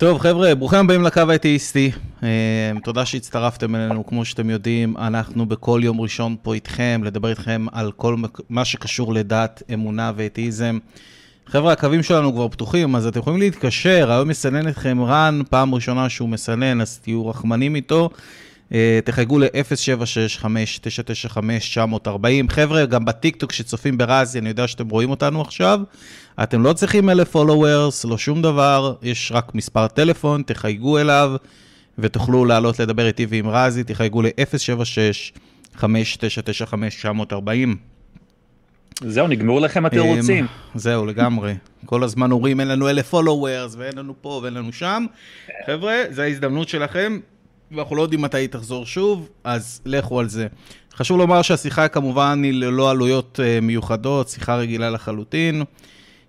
טוב, חבר'ה, ברוכים הבאים לקו האתאיסטי. אה, תודה שהצטרפתם אלינו. כמו שאתם יודעים, אנחנו בכל יום ראשון פה איתכם, לדבר איתכם על כל מה שקשור לדת, אמונה ואתאיזם. חבר'ה, הקווים שלנו כבר פתוחים, אז אתם יכולים להתקשר, היום מסנן אתכם רן, פעם ראשונה שהוא מסנן, אז תהיו רחמנים איתו. אה, תחייגו ל-076-5995-940. חבר'ה, גם בטיקטוק שצופים ברזי, אני יודע שאתם רואים אותנו עכשיו. אתם לא צריכים אלף followers, לא שום דבר, יש רק מספר טלפון, תחייגו אליו ותוכלו לעלות לדבר איתי ועם רזי, תחייגו ל-076-5995-940. זהו, נגמרו לכם התירוצים. זהו, לגמרי. כל הזמן אומרים, אין לנו אלף followers, ואין לנו פה ואין לנו שם. חבר'ה, זו ההזדמנות שלכם, ואנחנו לא יודעים מתי היא תחזור שוב, אז לכו על זה. חשוב לומר שהשיחה כמובן היא ללא עלויות אה, מיוחדות, שיחה רגילה לחלוטין.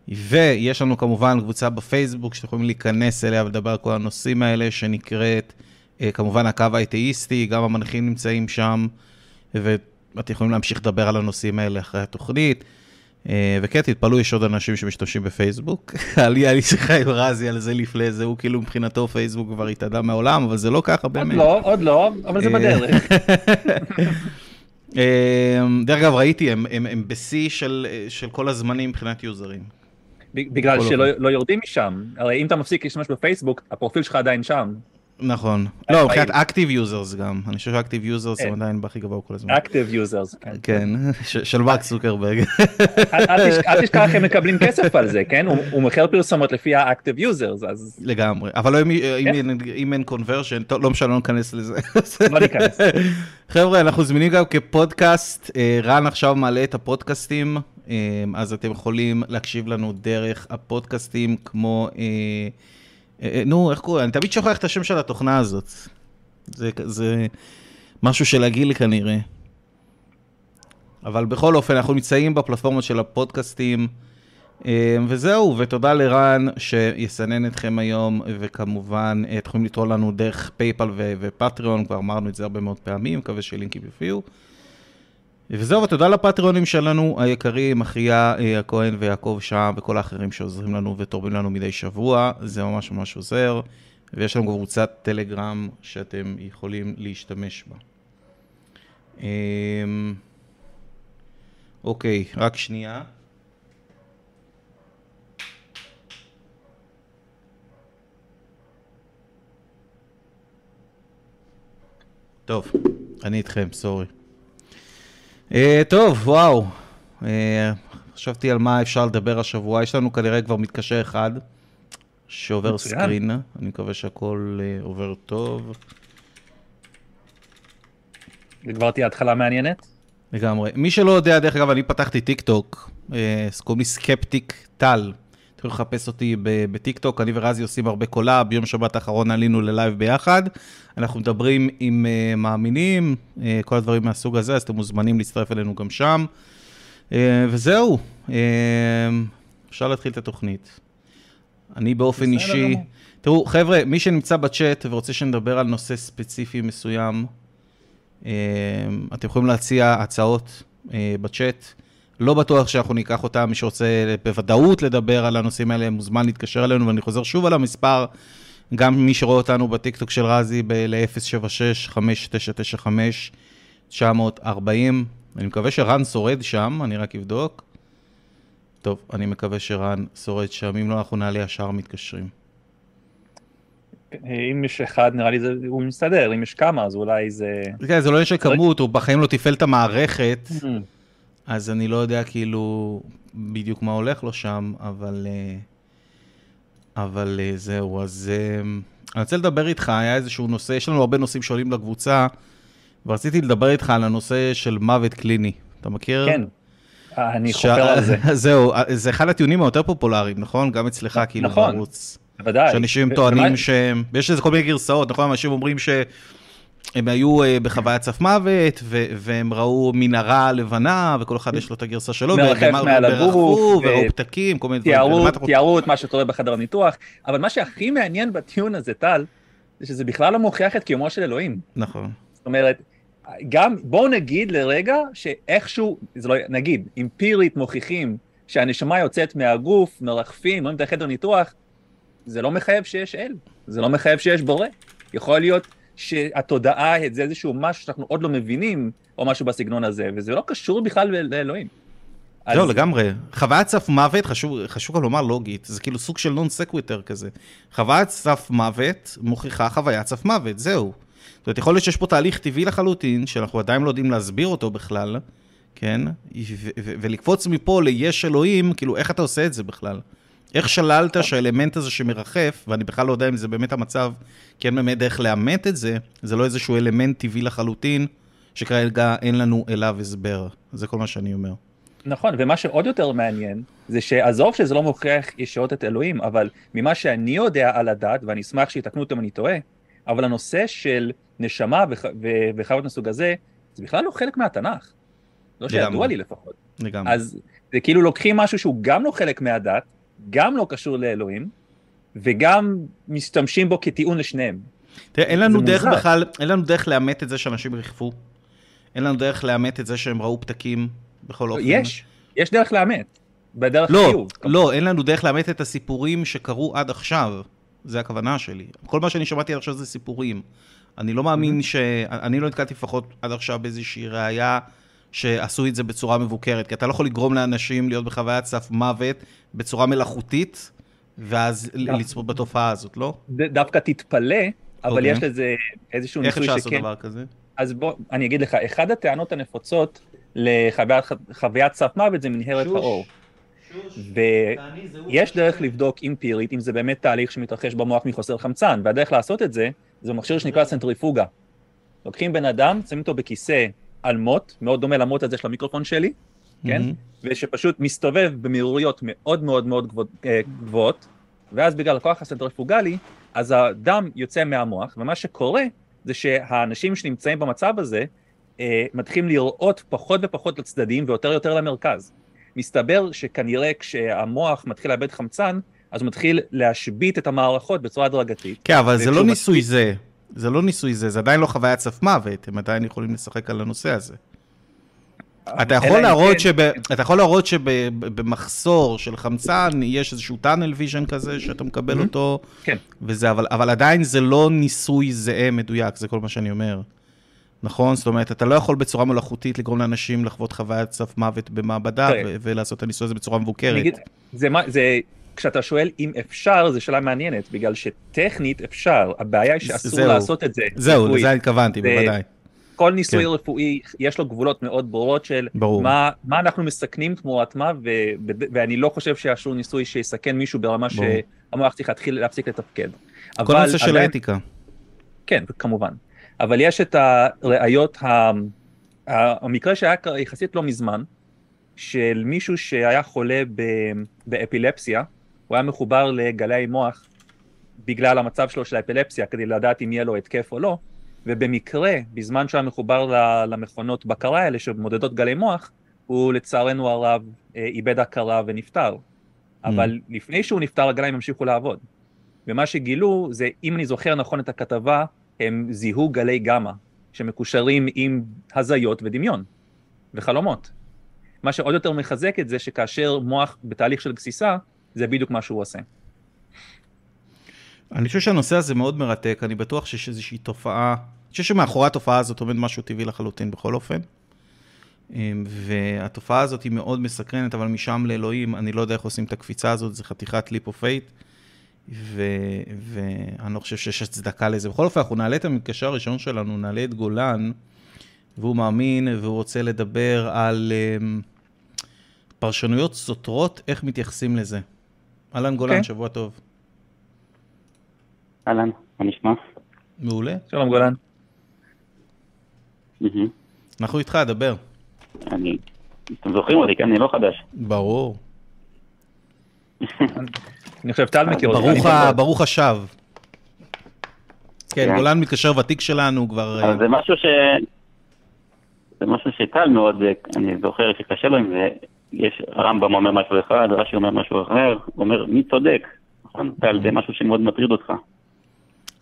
ויש לנו כמובן קבוצה בפייסבוק שאתם יכולים להיכנס אליה ולדבר על כל הנושאים האלה, שנקראת אה, כמובן הקו האתאיסטי, גם המנחים נמצאים שם, ואתם יכולים להמשיך לדבר על הנושאים האלה אחרי התוכנית. אה, וכן, תתפלאו, יש עוד אנשים שמשתמשים בפייסבוק. היה לי שיחה עם רזי על זה לפני זה, הוא כאילו מבחינתו פייסבוק כבר התאדה מהעולם, אבל זה לא ככה באמת. עוד לא, עוד לא, אבל זה אה, בדרך. דרך אגב, ראיתי, הם, בשיא של, של כל הזמנים מבחינת users. בגלל שלא לא יורדים משם, הרי אם אתה מפסיק להשתמש בפייסבוק, הפרופיל שלך עדיין שם. נכון. לא, מבחינת active users גם. אני חושב ש active users הם עדיין בהכי גבוה כל הזמן. active users, כן. כן, של מרק צוקרברג. אל תשכח הם מקבלים כסף על זה, כן? הוא מוכר פרסומות לפי ה active users, אז... לגמרי. אבל לא, אם אין conversion, לא משנה, לא ניכנס לזה. לא ניכנס. חבר'ה, אנחנו זמינים גם כפודקאסט. אה, רן עכשיו מעלה את הפודקאסטים, אה, אז אתם יכולים להקשיב לנו דרך הפודקאסטים כמו... אה, אה, נו, איך קוראים? אני תמיד שוכח את השם של התוכנה הזאת. זה, זה משהו של הגיל כנראה. אבל בכל אופן, אנחנו נמצאים בפלטפורמות של הפודקאסטים, אה, וזהו, ותודה לרן שמסנן אתכם היום, וכמובן, אתם יכולים לתרום לנו דרך PayPal ו Patreon, כבר אמרנו את זה הרבה מאוד פעמים, מקווה שלינקים יופיעו. וזהו, ותודה לפטריונים שלנו היקרים, אחיה אה, הכהן ויעקב שם וכל האחרים שעוזרים לנו ותורמים לנו מדי שבוע, זה ממש ממש עוזר. ויש לנו קבוצת טלגרם שאתם יכולים להשתמש בה. אמ, אוקיי, רק שנייה. טוב, אני איתכם, sorry. אה, טוב, וואו. אה, חשבתי על מה אפשר לדבר השבוע. יש לנו כנראה כבר מתקשר אחד שעובר מצוין screen. אני מקווה שהכל אה, עובר טוב. כבר תהיה התחלה מעניינת? לגמרי. מי שלא יודע, דרך אגב, אני פתחתי טיק טוק, קוראים לי סקפטיק טל. תוכלו לחפש אותי בטיקטוק, אני ורזי עושים הרבה collab, ביום שבת האחרון עלינו ל live ביחד. אנחנו מדברים עם uh, מאמינים, uh, כל הדברים מהסוג הזה, אז אתם מוזמנים להצטרף אלינו גם שם. Uh, וזהו, uh, אפשר להתחיל את התוכנית. אני באופן אישי... תראו, חבר'ה, מי שנמצא בצ'אט ורוצה שנדבר על נושא ספציפי מסוים, אתם יכולים להציע הצעות בצ'אט. לא בטוח שאנחנו ניקח אותם, מי שרוצה בוודאות לדבר על הנושאים האלה, מוזמן להתקשר אלינו, ואני חוזר שוב על המספר, גם מי שרואה אותנו בטיקטוק של רזי, ל-076-5995-940. אני מקווה שרן שורד שם, אני רק אבדוק. טוב, אני מקווה שרן שורד שם, אם לא, אנחנו נעלה ישר מתקשרים. אם יש אחד, נראה לי זה, הוא מסתדר, אם יש כמה, אז אולי זה... כן, זה לא עניין של כמות, הוא בחיים לא תפעל את המערכת. אז אני לא יודע כאילו בדיוק מה הולך לו שם, אבל, אה, אבל אה, זהו, אז אה, אני רוצה לדבר איתך, היה איזשהו נושא, יש לנו הרבה נושאים שעולים לקבוצה, ורציתי לדבר איתך על הנושא של מוות קליני. אתה מכיר? כן. אני ש... חופר על זה. זהו, זה אחד הטיעונים היותר פופולריים, נכון? גם אצלך כאילו נכון, בערוץ. בוודאי. שאנשים טוענים ש... ויש לזה כל מיני גרסאות, נכון? אנשים אומרים ש... הם היו אה, בחוויית סף מוות, והם ראו מנהרה לבנה, וכל אחד יש לו את הגרסה שלו, והם הגוף, וראו פתקים, כל מיני דברים. תיארו את מה שקורה בחדר הניתוח, אבל מה שהכי מעניין בטיעון הזה, טל, זה שזה בכלל לא מוכיח את קיומו של אלוהים. נכון. זאת אומרת, גם, בואו נגיד לרגע שאיכשהו, זה לא, נגיד, אמפירית מוכיחים שהנשמה יוצאת מהגוף, מרחפים, רואים את החדר ניתוח, זה לא מחייב שיש אל, זה לא מחייב שיש בורא. יכול להיות שהתודעה זה איזשהו משהו שאנחנו עוד לא מבינים, או משהו בסגנון הזה, וזה לא קשור בכלל לאלוהים. לא, אז... לגמרי. חוויית סף מוות, חשוב, חשוב גם לומר לוגית, זה כאילו סוג של נון סקוויטר כזה. חוויית סף מוות מוכיחה חוויית סף מוות, זהו. זאת אומרת, יכול להיות שיש פה תהליך טבעי לחלוטין, שאנחנו עדיין לא יודעים להסביר אותו בכלל, כן? ולקפוץ מפה ליש אלוהים, כאילו, איך אתה עושה את זה בכלל? איך שללת שהאלמנט הזה שמרחף, ואני בכלל לא יודע אם זה באמת המצב, כי אין באמת דרך לאמת את זה, זה לא איזשהו אלמנט טבעי לחלוטין, שכרגע אין לנו אליו הסבר. זה כל מה שאני אומר. נכון, ומה שעוד יותר מעניין, זה שעזוב שזה לא מוכיח ישירות את אלוהים, אבל ממה שאני יודע על הדת, ואני אשמח שיתקנו אותי אם אני טועה, אבל הנושא של נשמה וחיות מסוג הזה, זה בכלל לא חלק מהתנ"ך. לא שידוע לי לפחות. לגמרי. אז זה כאילו לוקחים משהו שהוא גם לא חלק מהדת, גם לא קשור לאלוהים, וגם משתמשים בו כטיעון לשניהם. תראה, אין לנו דרך מוזר. בכלל, אין לנו דרך לאמת את זה שאנשים ריחפו. אין לנו דרך לאמת את זה שהם ראו פתקים בכל אופן. יש, יש דרך לאמת. בדרך לא, חיוב. לא, אין לנו דרך לאמת את הסיפורים שקרו עד עכשיו. זה הכוונה שלי. כל מה שאני שמעתי עד עכשיו זה סיפורים. אני לא מאמין mm-hmm. ש... אני לא נתקלתי לפחות עד עכשיו באיזושהי ראייה שעשו את זה בצורה מבוקרת, כי אתה לא יכול לגרום לאנשים להיות בחוויית סף מוות בצורה מלאכותית, ואז לצפות בתופעה הזאת, לא? דווקא תתפלא, אבל okay. אוקיי. יש לזה איזשהו ניסוי שכן... איך אפשר לעשות דבר כזה? אז בוא, אני אגיד לך, אחת הטענות הנפוצות לחוויית סף מוות זה מנהרת האור. ויש דרך לבדוק אמפירית אם זה באמת תהליך שמתרחש במוח מחוסר חמצן, והדרך לעשות את זה, זה מכשיר שנקרא סנטריפוגה. לוקחים בן אדם, שמים אותו בכיסא על מוט, מאוד דומה למוט הזה של המיקרופון שלי, כן? ושפשוט מסתובב במהירויות מאוד מאוד מאוד אה, גבוהות, ואז בגלל הכוח הסנטריפוגלי, אז הדם יוצא מהמוח, ומה שקורה זה שהאנשים שנמצאים במצב הזה, אה, מתחילים לראות פחות ופחות לצדדים ויותר ויותר למרכז. מסתבר שכנראה כשהמוח מתחיל לאבד חמצן, אז הוא מתחיל להשבית את המערכות בצורה הדרגתית. כן, אבל זה לא ניסוי מתחיל... זה. זה לא ניסוי זה, זה עדיין לא חוויית סף מוות, הם עדיין יכולים לשחק על הנושא הזה. אתה יכול, להראות כן. שב, אתה יכול להראות שבמחסור של חמצן יש איזשהו tunnel vision כזה שאתה מקבל אהמ. אותו, כן. וזה, אבל, אבל עדיין זה לא ניסוי זהה מדויק, זה כל מה שאני אומר. נכון? זאת אומרת, אתה לא יכול בצורה מלאכותית לגרום לאנשים לחוות חוויית סף מוות במעבדה ו- ולעשות את הניסוי הזה בצורה מבוקרת. אגיד, זה, זה, כשאתה שואל אם אפשר, זו שאלה מעניינת, בגלל שטכנית אפשר, הבעיה היא שאסור זהו, לעשות את זה. זהו, לזה התכוונתי, בוודאי. כל ניסוי כן. רפואי, יש לו גבולות מאוד ברורות של מה, מה אנחנו מסכנים תמורת מה, ו, ואני לא חושב לו ניסוי שיסכן מישהו ברמה ברור. שהמוח צריך להתחיל להפסיק לתפקד. כל נושא של האתיקה. כן, כמובן. אבל יש את הראיות, המקרה שהיה יחסית לא מזמן, של מישהו שהיה חולה באפילפסיה, הוא היה מחובר לגלי מוח בגלל המצב שלו של האפילפסיה, כדי לדעת אם יהיה לו התקף או לא, ובמקרה, בזמן שהוא היה מחובר למכונות בקרה האלה שמודדות גלי מוח, הוא לצערנו הרב אה, איבד הכרה ונפטר. Mm. אבל לפני שהוא נפטר הגליים המשיכו לעבוד. ומה שגילו זה, אם אני זוכר נכון את הכתבה, הם זיהו גלי גמא, שמקושרים עם הזיות ודמיון, וחלומות. מה שעוד יותר מחזק את זה, שכאשר מוח בתהליך של גסיסה, זה בדיוק מה שהוא עושה. אני חושב שהנושא הזה מאוד מרתק, אני בטוח שיש איזושהי תופעה, אני חושב שמאחורי התופעה הזאת עומד משהו טבעי לחלוטין בכל אופן. אמ, והתופעה הזאת היא מאוד מסקרנת, אבל משם לאלוהים, אני לא יודע איך עושים את הקפיצה הזאת, זה חתיכת leap of faith. ואני לא חושב שיש הצדקה לזה. בכל אופן, אנחנו נעלה את המתקשר הראשון שלנו, נעלה את גולן, והוא מאמין, והוא רוצה לדבר על um, פרשנויות סותרות, איך מתייחסים לזה. אהלן גולן, okay. כן. שבוע טוב. אהלן, מה נשמע? מעולה. שלום גולן. אנחנו איתך, דבר. אני... אתם זוכרים אותי, כן? אני לא חדש. ברור. אני חושב טל מכיר אותך. ברוך השב. כן, כן, גולן מתקשר ותיק שלנו כבר... אה, זה משהו ש... זה משהו שטל מאוד, אני זוכר שקשה לו עם זה, יש, הרמב"ם אומר משהו אחד, רש"י אומר משהו אחר, אומר, מי צודק? נכון, טל, זה משהו שמאוד מטריד אותך.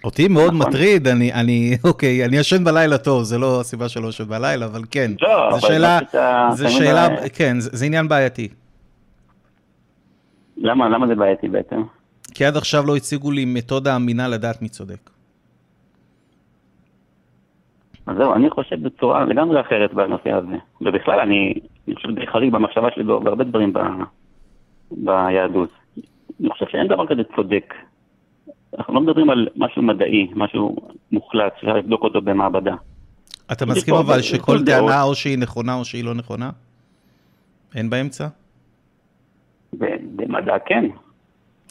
אותי מאוד נכון. מטריד, אני, אני, אוקיי, אני ישן בלילה טוב, זה לא הסיבה שלא ישן בלילה, אבל כן. לא, זה שאלה, זה שאלה, כן, זה, זה עניין בעייתי. למה, למה זה בעייתי בעצם? כי עד עכשיו לא הציגו לי מתודה אמינה לדעת מי צודק. אז זהו, אני חושב בצורה לגמרי אחרת בנושא הזה. ובכלל, אני, אני חושב די חריג במחשבה שלי בהרבה דברים ב, ביהדות. אני חושב שאין דבר כזה צודק. אנחנו לא מדברים על משהו מדעי, משהו מוחלט, שאפשר לבדוק אותו במעבדה. אתה מסכים אבל שכל. טענה או שהיא נכונה או שהיא לא נכונה? אין באמצע? במדע כן.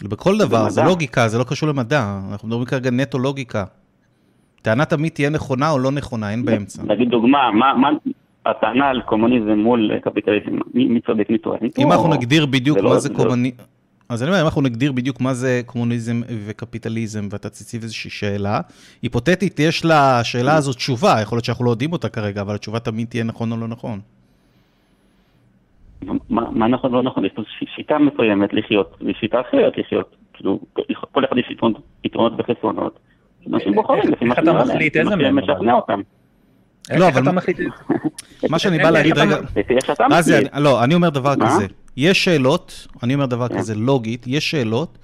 בכל דבר, זה במדע. לוגיקה, זה לא קשור למדע. אנחנו מדברים כרגע נטו לוגיקה. טענה תמיד תהיה נכונה או לא נכונה, אין באמצע. נגיד דוגמה, מה, מה הטענה על קומוניזם מול קפיטליזם, מי, צודק, מי טועה? אם אנחנו נגדיר בדיוק לא- מה זה קומוניזם, אז אני אומר, אם אנחנו נגדיר בדיוק מה זה קומוניזם וקפיטליזם, ואתה תציב איזושהי שאלה, היפותטית יש לשאלה הזו תשובה, יכול להיות שאנחנו לא יודעים אותה כרגע, אבל התשובה תמיד תהיה נכון או לא נכון. מה, מה נכון לא נכון? יש פה שיטה מסוימת לחיות, ושיטה אחרת לחיות. כאילו, כל אחד יש יתרונות וחסרונות. אנשים בוחרים איך- לפי מה איך אתה מחליט איזה מה מהם? שמשכנע אותם. איך לא, אבל אתה מה- מחליט? מה שאני בא להגיד, רגע, רזי, לא, אני אומר דבר? כזה, יש שאלות, אני אומר דבר כן. כזה, לוגית, יש שאלות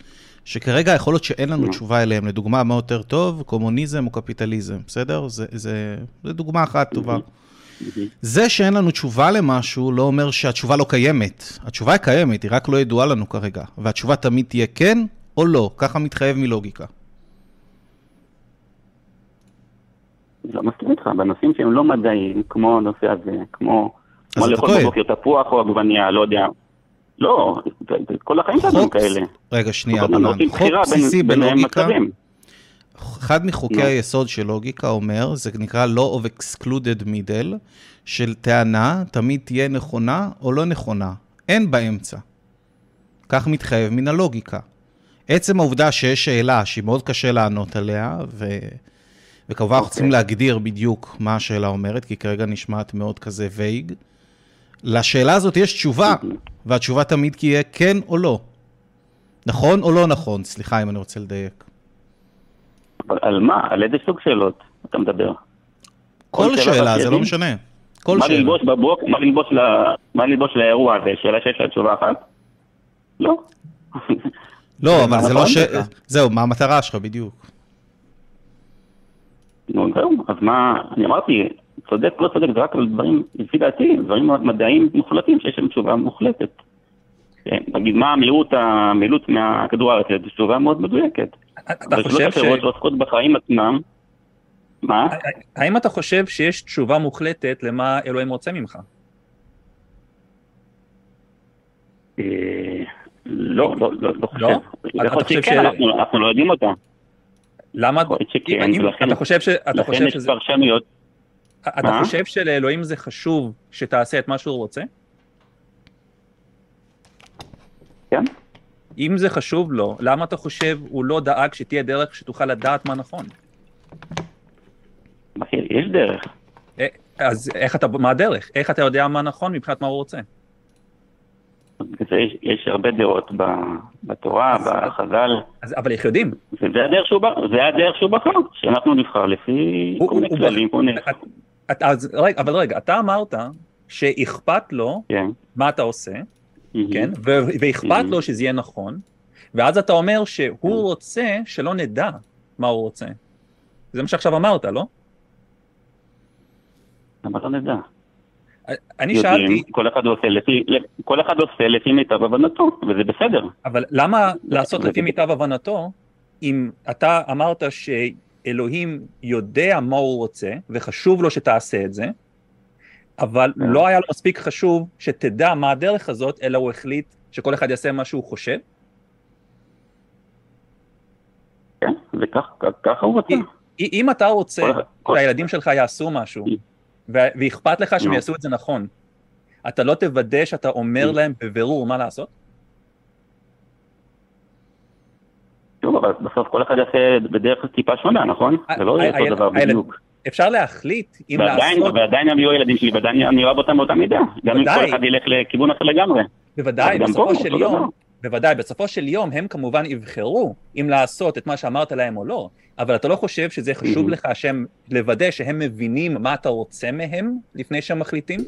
שכרגע יכול להיות שאין לנו נו. תשובה אליהן. לדוגמה, מה יותר טוב, קומוניזם או קפיטליזם, בסדר? זה דוגמה אחת טובה. זה שאין לנו תשובה למשהו לא אומר שהתשובה לא קיימת. התשובה היא קיימת, היא רק לא ידועה לנו כרגע. והתשובה תמיד תהיה כן או לא, ככה מתחייב מלוגיקה. לא מסכים איתך, בנושאים שהם לא מדעיים, כמו הנושא הזה, כמו כמו לאכול. בבוקר תפוח או עגבנייה, לא יודע. לא, כל החיים שלנו כאלה. רגע, שנייה. עושים חוק בסיסי בלוגיקה. אחד מחוקי נו. היסוד של לוגיקה אומר, זה נקרא law of excluded middle, של טענה תמיד תהיה נכונה או לא נכונה. אין באמצע. כך מתחייב מן הלוגיקה. עצם העובדה שיש שאלה שהיא מאוד קשה לענות עליה, ו... וכמובן אנחנו אוקיי. צריכים להגדיר בדיוק מה השאלה אומרת, כי כרגע נשמעת מאוד כזה וייג. לשאלה הזאת יש תשובה, והתשובה תמיד תהיה כן או לא. נכון או לא נכון? סליחה אם אני רוצה לדייק. על מה? על איזה סוג שאלות אתה מדבר? כל כל שאלה זה לא? משנה. כל מה שאלה. ללבוש מה ללבוש ל- מה ללבוש לאירוע הזה? שאלה שיש לה תשובה אחת? לא. לא, אבל זה לא? ש... זהו, מה המטרה שלך בדיוק. נו, זהו, אז מה, אני אמרתי, צודק, לא צודק, זה רק על דברים, לפי דעתי, דברים מדעיים מוחלטים שיש להם תשובה מוחלטת. כן, נגיד, מה המהירות, המהירות מהכדור הארץ, זו תשובה מאוד מדויקת. אתה חושב ש... אחרות שעוסקות בחיים עצמם, מה? האם אתה חושב שיש תשובה מוחלטת למה אלוהים רוצה ממך? אה, לא, לא, לא, לא חושב. יכול להיות שכן, אנחנו לא יודעים אותה. למה... יכול שכן, אם- ולכן- אתה חושב ש... אתה לכן חושב יש שזה... פרשנויות. אתה מה? חושב שלאלוהים זה חשוב שתעשה את מה שהוא רוצה? כן? אם זה חשוב לו, למה אתה חושב הוא לא דאג שתהיה דרך שתוכל לדעת מה נכון? יש דרך. אה, אז איך אתה, מה הדרך? איך אתה יודע מה נכון מבחינת מה הוא רוצה? זה- יש, יש הרבה דעות ב- בתורה, בחז"ל, אז, אבל איך יודעים? וזה הדרך שהוא זה הדרך שהוא בחר, שאנחנו נבחר לפי הוא- כל מיני כללים, כל מיני... אז אבל רגע, אתה אמרת שאכפת לו כן. מה אתה עושה, מהמם. כן? ו- ואכפת Mhm. לו שזה יהיה נכון, ואז אתה אומר שהוא רוצה שלא נדע מה הוא רוצה. זה מה שעכשיו אמרת, לא? אבל לא נדע. אני יודעים, שאלתי, כל אחד עושה לפי, כל אחד עושה לפי מיטב הבנתו, וזה בסדר. אבל למה לעשות לפי מיטב הבנתו, אם אתה אמרת שאלוהים יודע מה הוא רוצה, וחשוב לו שתעשה את זה, אבל כן. לא היה לו מספיק חשוב שתדע מה הדרך הזאת, אלא הוא החליט שכל אחד יעשה מה שהוא חושב? כן, וכך- ככה הוא רוצה. אם- אתה רוצה שהילדים שלך יעשו משהו, ואכפת לך שהם. יעשו את זה נכון, אתה לא תוודא שאתה אומר. להם בבירור מה לעשות? שוב, אבל בסוף כל אחד יעשה בדרך טיפה שונה, נכון? זה לא יהיה אותו דבר בדיוק. אפשר להחליט אם לעשות, ועדיין הם יהיו הילדים שלי, ועדיין אני אוהב אותם באותה מידה. גם אם. כל אחד ילך לכיוון אחר לגמרי. בוודאי, בסופו של יום. בוודאי, בסופו של יום הם כמובן יבחרו אם לעשות את מה שאמרת להם או לא, אבל אתה לא חושב שזה חשוב. לך שהם, לוודא שהם מבינים מה אתה רוצה מהם לפני שהם מחליטים?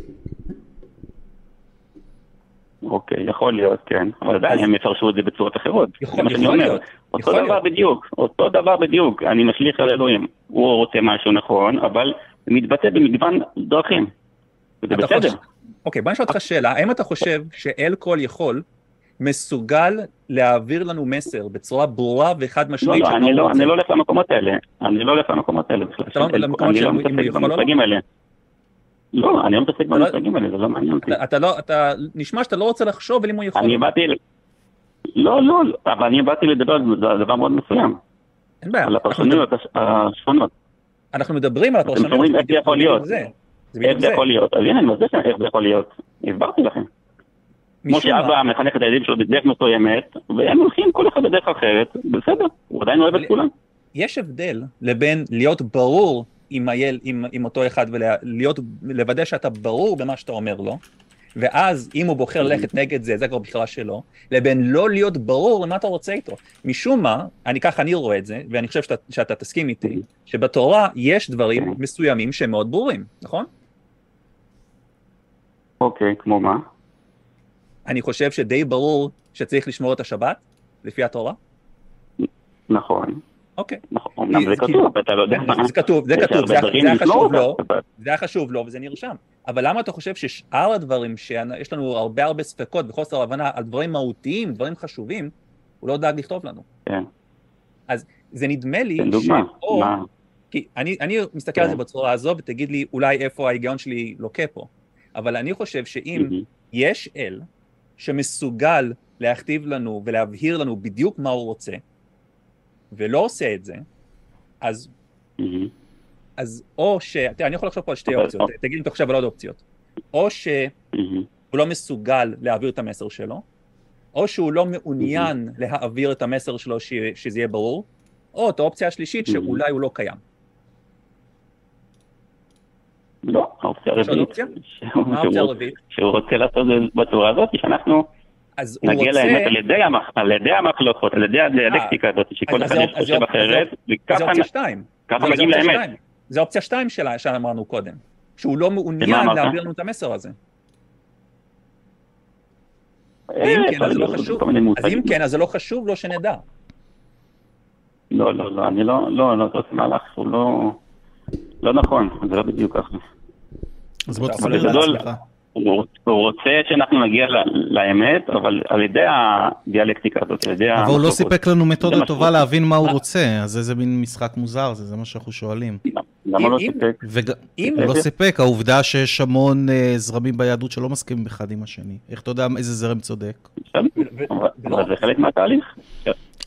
אוקיי, יכול להיות, כן. אבל עדיין הם יפרשו את זה בצורות אחרות. יכול- זה מה שאני יכול אומר. להיות, אותו יכול דבר להיות. בדיוק, אותו דבר בדיוק. אני משליך על אלוהים. הוא רוצה משהו נכון, אבל זה מתבטא במגוון דרכים. וזה בסדר. חושב- אוקיי, בוא נשאל אותך שאלה, האם אתה חושב שאל כל יכול מסוגל להעביר לנו מסר בצורה ברורה וחד לא, משמעית לא, שמה אני לא, רוצה? אני לא הולך למקומות האלה. אני לא הולך למקומות האלה בכלל. אתה לא- של- למקומות אני של לא מתעסק לא? במושגים האלה. לא, אני לא מתעסק לא- במושגים האלה, זה לא מעניין אותי. אתה, לא, אתה, נשמע שאתה לא רוצה לחשוב על אם הוא יכול. אני באתי... לא, לא, לא, אבל אני באתי לדבר על דבר מאוד מסוים, אין בעיה. על הפרשנויות הש- השונות. אנחנו מדברים על אתם הפרשנות. אומרים איך זה יכול להיות. איך זה. יכול להיות? אז הנה, אני מסביר לכם איך זה יכול להיות. הסברתי לכם. כמו משום מה- שאבא מחנך את הילדים שלו בדרך מסוימת, והם הולכים כל אחד בדרך אחרת, בסדר, הוא עדיין אוהב את כולם. יש הבדל לבין להיות ברור עם, היל, עם, עם אותו אחד ולהיות, לוודא שאתה ברור במה שאתה אומר לו, ואז אם הוא בוחר ללכת נגד זה, זה כבר בחירה שלו, לבין לא להיות ברור למה אתה רוצה איתו. משום מה, אני ככה אני רואה את זה, ואני חושב שאתה, שאתה תסכים איתי, שבתורה יש דברים מסוימים שהם מאוד ברורים, נכון? אוקיי, כמו מה? אני חושב שדי ברור שצריך לשמור את השבת, לפי התורה. נכון, אוקיי. נכון, זה כתוב, אתה לא יודע מה. זה כתוב, זה כתוב, זה היה חשוב לו, זה היה חשוב לו וזה נרשם. אבל למה אתה חושב ששאר הדברים, שיש לנו הרבה הרבה ספקות וחוסר הבנה על דברים מהותיים, דברים חשובים, הוא לא דאג לכתוב לנו. כן, זה נדמה לי מה? כי אני, אני מסתכל על זה כן. בצורה הזו ותגיד לי אולי איפה ההיגיון שלי לוקה פה. אבל אני חושב שאם. יש אל שמסוגל להכתיב לנו ולהבהיר לנו בדיוק מה הוא רוצה, ולא עושה את זה, אז מהמם. אז או ש... תראה, אני יכול לחשוב פה על שתי אופציות, תגיד לי אם אתה חושב על עוד אופציות. או שהוא מהמם. לא מסוגל להעביר את המסר שלו, או שהוא לא מעוניין להעביר את המסר שלו ש... שזה יהיה ברור, או את האופציה השלישית שאולי הוא לא קיים. לא, האופציה הרביעית? שהוא- רוצה לעשות את זה בצורה הזאת, שאנחנו נגיע. לאמת על ידי המחלוקות, על ידי הדיאלקטיקה הזאת, שכל אחד יש חושב אחרת, וככה מגיעים לאמת. זה אופציה שתיים שלה, שאמרנו קודם. שהוא לא מעוניין? להעביר לנו את המסר הזה. אה, ואם כן, אז לא חשוב. אז. אם כן, אז זה לא חשוב לו שנדע. לא, לא, לא, אני לא, לא, לא, זה מהלך שהוא לא, לא נכון, זה לא בדיוק ככה. אז בוא תסביר לעצמך. הוא הוא רוצה שאנחנו נגיע לאמת, אבל על ידי הדיאלקטיקה הזאת, על ידי אבל הוא לא. סיפק לנו מתודה טובה להבין מה הוא. רוצה, אז איזה מין משחק מוזר זה, זה מה שאנחנו שואלים. למה לא אם- סיפק? הוא לא סיפק, העובדה שיש המון אה, זרמים ביהדות שלא מסכימים אחד עם השני. איך אתה יודע איזה זרם צודק? ו- אבל זה חלק מהתהליך.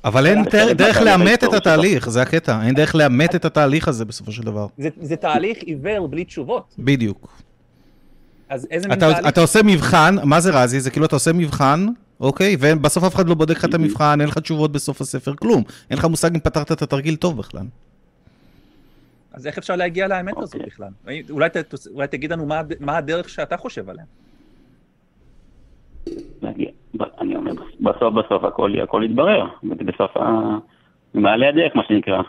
אבל אין דרך לאמת את ההיסטורי התהליך, זה הקטע. אין דרך לאמת את התהליך הזה בסופו של דבר. זה, זה תהליך עיוור בלי תשובות. בדיוק. אז איזה מין אתה, תהליך? אתה עושה מבחן, מה זה רזי? זה כאילו אתה עושה מבחן, אוקיי? ובסוף אף אחד לא בודק לך את המבחן, אין לך תשובות בסוף הספר, כלום. אין לך מושג אם פתרת את התרגיל טוב בכלל. אז איך אפשר להגיע לאמת הזאת אוקיי. בכלל? אולי, ת, אולי תגיד לנו מה, מה הדרך שאתה חושב עליה. אני אומר, בסוף בסוף הכל הכל יתברר, בסוף ה... מעלה הדרך מה שנקרא,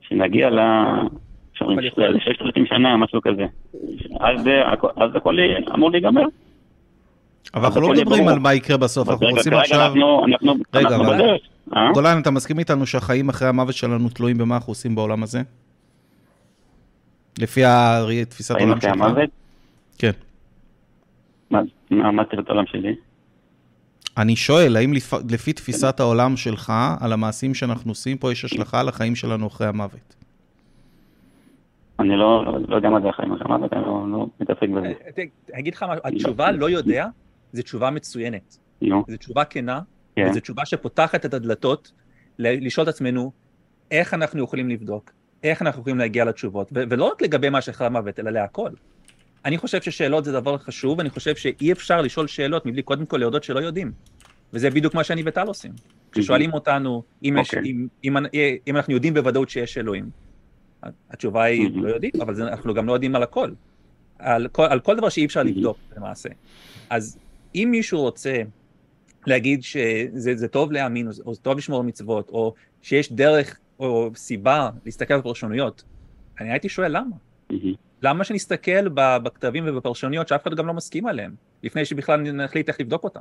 שנגיע ל... שאומרים, אבל יכול- לששת אלפים שנה, משהו כזה. אז זה- אז הכל אמור להיגמר. אבל אנחנו לא מדברים. על מה יקרה בסוף, אנחנו רוצים עכשיו... רגע, אנחנו אבל- בדרך. אה? גולן, אתה מסכים איתנו שהחיים אחרי המוות שלנו תלויים במה אנחנו עושים בעולם הזה? לפי תפיסת חיים העולם אחרי שלך? המוות? כן. מה- מה תפיסת העולם שלי? אני שואל, האם לפ... לפי תפיסת העולם שלך, על המעשים שאנחנו עושים פה, יש השלכה על החיים שלנו אחרי המוות? אני לא לא יודע מה זה החיים המוות, אני לא לא מתעסק בזה. אה, אני אגיד לך מה, התשובה לא יודע, זו תשובה מצוינת. זו תשובה כנה, כן. וזו תשובה שפותחת את הדלתות לשאול את עצמנו איך אנחנו יכולים לבדוק, איך אנחנו יכולים להגיע לתשובות, ו- ולא רק לגבי מה שאחרי המוות, אלא להכל. אני חושב ששאלות זה דבר חשוב, ואני חושב שאי אפשר לשאול שאלות מבלי קודם כל להודות שלא יודעים. וזה בדיוק מה שאני וטל עושים. כששואלים אותנו אם, יש, אוקיי. אם, אם, אם אנחנו יודעים בוודאות שיש אלוהים, התשובה היא Mhm. לא יודעים, אבל זה, אנחנו גם לא יודעים על הכל. על כל, על כל דבר שאי אפשר Mhm. לבדוק למעשה. אז אם מישהו רוצה להגיד שזה זה טוב להאמין, או זה- או טוב לשמור מצוות, או שיש דרך או סיבה להסתכל על פרשנויות, אני הייתי שואל למה. מהמם. למה שנסתכל בכתבים ובפרשנויות שאף אחד גם לא מסכים עליהם? לפני שבכלל נחליט איך לבדוק אותם.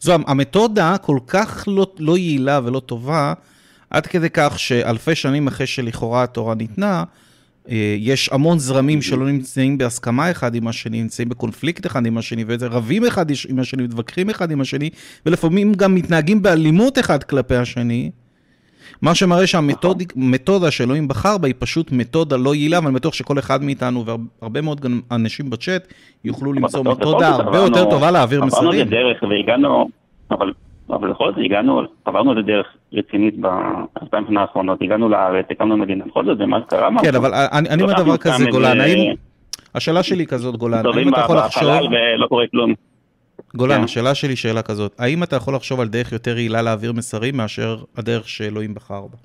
זו המתודה כל כך לא, לא יעילה ולא טובה, עד כדי כך שאלפי שנים אחרי שלכאורה התורה ניתנה, אה, יש המון זרמים שלא נמצאים בהסכמה אחד עם השני, נמצאים בקונפליקט אחד עם השני, ורבים אחד עם השני, מתווכחים אחד עם השני, ולפעמים גם מתנהגים באלימות אחד כלפי השני. מה שמראה שהמתודה שאלוהים בחר בה היא פשוט מתודה לא יעילה, ואני בטוח שכל אחד מאיתנו והרבה מאוד גם אנשים בצ'אט יוכלו למצוא מתודה הרבה יותר טובה להעביר מסרים. אבל אבל בכל זאת הגענו, עברנו את דרך רצינית באלפיים שנה האחרונות, הגענו לארץ, הקמנו מדינה, בכל זאת, ומה קרה משהו. כן, אבל אני אומר דבר כזה, גולן, האם... השאלה שלי כזאת, גולן, האם אתה יכול לחשוב... ולא קורה כלום. גולן, כן. השאלה שלי שאלה כזאת, האם אתה יכול לחשוב על דרך יותר יעילה להעביר מסרים מאשר הדרך שאלוהים בחר בה?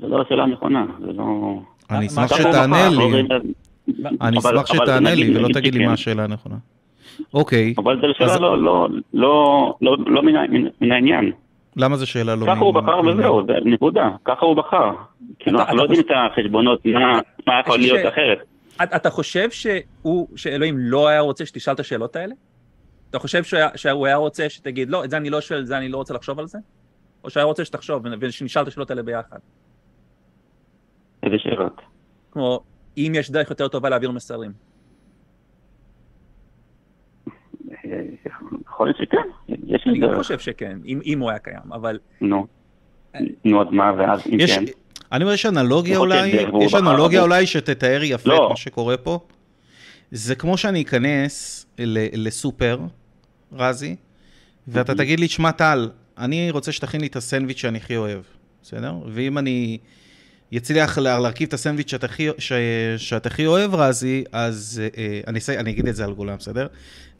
זו לא השאלה הנכונה, זה לא... אני אשמח שתענה לי. אני אשמח שתענה לי ולא תגיד לי מה השאלה הנכונה. אוקיי. אבל זו שאלה לא, לא, לא, לא, לא מן העניין. למה זו שאלה לא... ככה הוא בחר וזהו, נקודה, ככה הוא בחר. כאילו, אנחנו לא יודעים את החשבונות, מה יכול להיות אחרת. אתה חושב שהוא, שאלוהים לא היה רוצה שתשאל את השאלות האלה? אתה חושב שהוא היה רוצה שתגיד, לא, את זה אני לא שואל, את זה אני לא רוצה לחשוב על זה? או שהיה רוצה שתחשוב ושנשאל את השאלות האלה ביחד? איזה שאלות? כמו, אם יש דרך יותר טובה להעביר מסרים. יכול להיות שכן, יש. אני גם חושב שכן, אם הוא היה קיים, אבל... נו, נו, אז מה, ואז אם כן? אני אומר, יש אנלוגיה אולי, יש אנלוגיה אולי שתתאר יפה את לא. מה שקורה פה. זה כמו שאני אכנס לסופר, רזי, ואתה תגיד לי, שמע טל, אני רוצה שתכין לי את הסנדוויץ' שאני הכי אוהב, בסדר? ואם אני יצליח להרכיב את הסנדוויץ' שאת הכי, ש, שאת הכי אוהב, רזי, אז אה, אני, אני אגיד את זה על גולן, בסדר?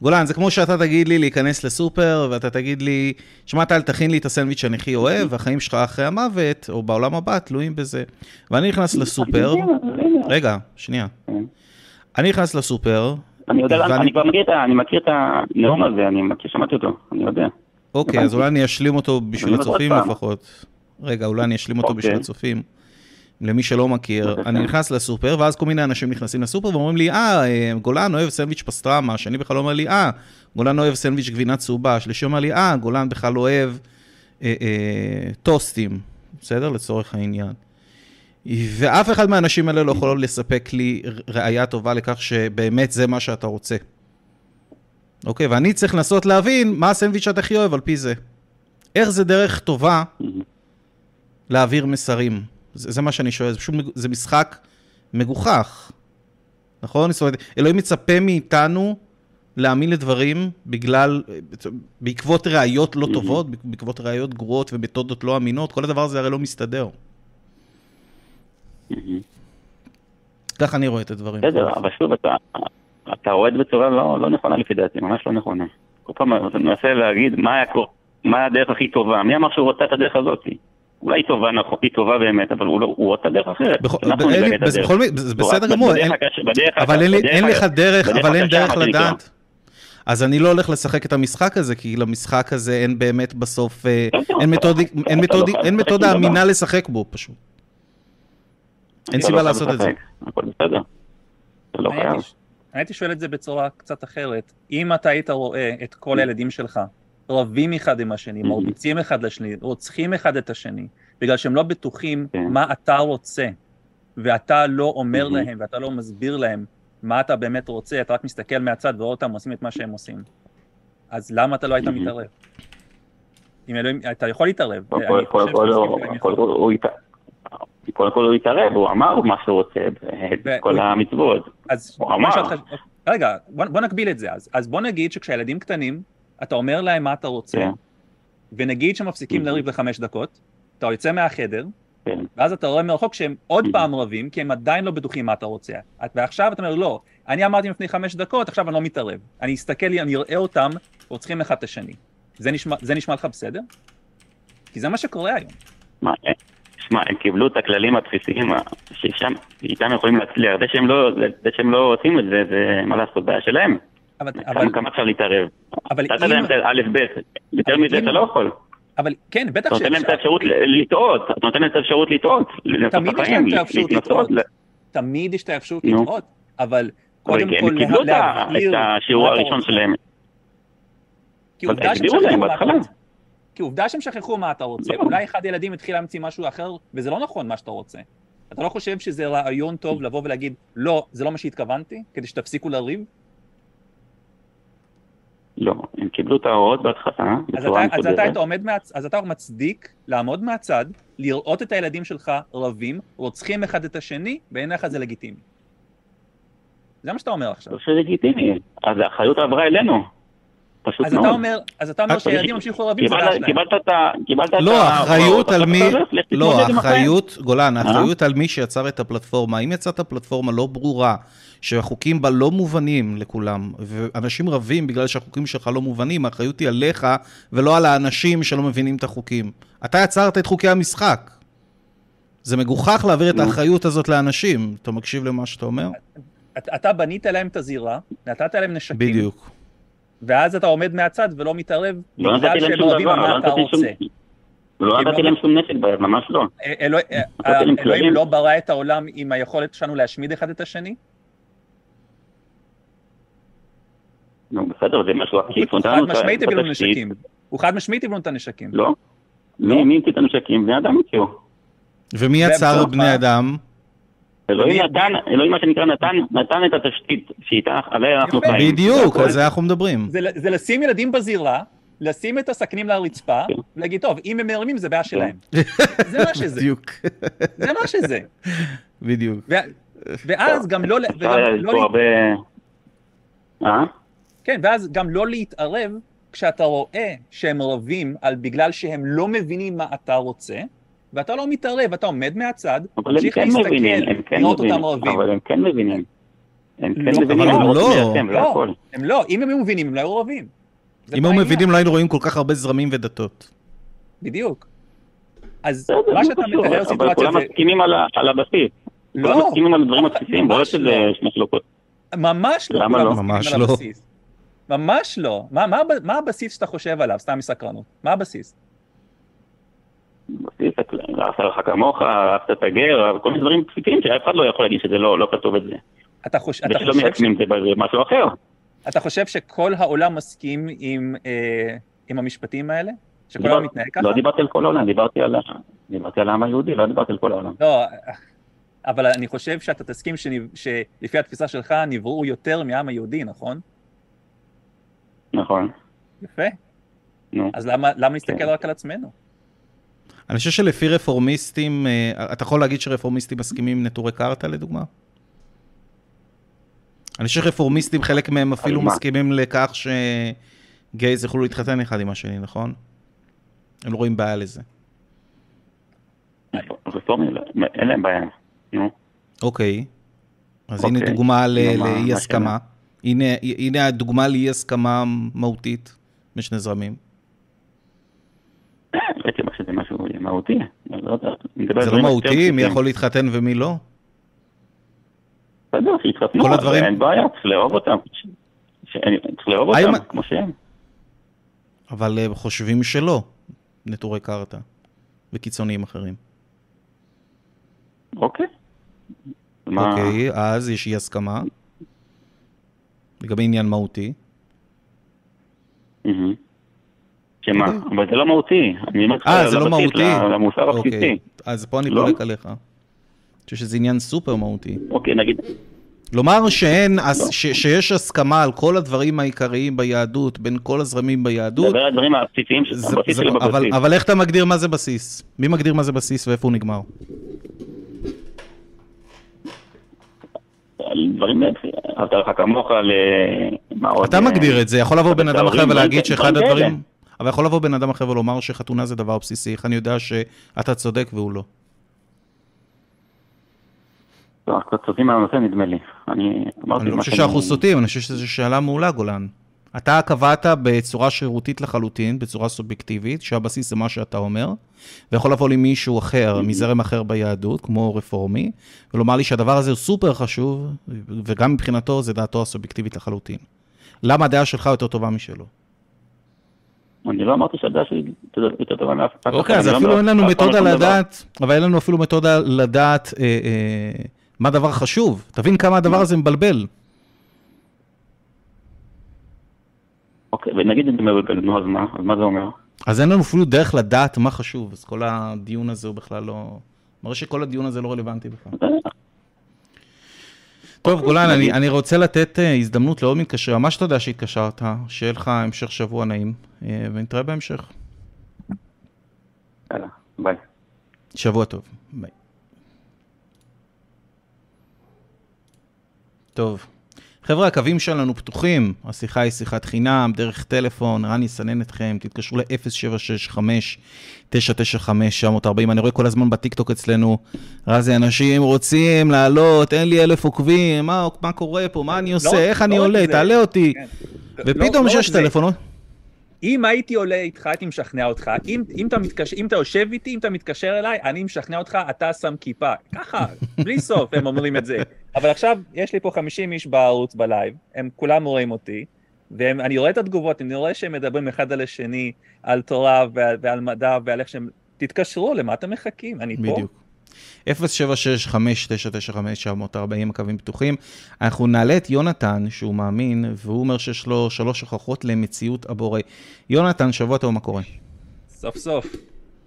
גולן, זה כמו שאתה תגיד לי להיכנס לסופר, ואתה תגיד לי, שמע טל, תכין לי את הסנדוויץ' שאני הכי אוהב, והחיים שלך אחרי המוות, או בעולם הבא, תלויים בזה. ואני נכנס לסופר, רגע, שנייה. אני נכנס לסופר, אני יודע, אני כבר מכיר את אני מכיר את הנאום הזה, אני מכיר, שמעתי אותו, אני יודע. אוקיי, אז אולי אני אשלים אותו בשביל הצופים לפחות. רגע, אולי אני אשלים אותו בשביל אוקיי. הצופים. למי שלא מכיר, אני נכנס לסופר, ואז כל מיני אנשים נכנסים לסופר ואומרים לי, אה, גולן אוהב סנדוויץ' פסטרמה, השני בכלל אומר לי, אה, גולן אוהב סנדוויץ' גבינה צהובה, השלישי אומר לי, אה, גולן בכלל אוהב אה, אה, טוסטים, בסדר? לצורך העניין. ואף אחד מהאנשים האלה לא יכול לספק לי ראייה טובה לכך שבאמת זה מה שאתה רוצה. אוקיי, ואני צריך לנסות להבין מה הסנדוויץ' שאתה הכי אוהב על פי זה. איך זה דרך טובה להעביר מסרים. זה, זה מה שאני שואל, זה פשוט, זה משחק מגוחך, נכון? זאת אומרת, אלוהים מצפה מאיתנו להאמין לדברים בגלל, בעקבות ראיות לא טובות, בעקבות ראיות גרועות ומתודות לא אמינות, כל הדבר הזה הרי לא מסתדר. ככה אני רואה את הדברים. בסדר, אבל שוב, אתה, אתה רואה את זה בצורה לא, לא נכונה לפי דעתי, ממש לא נכונה. כל פעם אתה מנסה להגיד מה, היה, מה הדרך הכי טובה, מי אמר שהוא רוצה את הדרך הזאת? אולי היא טובה, נכון, היא טובה באמת, אבל הוא, לא, הוא רוצה דרך אחרת. אנחנו נדאג את הדרך. זה בסדר גמור, אבל אין לך דרך, אבל אין דרך לדעת. אז אני לא הולך לשחק את המשחק הזה, כי למשחק הזה אין באמת בסוף, אין מתודה אמינה לשחק בו פשוט. אין סיבה לעשות את זה. הכל בסדר. לא הייתי שואל את זה בצורה קצת אחרת. אם אתה היית רואה את כל הילדים שלך רבים אחד עם השני, מרביצים אחד לשני, רוצחים אחד את השני, בגלל שהם לא בטוחים כן. מה אתה רוצה, ואתה לא אומר להם, ואתה לא מסביר להם מה אתה באמת רוצה, אתה רק מסתכל מהצד ורואה אותם עושים את מה שהם עושים. אז למה אתה לא היית מתערב? אם אלוהים, אתה יכול להתערב. קודם כל הוא התערב, הוא אמר מה שהוא רוצה בכל המצוות. הוא אמר. רגע, בוא נקביל את זה אז. אז בוא נגיד שכשהילדים קטנים, אתה אומר להם מה אתה רוצה, כן. ונגיד שמפסיקים לריב לחמש דקות, אתה יוצא מהחדר, כן. ואז אתה רואה מרחוק שהם עוד פעם רבים, כי הם עדיין לא בטוחים מה אתה רוצה. ועכשיו אתה אומר, לא, אני אמרתי לפני חמש דקות, עכשיו אני לא מתערב. אני אסתכל, אני אראה אותם, רוצחים אחד את השני. זה נשמע, זה נשמע לך בסדר? כי זה מה שקורה היום. מה, אה, שמע, הם קיבלו את הכללים הבסיסיים, ששם, איתם יכולים להצליח. זה שהם לא, זה שהם לא עושים את זה, זה מה לעשות, בעיה שלהם. אבל... אבל... כמה אפשר להתערב? אבל אם... אתה יודע א', ב', יותר מזה אתה לא יכול. אבל כן, בטח ש... אתה נותן להם את האפשרות לטעות, אתה נותן להם את האפשרות לטעות. תמיד יש להם את האפשרות לטעות. תמיד יש את האפשרות לטעות, אבל קודם כל הם קיבלו את להבהיר את השיעור הראשון. שלהם. כי עובדה שהם להם שכחו מה אתה. רוצה. כי עובדה שהם שכחו מה אתה רוצה. אולי אחד הילדים התחיל להמציא משהו אחר, וזה לא נכון מה שאתה רוצה. אתה לא חושב שזה רעיון טוב לבוא ולהגיד, לא, זה לא מה שהתכוונתי, כדי שתפסיקו לריב? לא, הם קיבלו את ההוראות בהתחלה, בצורה אתה, אז אתה, מסודרת. אז אתה מצדיק לעמוד מהצד, לראות את הילדים שלך רבים, רוצחים אחד את השני, בעיניך זה לגיטימי. זה מה שאתה אומר עכשיו. לא שלגיטימי, אז האחריות עברה אלינו. פשוט אז מאוד. אתה אומר, אז אתה אומר אבל שהילדים ימשיכו רבים, זה שלהם. קיבלת את ה... קיבלת את לא, ה- האחריות על מי... לא. האחריות, גולן, אה? האחריות על מי שיצר את הפלטפורמה. אם יצאת פלטפורמה לא ברורה, שהחוקים בה לא מובנים לכולם, ואנשים רבים בגלל שהחוקים שלך לא מובנים, האחריות היא עליך ולא על האנשים שלא מבינים את החוקים. אתה יצרת את חוקי המשחק. זה מגוחך להעביר את. האחריות הזאת לאנשים. אתה מקשיב למה שאתה אומר? אתה בנית להם את הזירה, נתת להם נשקים, בדיוק. ואז אתה עומד מהצד ולא מתערב, לא נתתי להם שום דבר, לא נתתי שום... לא נתתי להם שום נשק ביד, ממש לא. אה, אה, להם אלוהים. לא ברא את העולם עם היכולת שלנו להשמיד אחד את השני? נו, בסדר, זה משהו עקיף. הוא חד משמעית הביא לנו. נשקים. הוא חד משמעית הביא לנו את הנשקים. לא? לא? מי מי המציא את הנשקים? בני אדם המציאו. ומי יצר בני? אדם? אלוהים נתן, אלוהים מה שנקרא נתן, נתן את התשתית שאיתה, עליה אנחנו. חיים. בדיוק, זה על זה אנחנו מדברים. זה, זה לשים ילדים בזירה, לשים את הסכנים לרצפה, כן. ולהגיד, טוב, אם הם מרימים זה בעיה שלהם. זה מה שזה, בדיוק. זה מה שזה. בדיוק. ואז גם לא, לא. אה? כן, ואז גם לא להתערב כשאתה רואה שהם רבים על בגלל שהם לא מבינים מה אתה רוצה, ואתה לא מתערב, אתה עומד מהצד, אבל הם ממשיך כן מבינים, הם להסתכל, כן לראות מבינים. אותם רבים. אבל הם כן מבינים. הם לא, כן מבינים, אבל הם הם לא. לא. הכל. הם לא, אם הם היו מבינים, הם לא היו רבים. זה אם היו העניין. מבינים, לא היינו רואים כל כך הרבה זרמים ודתות. בדיוק. אז בסדר, מה לא שאתה מתאר אבל סיטואציה כולם זה... מסכימים על ה- על הבסיס. כולם לא, מסכימים על הדברים הבסיסיים, לא ממש שזה לא. מחלוקות. ממש לא למה כולם לא? מסכימים ממש לא. הבסיס. ממש לא. מה- מה הב- מה הבסיס שאתה חושב עליו? סתם מסקרנות. מה הבסיס? בסיס, אהבת לך כמוך, אהבת את הגר, כל מיני דברים בסיסיים שאף אחד לא יכול להגיד שזה לא לא כתוב את זה. אתה חוש- אתה ושלא חושב ש- מיישמים את זה זה משהו אחר. אתה חושב שכל העולם מסכים עם, אה, עם המשפטים האלה? שכל לא- העולם מתנהג ככה? לא דיברתי על כל העולם, דיברתי על דיברתי על העם היהודי, לא דיברתי על כל העולם. לא, אבל אני חושב שאתה תסכים שנב- שלפי התפיסה שלך נבראו יותר מהעם היהודי, נכון? נכון. יפה. נו. אז למה, למה נסתכל כן. רק על עצמנו? אני חושב שלפי רפורמיסטים, אה, אתה יכול להגיד שרפורמיסטים מסכימים עם נטורי קרתא לדוגמה? אני חושב שרפורמיסטים, חלק מהם אפילו? מסכימים לכך שגייז יוכלו להתחתן אחד עם השני, נכון? הם לא רואים בעיה לזה. רפורמים, אין להם בעיה. נו. אוקיי. אז אוקיי. הנה דוגמה ל- נו, מה- לאי מה הסכמה. הנה, הדוגמה לאי הסכמה מהותית בשני זרמים. מה שזה משהו מהותי. לא מדבר על זה לא מהותי, מי. יכול להתחתן ומי לא? בסדר, שיתחתנו, כל הדברים- אין בעיה, צריך לאהוב אותם. צריך לאהוב אותם, כמו שהם. אבל אה, חושבים שלא, נטורי קרתא וקיצוניים אחרים. אוקיי. אוקיי, אז יש אי הסכמה. לגבי עניין מהותי. שמה? אוקיי. אבל זה לא מהותי. אה, זה לא מהותי? למוסר אוקיי, הבסיסי. אז פה אני לא? חולק עליך. אני חושב שזה עניין סופר מהותי. אוקיי, נגיד, לומר שאין, לא. ש- שיש הסכמה על כל הדברים העיקריים ביהדות, בין כל הזרמים ביהדות, דבר על הדברים הבסיסיים, הבסיס אבל, בבסיס. אבל איך אתה מגדיר מה זה בסיס? מי מגדיר מה זה בסיס ואיפה הוא נגמר? על דברים, לך כמוך, ל... מה עוד? אתה מגדיר את זה, יכול לבוא בן אדם אחר ולהגיד שאחד דברים הדברים... אבל יכול לבוא בן אדם אחר ולומר שחתונה זה דבר בסיסי, איך אני יודע שאתה צודק והוא לא? לא, קצת סוטים מהנושא נדמה לי. אני אמרתי אני לא חושב שאנחנו סוטים, אני חושב שזו שאלה מעולה, גולן. אתה קבעת בצורה שרירותית לחלוטין, בצורה סובייקטיבית, שהבסיס זה מה שאתה אומר, ויכול לבוא לי מישהו אחר, מזרם אחר ביהדות, כמו רפורמי, ולומר לי שהדבר הזה הוא סופר חשוב, וגם מבחינתו זה דעתו הסובייקטיבית לחלוטין. למה הדעה שלך יותר טובה משלו? אני לא אמרתי שהדעה שלי יותר טובה מאף אחד. אוקיי, אז לא אפילו אין לנו מתודה לא לדעת, אבל אין לנו אפילו מתודה לדעת אה, אה, מה הדבר חשוב. תבין כמה הדבר הזה מבלבל. אוקיי, ונגיד אם זה מבלבל, נו, אז מה? אז מה זה אומר? אז אין לנו אפילו דרך לדעת מה חשוב, אז כל הדיון הזה הוא בכלל לא... מראה שכל הדיון הזה לא רלוונטי בכלל. אה, טוב, גולן, אני, אני רוצה לתת uh, הזדמנות לעוד מתקשר, ממש תודה שהתקשרת, שיהיה לך המשך שבוע נעים, uh, ונתראה בהמשך. יאללה, ביי. שבוע טוב, ביי. טוב. חבר'ה, הקווים שלנו פתוחים, השיחה היא שיחת חינם, דרך הטלפון, רן יסנן אתכם, תתקשרו ל-0765-995-940, אני רואה כל הזמן בטיקטוק אצלנו, רזי, אנשים רוצים לעלות, אין לי אלף עוקבים, מה, מה קורה פה, מה אני עושה, לא, איך לא אני עולה, זה. תעלה אותי. כן. ופתאום לא- לא רק זה. טלפון, אם הייתי עולה איתך, הייתי משכנע אותך. אם, אם, אתה מתקשר, אם אתה יושב איתי, אם אתה מתקשר אליי, אני משכנע אותך, אתה שם כיפה. ככה, בלי סוף הם אומרים את זה. אבל עכשיו, יש לי פה 50 איש בערוץ בלייב, הם כולם רואים אותי, ואני רואה את התגובות, אני רואה שהם מדברים אחד על השני, על תורה ועל, ועל מדע ועל איך שהם... תתקשרו, למה אתם מחכים? אני פה. בדיוק. 076-5995-940 הקווים פתוחים. אנחנו נעלה את יונתן, שהוא מאמין, והוא אומר שיש לו שלוש הוכחות למציאות הבורא. יונתן, שבוע טוב, מה קורה? סוף סוף.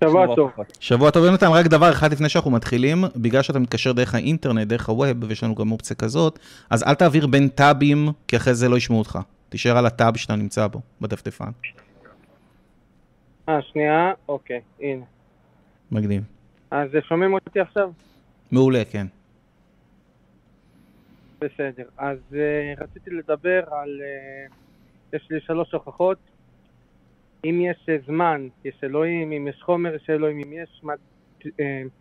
שבוע שבוע טוב. שבוע טוב, יונתן, רק דבר אחד לפני שאנחנו מתחילים, בגלל שאתה מתקשר דרך האינטרנט, דרך הווב, ויש לנו גם אופציה כזאת, אז אל תעביר בין טאבים, כי אחרי זה לא ישמעו אותך. תישאר על הטאב שאתה נמצא בו, בדפדפן. אה, שנייה, אוקיי, הנה. מגניב. אז שומעים אותי עכשיו? מעולה, כן. בסדר. אז uh, רציתי לדבר על... Uh, יש לי שלוש הוכחות. אם יש uh, זמן, יש אלוהים, אם יש חומר, יש אלוהים, אם יש מד... uh,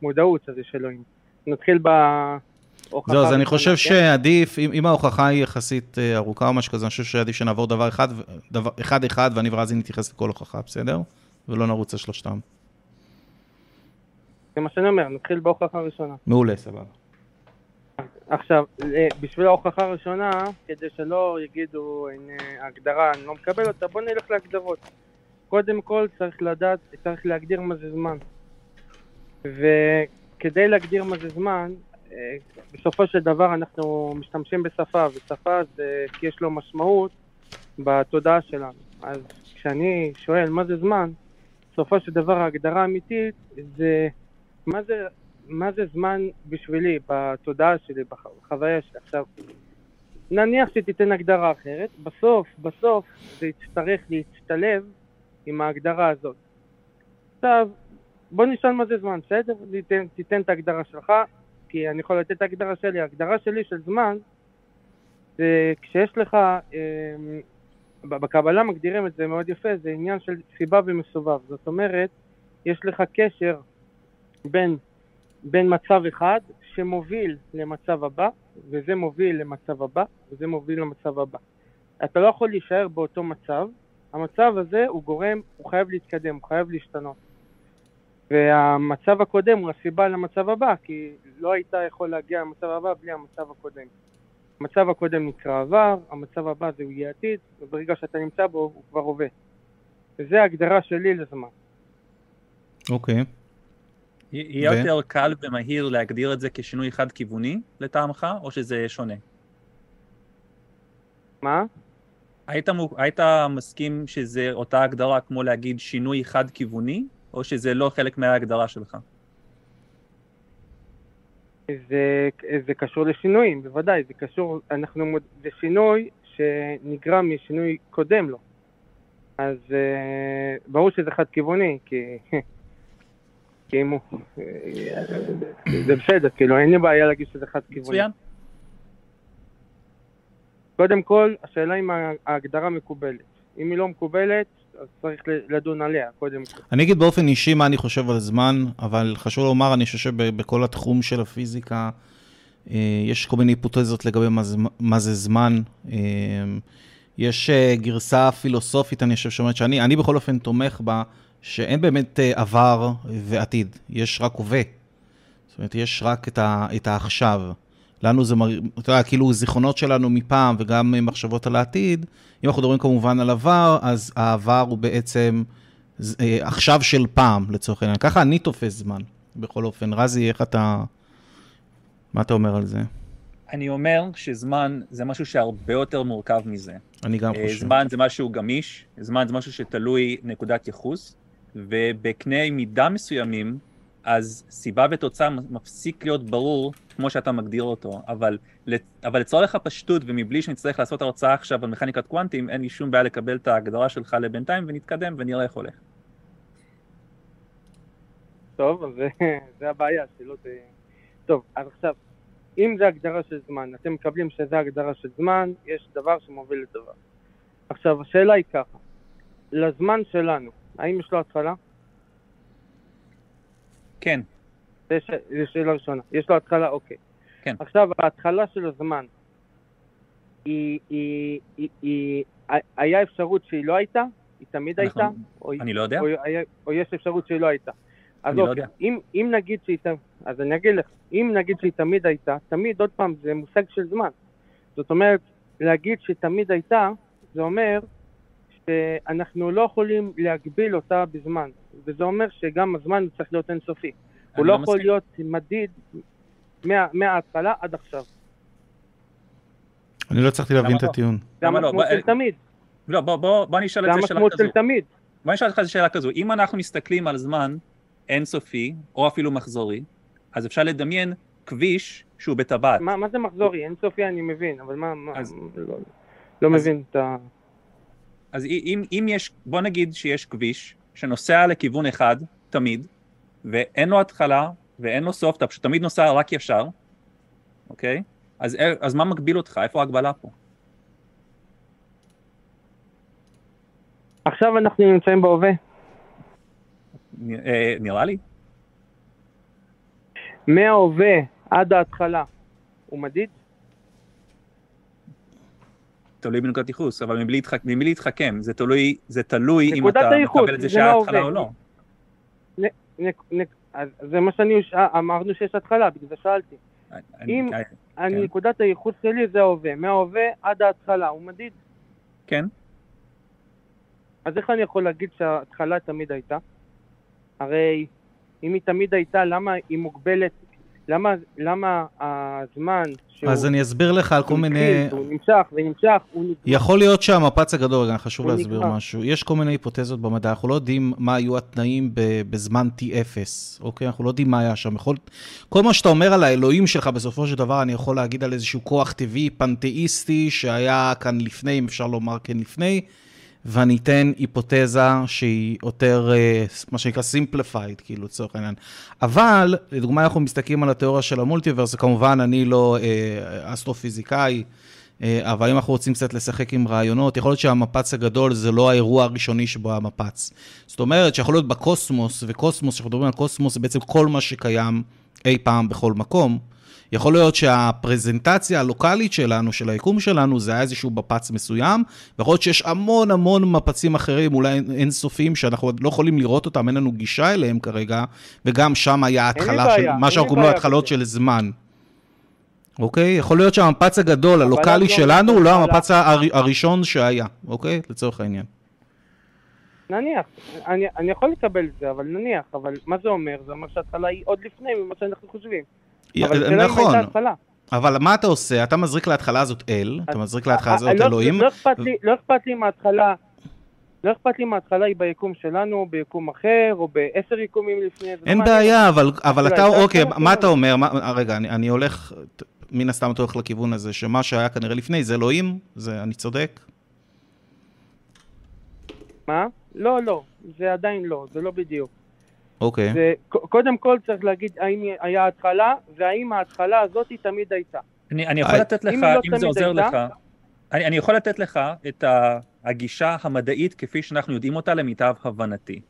מודעות, אז יש אלוהים. נתחיל בהוכחה. זהו, אז אני חושב כן? שעדיף, אם, אם ההוכחה היא יחסית אה, ארוכה או משהו כזה, אני חושב שעדיף שנעבור דבר אחד, דבר, אחד אחד, ואני ורזי נתייחס לכל הוכחה, בסדר? ולא נרוץ על שלושתם. זה מה שאני אומר, נתחיל בהוכחה הראשונה. מעולה, סבבה. עכשיו, אה, בשביל ההוכחה הראשונה, כדי שלא יגידו, הנה, הגדרה, אני לא מקבל אותה, בוא נלך להגדרות. קודם כל צריך לדעת, צריך להגדיר מה זה זמן. וכדי להגדיר מה זה זמן, אה, בסופו של דבר אנחנו משתמשים בשפה, ושפה זה כי יש לו משמעות בתודעה שלנו. אז כשאני שואל מה זה זמן, בסופו של דבר ההגדרה האמיתית זה מה זה מה זה זמן בשבילי, בתודעה שלי, בח- בחוויה שלי. עכשיו, נניח שתיתן הגדרה אחרת, בסוף, בסוף זה יצטרך להצטלב עם ההגדרה הזאת. עכשיו, בוא נשאל מה זה זמן, בסדר? תיתן, תיתן את ההגדרה שלך, כי אני יכול לתת את ההגדרה שלי. ההגדרה שלי של זמן, זה כשיש לך, אה, בקבלה מגדירים את זה מאוד יפה, זה עניין של סיבה ומסובב. זאת אומרת, יש לך קשר בין בין מצב אחד שמוביל למצב הבא, וזה מוביל למצב הבא, וזה מוביל למצב הבא. אתה לא יכול להישאר באותו מצב, המצב הזה הוא גורם, הוא חייב להתקדם, הוא חייב להשתנות. והמצב הקודם הוא הסיבה למצב הבא, כי לא היית יכול להגיע למצב הבא בלי המצב הקודם. המצב הקודם נקרא עבר, המצב הבא זה יהיה עתיד, וברגע שאתה נמצא בו הוא כבר הווה. וזה ההגדרה שלי לזמן. אוקיי. יהיה ו- יותר קל ומהיר להגדיר את זה כשינוי חד-כיווני לטעמך, או שזה שונה? מה? היית, מו- היית מסכים שזה אותה הגדרה כמו להגיד שינוי חד-כיווני, או שזה לא חלק מההגדרה שלך? זה, זה קשור לשינויים, בוודאי, זה קשור, אנחנו, מוד- זה שינוי שנגרם משינוי קודם לו. אז אה, ברור שזה חד כיווני, כי, הוא, אה, זה בסדר, כאילו אין לי בעיה להגיד שזה חד כיווני. מצוין. קודם כל, השאלה אם ההגדרה מקובלת. אם היא לא מקובלת, אז צריך לדון עליה, קודם כל. אני אגיד באופן אישי מה אני חושב על זמן, אבל חשוב לומר, אני חושב שבכל התחום של הפיזיקה, אה, יש כל מיני היפותזות לגבי מה זה, מה זה זמן. אה, יש גרסה פילוסופית, אני חושב, שאומרת שאני אני בכל אופן תומך בה, שאין באמת אה, עבר ועתיד, יש רק הווה. זאת אומרת, יש רק את, ה, את העכשיו. לנו זה, מר- אתה יודע, כאילו זיכרונות שלנו מפעם וגם מחשבות על העתיד. אם אנחנו מדברים כמובן על עבר, אז העבר הוא בעצם אה, עכשיו של פעם, לצורך העניין. ככה אני תופס זמן, בכל אופן. רזי, איך אתה... מה אתה אומר על זה? אני אומר שזמן זה משהו שהרבה יותר מורכב מזה. אני גם אה, חושב. זמן זה משהו גמיש, זמן זה משהו שתלוי נקודת ייחוס, ובקנה מידה מסוימים, אז סיבה ותוצאה מפסיק להיות ברור כמו שאתה מגדיר אותו, אבל, אבל לצורך הפשטות ומבלי שנצטרך לעשות הרצאה עכשיו על מכניקת קוונטים, אין לי שום בעיה לקבל את ההגדרה שלך לבינתיים ונתקדם ונראה איך הולך. טוב, אז זה הבעיה, שלא ת... טוב, אז עכשיו, אם זה הגדרה של זמן, אתם מקבלים שזה הגדרה של זמן, יש דבר שמוביל לדבר. עכשיו, השאלה היא ככה, לזמן שלנו, האם יש לו התחלה? כן. זו שאלה ראשונה. יש לו התחלה? אוקיי. כן. עכשיו, ההתחלה של הזמן, היא, היא, היא, היא, היה אפשרות שהיא לא הייתה? היא תמיד אנחנו, הייתה? או, אני לא יודע. או, או יש אפשרות שהיא לא הייתה? אז אני לא אוקיי, יודע. אם, אם נגיד שהיא, אז אני אגיד לך, אם נגיד שהיא תמיד הייתה, תמיד, עוד פעם, זה מושג של זמן. זאת אומרת, להגיד שתמיד הייתה, זה אומר שאנחנו לא יכולים להגביל אותה בזמן. וזה אומר שגם הזמן צריך להיות אינסופי. הוא לא, לא יכול. להיות מדיד מה, מההתחלה עד עכשיו. אני לא הצלחתי להבין את לא? הטיעון. זה לא? המשמעות בוא- של תמיד. לא, בוא, בוא, בוא נשאל זה את זה שאלה המשמעות כזו. של תמיד. בוא נשאל אותך שאלה כזו. אם אנחנו מסתכלים על זמן אינסופי, או אפילו מחזורי, אז אפשר לדמיין כביש שהוא בטבעת. מה, מה זה מחזורי? אינסופי אני מבין, אבל מה, מה אז- לא, לא אז- מבין את ה... אז אם, אם יש, בוא נגיד שיש כביש שנוסע לכיוון אחד תמיד, ואין לו התחלה ואין לו סוף, אתה פשוט תמיד נוסע רק ישר, אוקיי? אז, אז מה מגביל אותך? איפה ההגבלה פה? עכשיו אנחנו נמצאים בהווה. אה, נראה לי. מההווה עד ההתחלה הוא מדיד? תלוי בנקודת ייחוס, אבל מבלי, להתחכ... מבלי להתחכם, זה תלוי, זה תלוי אם אתה הייחוס, מקבל את זה שהיה מההווה. התחלה או לא. נק, אז זה מה שאני, אמרנו שיש התחלה, בגלל זה שאלתי. אני- אם- אה, אני, כן. נקודת הייחוס שלי זה ההווה, מההווה עד ההתחלה, הוא מדיד. כן, אז איך אני יכול להגיד שההתחלה תמיד הייתה? הרי אם היא תמיד הייתה, למה היא מוגבלת? למה, למה הזמן שהוא... אז אני אסביר לך על כל מיני... הוא נמשך ונמשך, הוא נגמר. יכול להיות שהמפץ הגדול, רגע, חשוב להסביר נגמר. משהו. יש כל מיני היפותזות במדע, אנחנו לא יודעים מה היו התנאים בזמן T0, אוקיי? אנחנו לא יודעים מה היה שם. יכול... כל מה שאתה אומר על האלוהים שלך, בסופו של דבר, אני יכול להגיד על איזשהו כוח טבעי פנתאיסטי שהיה כאן לפני, אם אפשר לומר כן לפני, ואני אתן היפותזה שהיא יותר, אה, מה שנקרא simplified, כאילו, לצורך העניין. אבל, לדוגמה, אנחנו מסתכלים על התיאוריה של המולטיברס, וכמובן, אני לא אה, אסטרופיזיקאי, אה, אבל אם אנחנו רוצים קצת לשחק עם רעיונות, יכול להיות שהמפץ הגדול זה לא האירוע הראשוני שבו המפץ. זאת אומרת שיכול להיות בקוסמוס, וקוסמוס, כשאנחנו מדברים על קוסמוס, זה בעצם כל מה שקיים אי פעם בכל מקום. יכול להיות שהפרזנטציה הלוקאלית שלנו, של היקום שלנו, זה היה איזשהו מפץ מסוים, ויכול להיות שיש המון המון מפצים אחרים, אולי אינסופיים, שאנחנו לא יכולים לראות אותם, אין לנו גישה אליהם כרגע, וגם שם היה התחלה של, מה שאנחנו קוראים לו התחלות. של זמן. אוקיי? יכול להיות שהמפץ הגדול, הלוקאלי לא שלנו, הוא לא. המפץ הר- הראשון שהיה, אוקיי? לצורך העניין. נניח, אני, אני יכול לקבל את זה, אבל נניח, אבל מה זה אומר? זה אומר שההתחלה היא עוד לפני ממה שאנחנו חושבים. אבל השאלה אם נכון, הייתה התחלה. אבל מה אתה עושה? אתה מזריק להתחלה הזאת אל, אתה אז- מזריק להתחלה הזאת אה, לא- אלוהים, לא אכפת לי, לא מההתחלה, לא אכפת לי מההתחלה היא ביקום שלנו, ביקום אחר, או בעשר יקומים לפני. זה לא אין מעניין. בעיה, אבל, אתה, אוקיי, התחלה מה. אתה אומר? רגע, אני, אני הולך, מן הסתם אתה הולך לכיוון הזה, שמה שהיה כנראה לפני זה אלוהים, זה, אני צודק? מה? לא, לא, זה עדיין לא, זה לא בדיוק. אוקיי. זה, קודם כל צריך להגיד האם היה התחלה, והאם ההתחלה הזאת היא תמיד הייתה. אני, אני יכול אה, לתת לך, אם היא לא אם זה עוזר לך, הייתה- אני, אני יכול לתת לך את הגישה המדעית כפי שאנחנו יודעים אותה למיטב הבנתי.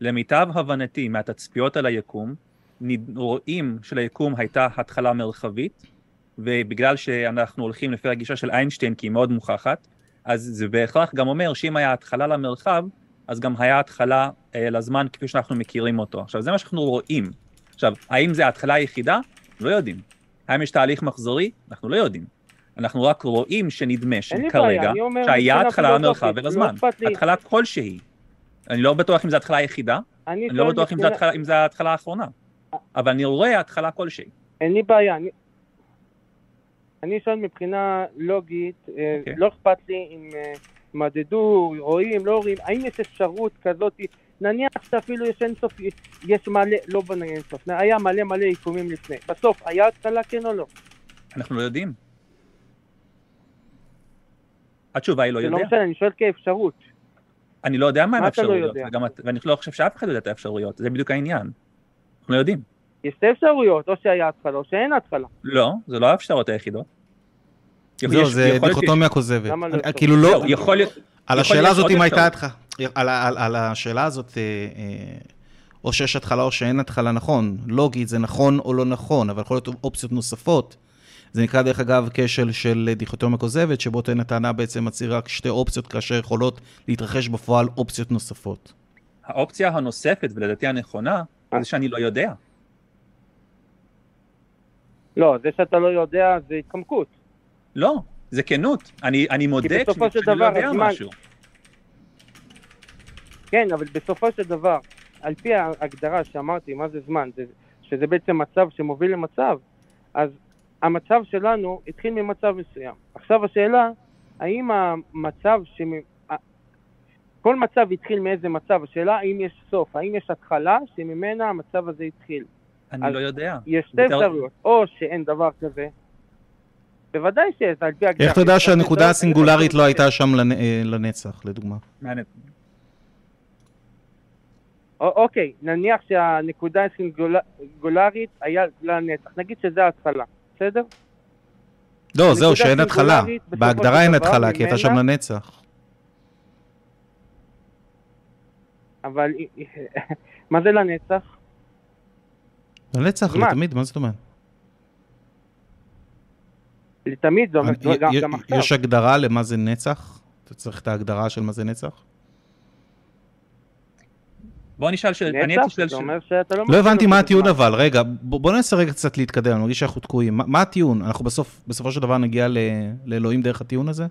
למיטב הבנתי מהתצפיות על היקום, רואים שליקום הייתה התחלה מרחבית, ובגלל שאנחנו הולכים לפי הגישה של איינשטיין, כי היא מאוד מוכחת, אז זה בהכרח גם אומר שאם היה התחלה למרחב, אז גם היה התחלה אה, לזמן כפי שאנחנו מכירים אותו. עכשיו, זה מה שאנחנו רואים. עכשיו, האם זה ההתחלה היחידה? לא יודעים. האם יש תהליך מחזורי? אנחנו לא יודעים. אנחנו רק רואים שנדמה שכרגע, שהיה התחלה למרחב לא ולזמן. לי. התחלה כלשהי. אני לא בטוח אם זו ההתחלה היחידה, אני אני לא בטוח אם זו ההתחלה- אם זו ההתחלה האחרונה. אבל אני רואה התחלה כלשהי. אין לי בעיה, אני... אני שואל מבחינה לוגית, אה, אוקיי. לא אכפת לי אם אה, מדדו, רואים, לא רואים, האם יש אפשרות כזאת, נניח שאפילו יש אינסוף, יש מלא, לא בוא נגיד אינסוף, היה מלא מלא עיכובים לפני, בסוף היה התחלה כן או לא? אנחנו לא יודעים. התשובה היא לא זה לא יודע. משנה, אני שואל כאפשרות. אני לא יודע מה לא האפשרויות, יודע? ואני לא חושב שאף אחד יודע את האפשרויות, זה בדיוק העניין. אנחנו לא יודעים. יש שתי אפשרויות, או שהיה התחלה או שאין התחלה. לא, זה לא האפשרות היחידות. זהו, זה דיכוטומיה כוזבת. לא? כאילו לא, יכול להיות, על השאלה הזאת אם הייתה. התחלה, על, על, על השאלה הזאת, או שיש התחלה או שאין התחלה, נכון. לוגית זה נכון או לא נכון, אבל יכול להיות אופציות נוספות. זה נקרא דרך אגב כשל של דיכוטומיה כוזבת, שבו טוען הטענה בעצם מצהיר רק שתי אופציות, כאשר יכולות להתרחש בפועל אופציות נוספות. האופציה הנוספת, ולדעתי הנכונה, זה שאני לא יודע. לא, זה שאתה לא יודע זה התחמקות. לא, זה כנות. אני, אני מודה כשאני לא יודע הזמן- משהו. כן, אבל בסופו של דבר, על פי ההגדרה שאמרתי, מה זה זמן, זה, שזה בעצם מצב שמוביל למצב, אז המצב שלנו התחיל ממצב מסוים. עכשיו השאלה, האם המצב. ה- כל מצב התחיל מאיזה מצב, השאלה האם יש סוף, האם יש התחלה שממנה המצב הזה התחיל. אני לא יודע. יש שתי אפשרויות, או שאין דבר כזה, בוודאי שיש, על פי ההגדרה. איך אתה יודע שהנקודה הסינגולרית לא הייתה שם אה, לנצח, לדוגמה? אוקיי, נניח שהנקודה הסינגולרית היה לנצח, נגיד שזה ההתחלה, בסדר? לא, זהו, שאין התחלה. בהגדרה אין התחלה, כי הייתה שם לנצח. אבל מה זה לנצח? לנצח. לתמיד, מה זאת אומרת? לתמיד זה אומר, גם, עכשיו. יש הגדרה למה זה נצח? אתה צריך את ההגדרה של מה זה נצח? בוא נשאל שאלה, אני הייתי נצח, שואל זה שאלה. אומר שאתה לא... לא הבנתי מה הטיעון. אבל, רגע, בוא בוא ננסה רגע קצת להתקדם, אני מרגיש שאנחנו תקועים. מה- מה הטיעון? אנחנו בסוף, בסופו של דבר נגיע ל- לאלוהים דרך הטיעון הזה?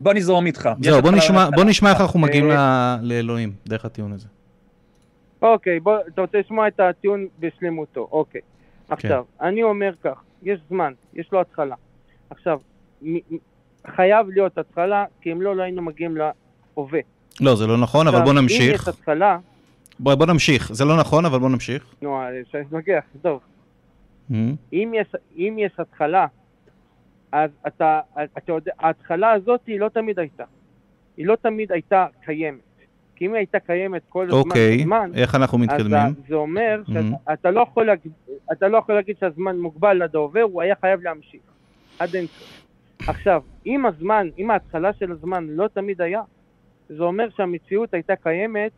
בוא נזרום איתך. זהו, בוא נשמע-. בוא נשמע איך אנחנו מגיעים אה, ל- לאלוהים דרך הטיעון הזה. אוקיי, בוא, אתה רוצה לשמוע את הטיעון בשלמותו, אוקיי. עכשיו, כן. אני אומר כך, יש זמן, יש לו התחלה. עכשיו, חייב להיות התחלה, כי אם לא, לא היינו מגיעים להווה. לא, זה לא נכון, אבל עכשיו, בוא אם נמשיך. יש התחלה, בוא בוא נמשיך. זה לא נכון, אבל בוא נמשיך. נו, אה, שאני מתווכח, טוב. Mhm. אם יש, אם יש התחלה, אז אתה, אתה יודע, ההתחלה הזאת היא לא תמיד הייתה. היא לא תמיד הייתה קיימת. כי אם היא הייתה קיימת כל הזמן, אוקיי, בזמן, איך אנחנו אז מתקדמים? זה אומר Mhm. שאתה לא, יכול אתה לא יכול להגיד שהזמן מוגבל עד ההווה, הוא היה חייב להמשיך. עד אין. עכשיו, אם הזמן, אם ההתחלה של הזמן לא תמיד היה, זה אומר שהמציאות הייתה קיימת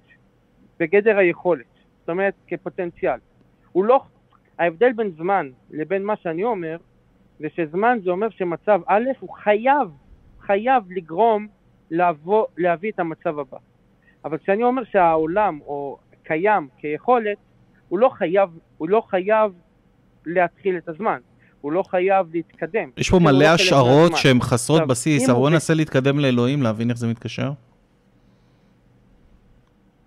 בגדר היכולת. זאת אומרת, כפוטנציאל. הוא לא... ההבדל בין זמן לבין מה שאני אומר, זה שזמן זה אומר שמצב א' הוא חייב, חייב לגרום לבוא, להביא את המצב הבא. אבל כשאני אומר שהעולם או קיים כיכולת, הוא לא חייב, הוא לא חייב להתחיל את הזמן. הוא לא חייב להתקדם. יש פה לא מלא חלק השערות. שהן חסרות בסיס, אבל הוא- ננסה להתקדם לאלוהים, להבין איך זה מתקשר.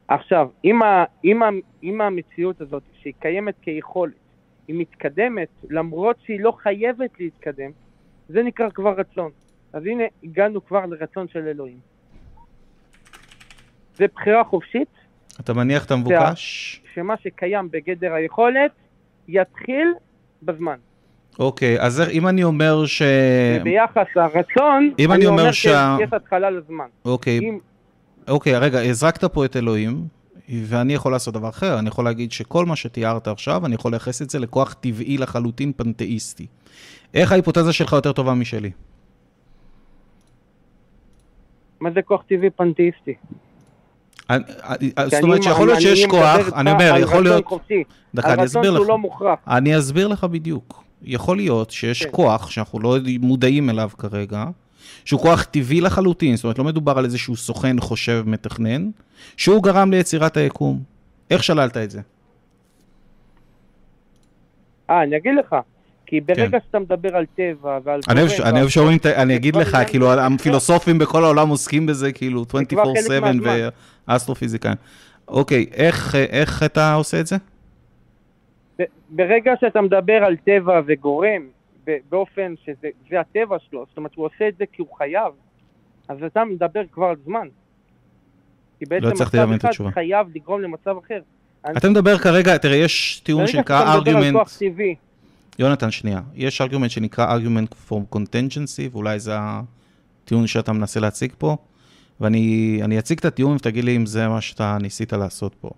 עכשיו, אם, ה, אם, ה, אם המציאות הזאת, שהיא קיימת כיכולת, היא מתקדמת, למרות שהיא לא חייבת להתקדם, זה נקרא כבר רצון. אז הנה, הגענו כבר לרצון של אלוהים. זה בחירה חופשית, אתה מניח את המבוקש? שמה שקיים בגדר היכולת, יתחיל בזמן. אוקיי, אז אם אני אומר ש... וביחס לרצון, אם אני אומר שיש שה- התחלה לזמן. אוקיי, אם, אוקיי, רגע, הזרקת פה את אלוהים, ואני יכול לעשות דבר אחר, אני יכול להגיד שכל מה שתיארת עכשיו, אני יכול לייחס את זה לכוח טבעי לחלוטין פנתאיסטי. איך ההיפותזה שלך יותר טובה משלי? מה זה כוח טבעי פנתאיסטי? אני- אני- זאת אומרת שיכול להיות אני- שיש אני כוח, אני אומר, יכול להיות... חופשי. דקה, על אני רצון אסביר שהוא לך. לא מוכרח. אני אסביר לך בדיוק. יכול להיות שיש כן. כוח שאנחנו לא מודעים אליו כרגע, שהוא כוח טבעי לחלוטין, זאת אומרת, לא מדובר על איזשהו סוכן, חושב, מתכנן, שהוא גרם ליצירת היקום. איך שללת את זה? אה, אני אגיד לך. כי ברגע כן. שאתה מדבר על טבע ועל... אני אוהב ועל- שאומרים, אני אגיד לך, כאילו, הפילוסופים בכל העולם עוסקים בזה, כאילו, כבר חלק 24/7 מהזמן. ואסטרופיזיקאים. אוקיי, איך איך אתה עושה את זה? ברגע שאתה מדבר על טבע וגורם באופן שזה זה הטבע שלו, זאת אומרת הוא עושה את זה כי הוא חייב, אז אתה מדבר כבר על זמן. כי בעצם לא הצלחתי להבין את אחד התשובה. חייב לגרום למצב אחר. אתה מדבר כרגע, תראה, יש טיעון שנקרא טבעי, יונתן, שנייה. יש argument שנקרא argument from contingency, ואולי זה הטיעון שאתה מנסה להציג פה, ואני אני אציג את הטיעון ותגיד לי אם זה מה שאתה ניסית לעשות פה.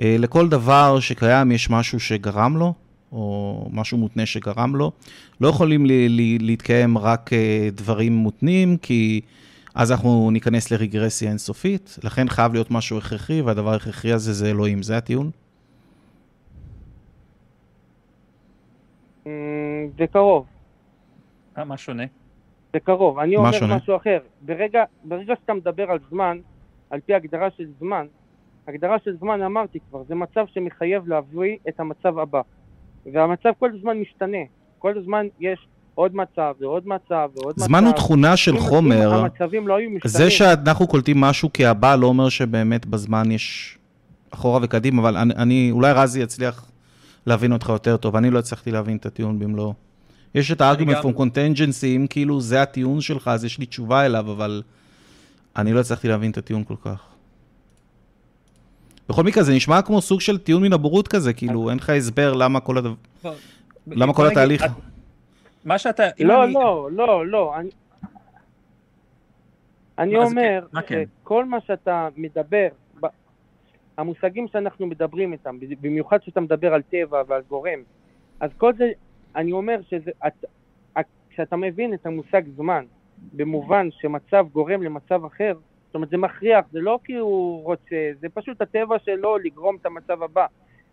אה, לכל דבר שקיים יש משהו שגרם לו, או משהו מותנה שגרם לו. לא יכולים לי, לי, להתקיים רק אה, דברים מותנים, כי אז אנחנו ניכנס לרגרסיה אינסופית, לכן חייב להיות משהו הכרחי, והדבר ההכרחי הזה זה אלוהים. זה הטיעון? אמ, זה קרוב. אה, מה שונה? זה קרוב. אני מה אומר שונה? משהו אחר. ברגע, ברגע שאתה מדבר על זמן, על פי הגדרה של זמן, הגדרה של זמן אמרתי כבר, זה מצב שמחייב להביא את המצב הבא. והמצב כל הזמן משתנה. כל הזמן יש עוד מצב ועוד מצב ועוד מצב. זמן הוא תכונה של אם- חומר. אם המצבים לא היו משתנים... זה שאנחנו קולטים משהו כהבא לא אומר שבאמת בזמן יש אחורה וקדימה, אבל אני, אני אולי רזי יצליח להבין אותך יותר טוב, אני לא הצלחתי להבין את הטיעון במלואו. יש את ה-argument גם- from contingency, אם כאילו זה הטיעון שלך, אז יש לי תשובה אליו, אבל אני לא הצלחתי להבין את הטיעון כל כך. בכל מקרה, זה נשמע כמו סוג של טיעון מן הבורות כזה, כאילו, אין לך הסבר למה כל הדבר... למה כל התהליך? את- מה שאתה... לא, לא, לא, לא. אני, אומר כן, מה כן? שכל מה שאתה מדבר, המושגים שאנחנו מדברים איתם, במיוחד שאתה מדבר על טבע ועל גורם, אז כל זה, אני אומר שזה, את- את- כשאתה מבין את המושג זמן, במובן שמצב גורם למצב אחר, זאת אומרת זה מכריח, זה לא כי הוא רוצה, זה פשוט הטבע שלו לגרום את המצב הבא.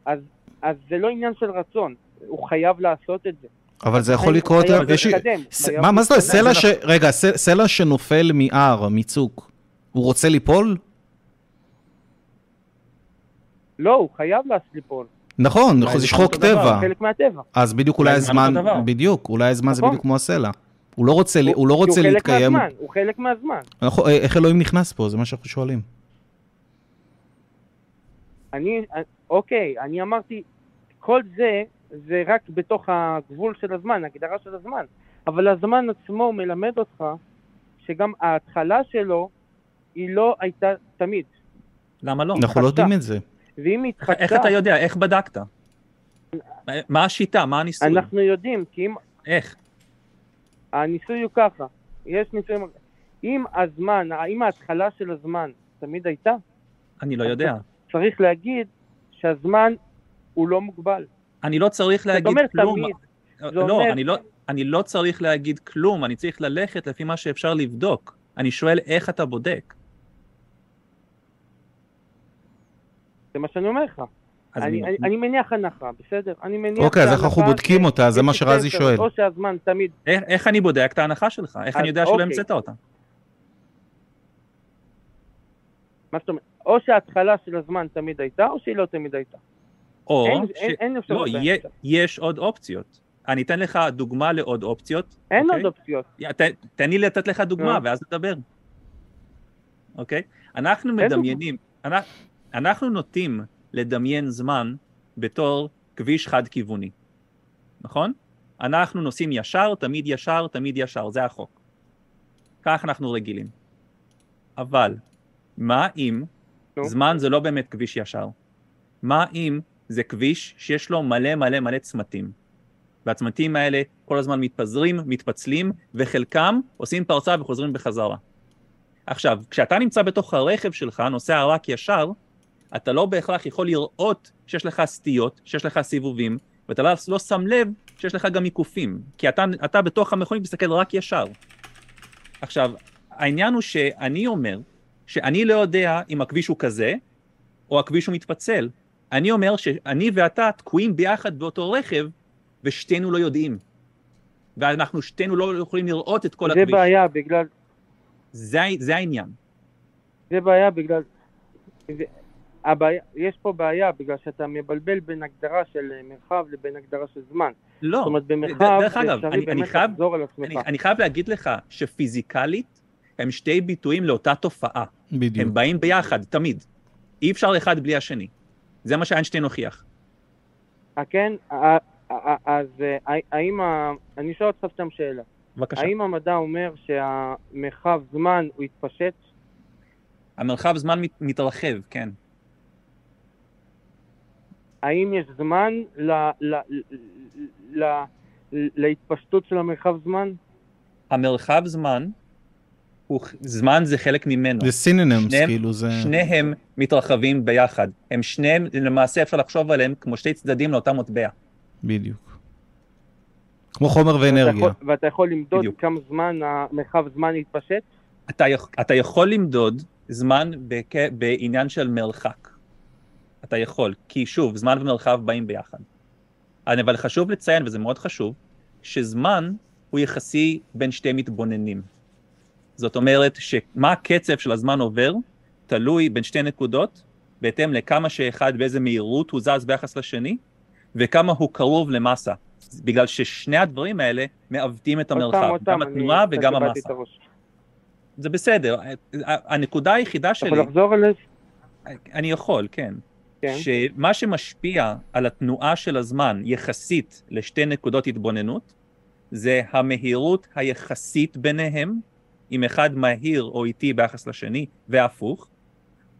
אז, אז זה לא עניין של רצון, הוא חייב לעשות את זה. אבל זה יכול לקרות... יש ס- מה מה זאת אומרת? סלע ש... רגע, ס- סלע שנופל מהר, מצוק, הוא רוצה ליפול? לא, הוא חייב ליפול. נכון, זה חוק טבע. חלק מהטבע. אז בדיוק אולי הזמן. בדיוק, אולי הזמן זה נכון. בדיוק כמו הסלע. הוא לא רוצה לי- הוא לא כי רוצה הוא חלק להתקיים. מהזמן, הוא חלק מהזמן. אנחנו- אה, איך אלוהים נכנס פה? זה מה שאנחנו שואלים. אני, אוקיי, אני אמרתי, כל זה, זה רק בתוך הגבול של הזמן, הגדרה של הזמן. אבל הזמן עצמו מלמד אותך שגם ההתחלה שלו היא לא הייתה תמיד. למה לא? אנחנו לא. יודעים את זה. ואם היא התחדשה, איך אתה יודע? איך בדקת? מה השיטה? מה הניסוי? אנחנו יודעים, כי אם איך? הניסוי הוא ככה, יש ניסויים, אם הזמן, אם ההתחלה של הזמן תמיד הייתה, אני לא יודע. צריך להגיד שהזמן הוא לא מוגבל. אני לא צריך להגיד אומרת כלום. תמיד, זה לא, אומר- אני לא, אני לא צריך להגיד כלום, אני צריך ללכת לפי מה שאפשר לבדוק. אני שואל איך אתה בודק. זה מה שאני אומר לך. אני, אני, אני מניח הנחה, בסדר? אני מניח... אוקיי, אז איך אנחנו בודקים אותה? זה מה שרזי שואל. או שהזמן תמיד... איך, איך אני בודק את ההנחה שלך? איך אני יודע שלא אוקיי. המצאת אותה? מה זאת אומרת? או שההתחלה של הזמן תמיד הייתה, או שהיא לא תמיד הייתה. או אין, ש... אין, אין לא, אפשרות באמצע. יש עוד אופציות. אני אתן לך דוגמה לעוד אופציות. אין אוקיי? עוד אופציות. ת, תן לי לתת לך דוגמה, נו. ואז נדבר. אוקיי? אנחנו מדמיינים, אנחנו, אנחנו נוטים לדמיין זמן בתור כביש חד-כיווני, נכון? אנחנו נוסעים ישר, תמיד ישר, תמיד ישר, זה החוק. כך אנחנו רגילים. אבל, מה אם נו. זמן זה לא באמת כביש ישר? מה אם זה כביש שיש לו מלא מלא מלא צמתים? והצמתים האלה כל הזמן מתפזרים, מתפצלים, וחלקם עושים פרצה וחוזרים בחזרה. עכשיו, כשאתה נמצא בתוך הרכב שלך, נוסע רק ישר, אתה לא בהכרח יכול לראות שיש לך סטיות, שיש לך סיבובים, ואתה לא, לא שם לב שיש לך גם עיקופים, כי אתה, אתה בתוך המכונית מסתכל רק ישר. עכשיו, העניין הוא שאני אומר שאני לא יודע אם הכביש הוא כזה, או הכביש הוא מתפצל. אני אומר שאני ואתה תקועים ביחד באותו רכב, ושתינו לא יודעים. ואנחנו שתינו לא יכולים לראות את כל זה הכביש. בעיה בגלל... זה, זה העניין. זה בעיה בגלל... זה, הבעיה, יש פה בעיה בגלל שאתה מבלבל בין הגדרה של אה, מרחב לבין הגדרה של זמן. לא, זאת אומרת, במרחב דרך זה אגב, אפשרי אני, אני, באמת חייב, לחזור על עצמך. אני, אני חייב להגיד לך שפיזיקלית הם שתי ביטויים לאותה תופעה. בדיוק. הם באים ביחד, תמיד. אי אפשר אחד בלי השני. זה מה שאיינשטיין הוכיח. אה, כן, ה- אז אה, האם. אני שואל אותך סתם שאלה. בבקשה. האם המדע אומר שהמרחב זמן הוא יתפשט? המרחב זמן מת, מתרחב, כן. האם יש זמן ל, ל, ל, ל, להתפשטות של המרחב זמן? המרחב זמן, הוא, זמן זה חלק ממנו. זה סינונמס, כאילו זה... שניהם מתרחבים ביחד. הם שניהם, למעשה אפשר לחשוב עליהם כמו שתי צדדים לאותה מטבע. בדיוק. כמו חומר ואנרגיה. ואתה יכול, ואתה יכול למדוד בדיוק. כמה זמן המרחב זמן יתפשט? אתה, אתה יכול למדוד זמן. בעניין של מרחק. אתה יכול, כי שוב, זמן ומרחב באים ביחד. אבל חשוב לציין, וזה מאוד חשוב, שזמן הוא יחסי בין שתי מתבוננים. זאת אומרת, שמה הקצב של הזמן עובר, תלוי בין שתי נקודות, בהתאם לכמה שאחד באיזה מהירות הוא זז ביחס לשני, וכמה הוא קרוב למסה. בגלל ששני הדברים האלה מעוותים את המרחב, גם התנועה וגם המסה. זה בסדר, הנקודה היחידה שלי... אתה יכול לחזור על זה? אני יכול, כן. כן. שמה שמשפיע על התנועה של הזמן יחסית לשתי נקודות התבוננות, זה המהירות היחסית ביניהם, אם אחד מהיר או איטי ביחס לשני, והפוך,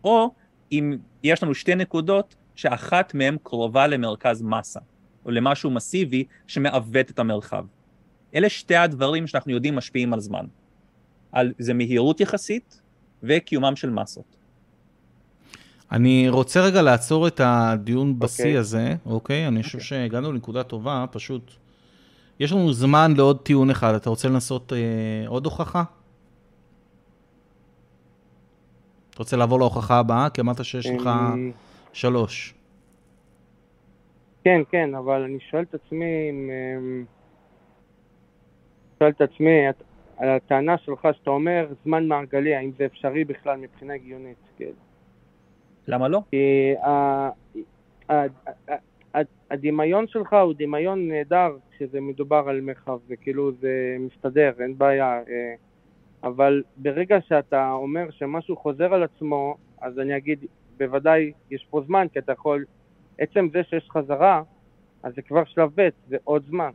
או אם יש לנו שתי נקודות שאחת מהן קרובה למרכז מסה, או למשהו מסיבי שמעוות את המרחב. אלה שתי הדברים שאנחנו יודעים משפיעים על זמן. על, זה מהירות יחסית וקיומם של מסות. אני רוצה רגע לעצור את הדיון בשיא okay. אוקיי. הזה, אוקיי? אני חושב okay. אוקיי. שהגענו לנקודה טובה, פשוט... יש לנו זמן לעוד טיעון אחד. אתה רוצה לנסות אה, עוד הוכחה? אתה רוצה לעבור להוכחה הבאה? כי אמרת שיש לך אמ, שלוש. כן, כן, אבל אני שואל את עצמי אם... אמ, שואל את עצמי, על הטענה שלך שאתה אומר זמן מעגלי, האם זה אפשרי בכלל מבחינה הגיונית, כן. למה לא? כי הדמיון שלך הוא דמיון נהדר כשזה מדובר על מרחב, וכאילו זה מסתדר, אין בעיה. אה, אבל ברגע שאתה אומר שמשהו חוזר על עצמו, אז אני אגיד, בוודאי יש פה זמן, כי אתה יכול, עצם זה שיש חזרה, אז זה כבר שלב ב', זה עוד זמן.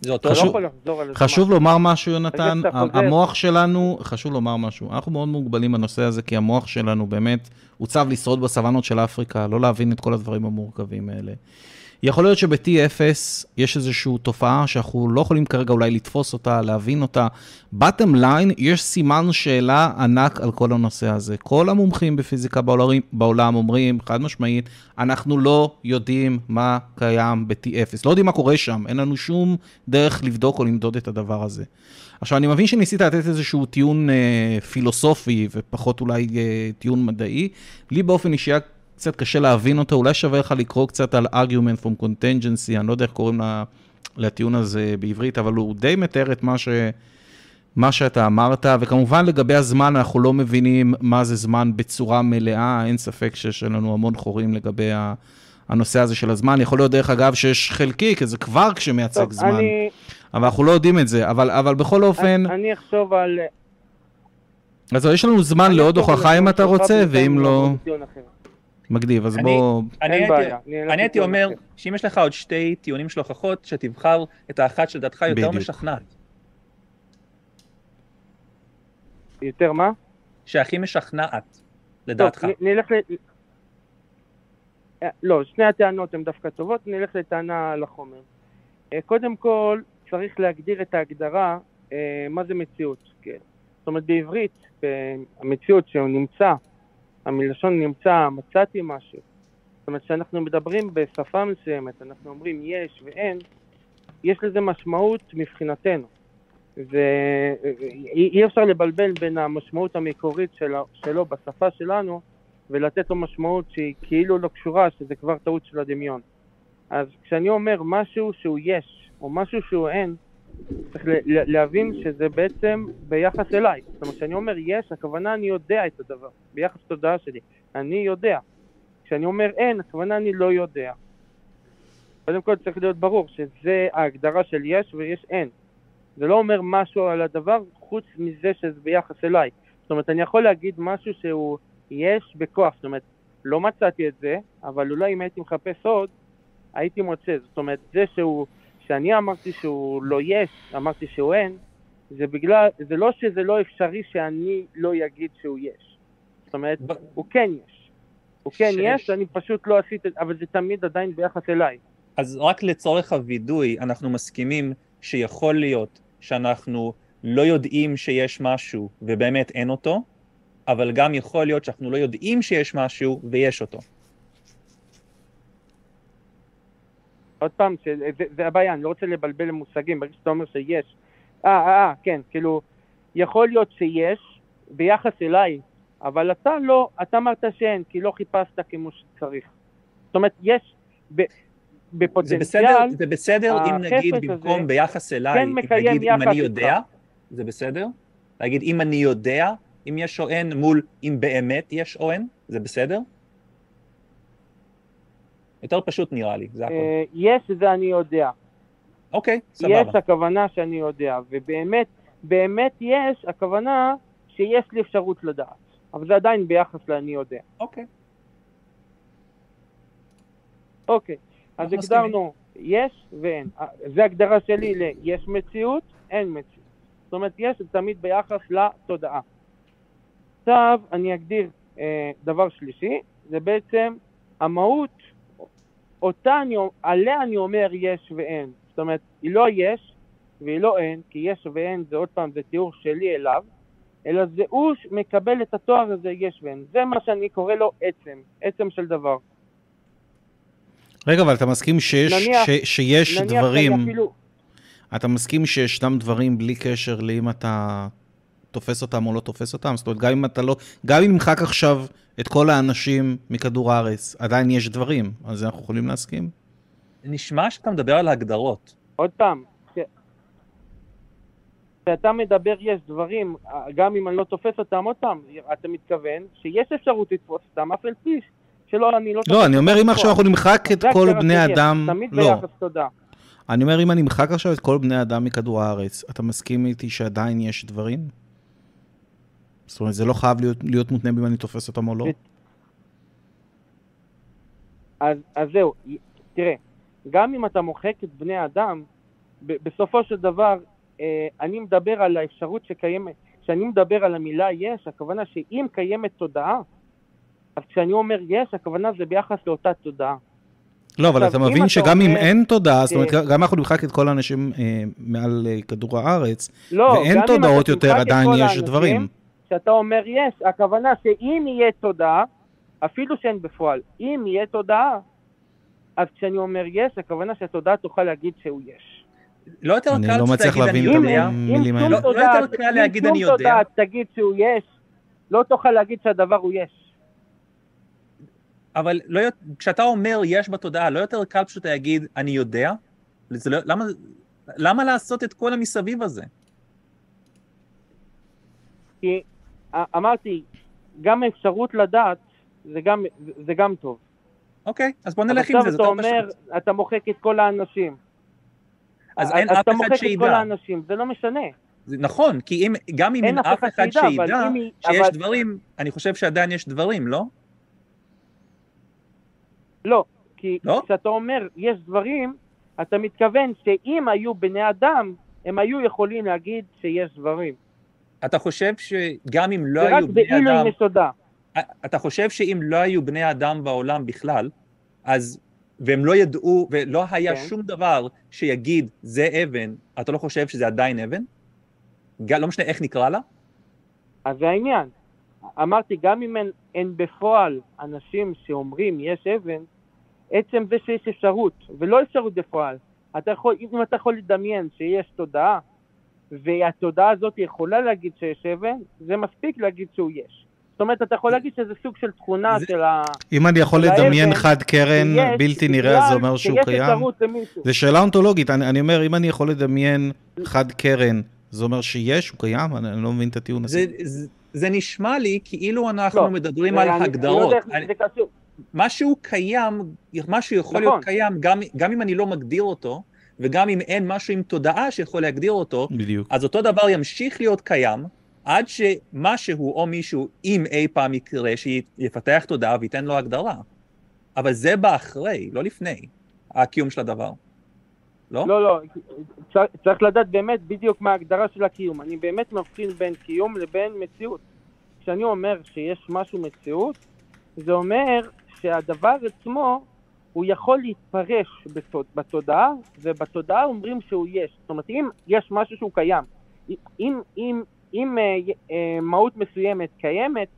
זה אותו חשוב, לא חשוב לומר משהו, יונתן, המוח שלנו, חשוב לומר משהו, אנחנו מאוד מוגבלים בנושא הזה, כי המוח שלנו באמת עוצב לשרוד בסוואנות של אפריקה, לא להבין את כל הדברים המורכבים האלה. יכול להיות שב-T0 יש איזושהי תופעה שאנחנו לא יכולים כרגע אולי לתפוס אותה, להבין אותה. בטם ליין, יש סימן שאלה ענק על כל הנושא הזה. כל המומחים בפיזיקה בעולם, בעולם אומרים, חד משמעית, אנחנו לא יודעים מה קיים ב-T0. לא יודעים מה קורה שם, אין לנו שום דרך לבדוק או למדוד את הדבר הזה. עכשיו, אני מבין שניסית לתת איזשהו טיעון אה, פילוסופי ופחות אולי אה, טיעון מדעי. לי באופן אישי קצת קשה להבין אותו, אולי שווה לך לקרוא קצת על argument from contingency, אני לא יודע איך קוראים לטיעון הזה בעברית, אבל הוא די מתאר את מה, ש, מה שאתה אמרת, וכמובן לגבי הזמן, אנחנו לא מבינים מה זה זמן בצורה מלאה, אין ספק שיש לנו המון חורים לגבי הנושא הזה של הזמן. יכול להיות, דרך אגב, שיש חלקי, כי זה כבר כשמייצג טוב, זמן, אני... אבל אנחנו לא יודעים את זה, אבל, אבל בכל אופן... אני, אני אחשוב על... אז יש לנו זמן לעוד הוכחה אם אתה רוצה, ואם לא... מגניב, אז בוא... אני הייתי אומר שאם יש לך עוד שתי טיעונים של הוכחות, שתבחר את האחת שלדעתך יותר משכנעת. יותר מה? שהכי משכנעת, לדעתך. טוב, נלך ל... אה, לא, שני הטענות הן דווקא טובות, נלך לטענה על החומר. אה, קודם כל, צריך להגדיר את ההגדרה, אה, מה זה מציאות. כן. זאת אומרת, בעברית, המציאות שהוא נמצא המלשון נמצא, מצאתי משהו. זאת אומרת, כשאנחנו מדברים בשפה מסוימת, אנחנו אומרים יש ואין, יש לזה משמעות מבחינתנו. ואי אפשר לבלבל בין המשמעות המקורית שלו, שלו בשפה שלנו ולתת לו משמעות שהיא כאילו לא קשורה, שזה כבר טעות של הדמיון. אז כשאני אומר משהו שהוא יש, או משהו שהוא אין, צריך להבין שזה בעצם ביחס אליי. זאת אומרת, כשאני אומר יש, הכוונה אני יודע את הדבר, ביחס לתודעה שלי. אני יודע. כשאני אומר אין, הכוונה אני לא יודע. קודם כל צריך להיות ברור שזה ההגדרה של יש ויש אין. זה לא אומר משהו על הדבר חוץ מזה שזה ביחס אליי. זאת אומרת, אני יכול להגיד משהו שהוא יש בכוח. זאת אומרת, לא מצאתי את זה, אבל אולי אם הייתי מחפש עוד, הייתי מוצא, זאת אומרת, זה שהוא, שאני אמרתי שהוא לא יש, אמרתי שהוא אין, זה בגלל, זה לא שזה לא אפשרי שאני לא אגיד שהוא יש. זאת אומרת, הוא כן יש. הוא כן ש- יש, אני פשוט לא עשיתי, אבל זה תמיד עדיין ביחס אליי. אז רק לצורך הווידוי, אנחנו מסכימים שיכול להיות שאנחנו לא יודעים שיש משהו ובאמת אין אותו, אבל גם יכול להיות שאנחנו לא יודעים שיש משהו ויש אותו. עוד פעם, שזה- זה, זה הבעיה, אני לא רוצה לבלבל למושגים, ברגע שאתה אומר שיש. אה, אה, אה, כן, כאילו, יכול להיות שיש ביחס אליי, אבל אתה לא, אתה אמרת שאין, כי לא חיפשת כמו שצריך. זאת אומרת, יש ב, זה בפוטנציאל, בסדר, זה בסדר אם נגיד הזה במקום ביחס אליי, כן נגיד אם אני איתך. יודע, זה בסדר? להגיד אם אני יודע אם יש או אין מול אם באמת יש או אין, זה בסדר? יותר פשוט נראה לי, זה הכל. אה, יש זה אני יודע. אוקיי, יש סבבה. הכוונה שאני יודע, ובאמת, באמת יש הכוונה שיש לי אפשרות לדעת. אבל זה עדיין ביחס לאני יודע. אוקיי. אוקיי, אז. הגדרנו יש ואין. אה, זה הגדרה שלי ל-יש מציאות, אין מציאות. זאת אומרת, יש תמיד ביחס לתודעה. עכשיו אני אגדיר אה, דבר שלישי, זה בעצם המהות, אותה אני, עליה אני אומר יש ואין. זאת אומרת, היא לא יש והיא לא אין, כי יש ואין זה עוד פעם, זה תיאור שלי אליו, אלא זה הוא מקבל את התואר הזה יש ואין. זה מה שאני קורא לו עצם, עצם של דבר. רגע, אבל אתה מסכים שיש, נניח- ש, שיש נניח דברים, שאני אפילו... אתה מסכים שישנם דברים בלי קשר לאם אתה תופס אותם או לא תופס אותם? זאת אומרת, גם אם אתה לא, גם אם נמחק עכשיו את כל האנשים מכדור הארץ, עדיין יש דברים, אז אנחנו יכולים להסכים? נשמע שאתה מדבר על הגדרות. עוד פעם, כש- כשאתה מדבר יש דברים, גם אם אני לא תופס אותם, עוד פעם, אתה מתכוון שיש אפשרות לתפוס אותם, אף על פי שלא, אני לא תופס לא, אני אומר, אם עכשיו אנחנו נמחק את זה כל בני אדם, תמיד לא. ביחס תודה. אני אומר, אם אני אמחק עכשיו את כל בני אדם מכדור הארץ, אתה מסכים איתי שעדיין יש דברים? זאת אומרת, זה לא חייב להיות, להיות מותנה אם אני תופס אותם או לא? אז, אז זהו, תראה, גם אם אתה מוחק את בני האדם, ב- בסופו של דבר, אה, אני מדבר על האפשרות שקיימת, כשאני מדבר על המילה יש, הכוונה שאם קיימת תודעה, אז כשאני אומר יש, הכוונה זה ביחס לאותה תודעה. לא, אבל אתה מבין שגם אם אין תודעה, זאת אומרת, גם אנחנו נמחק את כל האנשים אה, מעל אה, כדור הארץ, לא, ואין תודעות יותר, עדיין יש דברים. כשאתה אומר יש, הכוונה שאם יהיה תודעה, אפילו שאין בפועל, אם יהיה תודעה, אז כשאני אומר יש, הכוונה שהתודעה תוכל להגיד שהוא יש. לא יותר אני קל לא פשוט מצליח להגיד אני להבין את יודע? המילים אם האלה. שום לא- לא תודעה- יותר קל אם להגיד שום אני יודע? תודעה תגיד שהוא יש, לא תוכל להגיד שהדבר הוא יש. אבל לא, כשאתה אומר יש בתודעה, לא יותר קל פשוט להגיד אני יודע? לא, למה, למה לעשות את כל המסביב הזה? כי אמרתי, גם האפשרות לדעת זה גם, זה גם טוב. אוקיי, אז בוא נלך עם זה, זה עכשיו יותר אתה אומר, פשוט. אתה מוחק את כל האנשים. אז אין אף אתה אחד מוחק את כל שידע. האנשים, זה לא משנה. זה נכון, כי אם, גם אם אין אף אחד שידע, אבל שידע שיש אבל- דברים, אני חושב שעדיין יש דברים, לא? לא, כי לא? כשאתה אומר יש דברים, אתה מתכוון שאם היו בני אדם, הם היו יכולים להגיד שיש דברים. אתה חושב שגם אם לא זה רק היו בני אדם, עם יסודה. אתה חושב שאם לא היו בני אדם בעולם בכלל, אז, והם לא ידעו, ולא היה כן. שום דבר שיגיד זה אבן, אתה לא חושב שזה עדיין אבן? לא משנה איך נקרא לה? אז זה העניין. אמרתי, גם אם אין, אין בפועל אנשים שאומרים יש אבן, עצם זה שיש אפשרות, ולא אפשרות בפועל, אתה יכול, אם אתה יכול לדמיין שיש תודעה, והתודעה הזאת יכולה להגיד שיש אבן, זה מספיק להגיד שהוא יש. זאת אומרת, אתה יכול להגיד שזה סוג של תכונה זה- של ה... אם אני יכול לדמיין האבן, חד קרן שיש, בלתי נראה, זה אומר שהוא קיים? זו שאלה אונתולוגית, אני, אני אומר, אם אני יכול לדמיין חד קרן, זה אומר שיש, הוא קיים? אני, אני לא מבין את הטיעון הזה. זה, זה, זה נשמע לי כאילו אנחנו לא, מדברים זה- על אני- אני לא הגדרות. יודע איך אני- זה קשור. משהו קיים, משהו יכול נכון. להיות קיים, גם, גם אם אני לא מגדיר אותו, וגם אם אין משהו עם תודעה שיכול להגדיר אותו, בדיוק. אז אותו דבר ימשיך להיות קיים, עד שמשהו או מישהו, אם אי פעם יקרה, שיפתח תודעה וייתן לו הגדרה. אבל זה בא אחרי, לא לפני. הקיום של הדבר. לא? לא, לא, צריך, צריך לדעת באמת בדיוק מה ההגדרה של הקיום. אני באמת מבחין בין קיום לבין מציאות. כשאני אומר שיש משהו מציאות, זה אומר שהדבר עצמו, הוא יכול להתפרש בתוד, בתודעה, ובתודעה אומרים שהוא יש. זאת אומרת, אם יש משהו שהוא קיים, אם, אם, אם אה, אה, מהות מסוימת קיימת,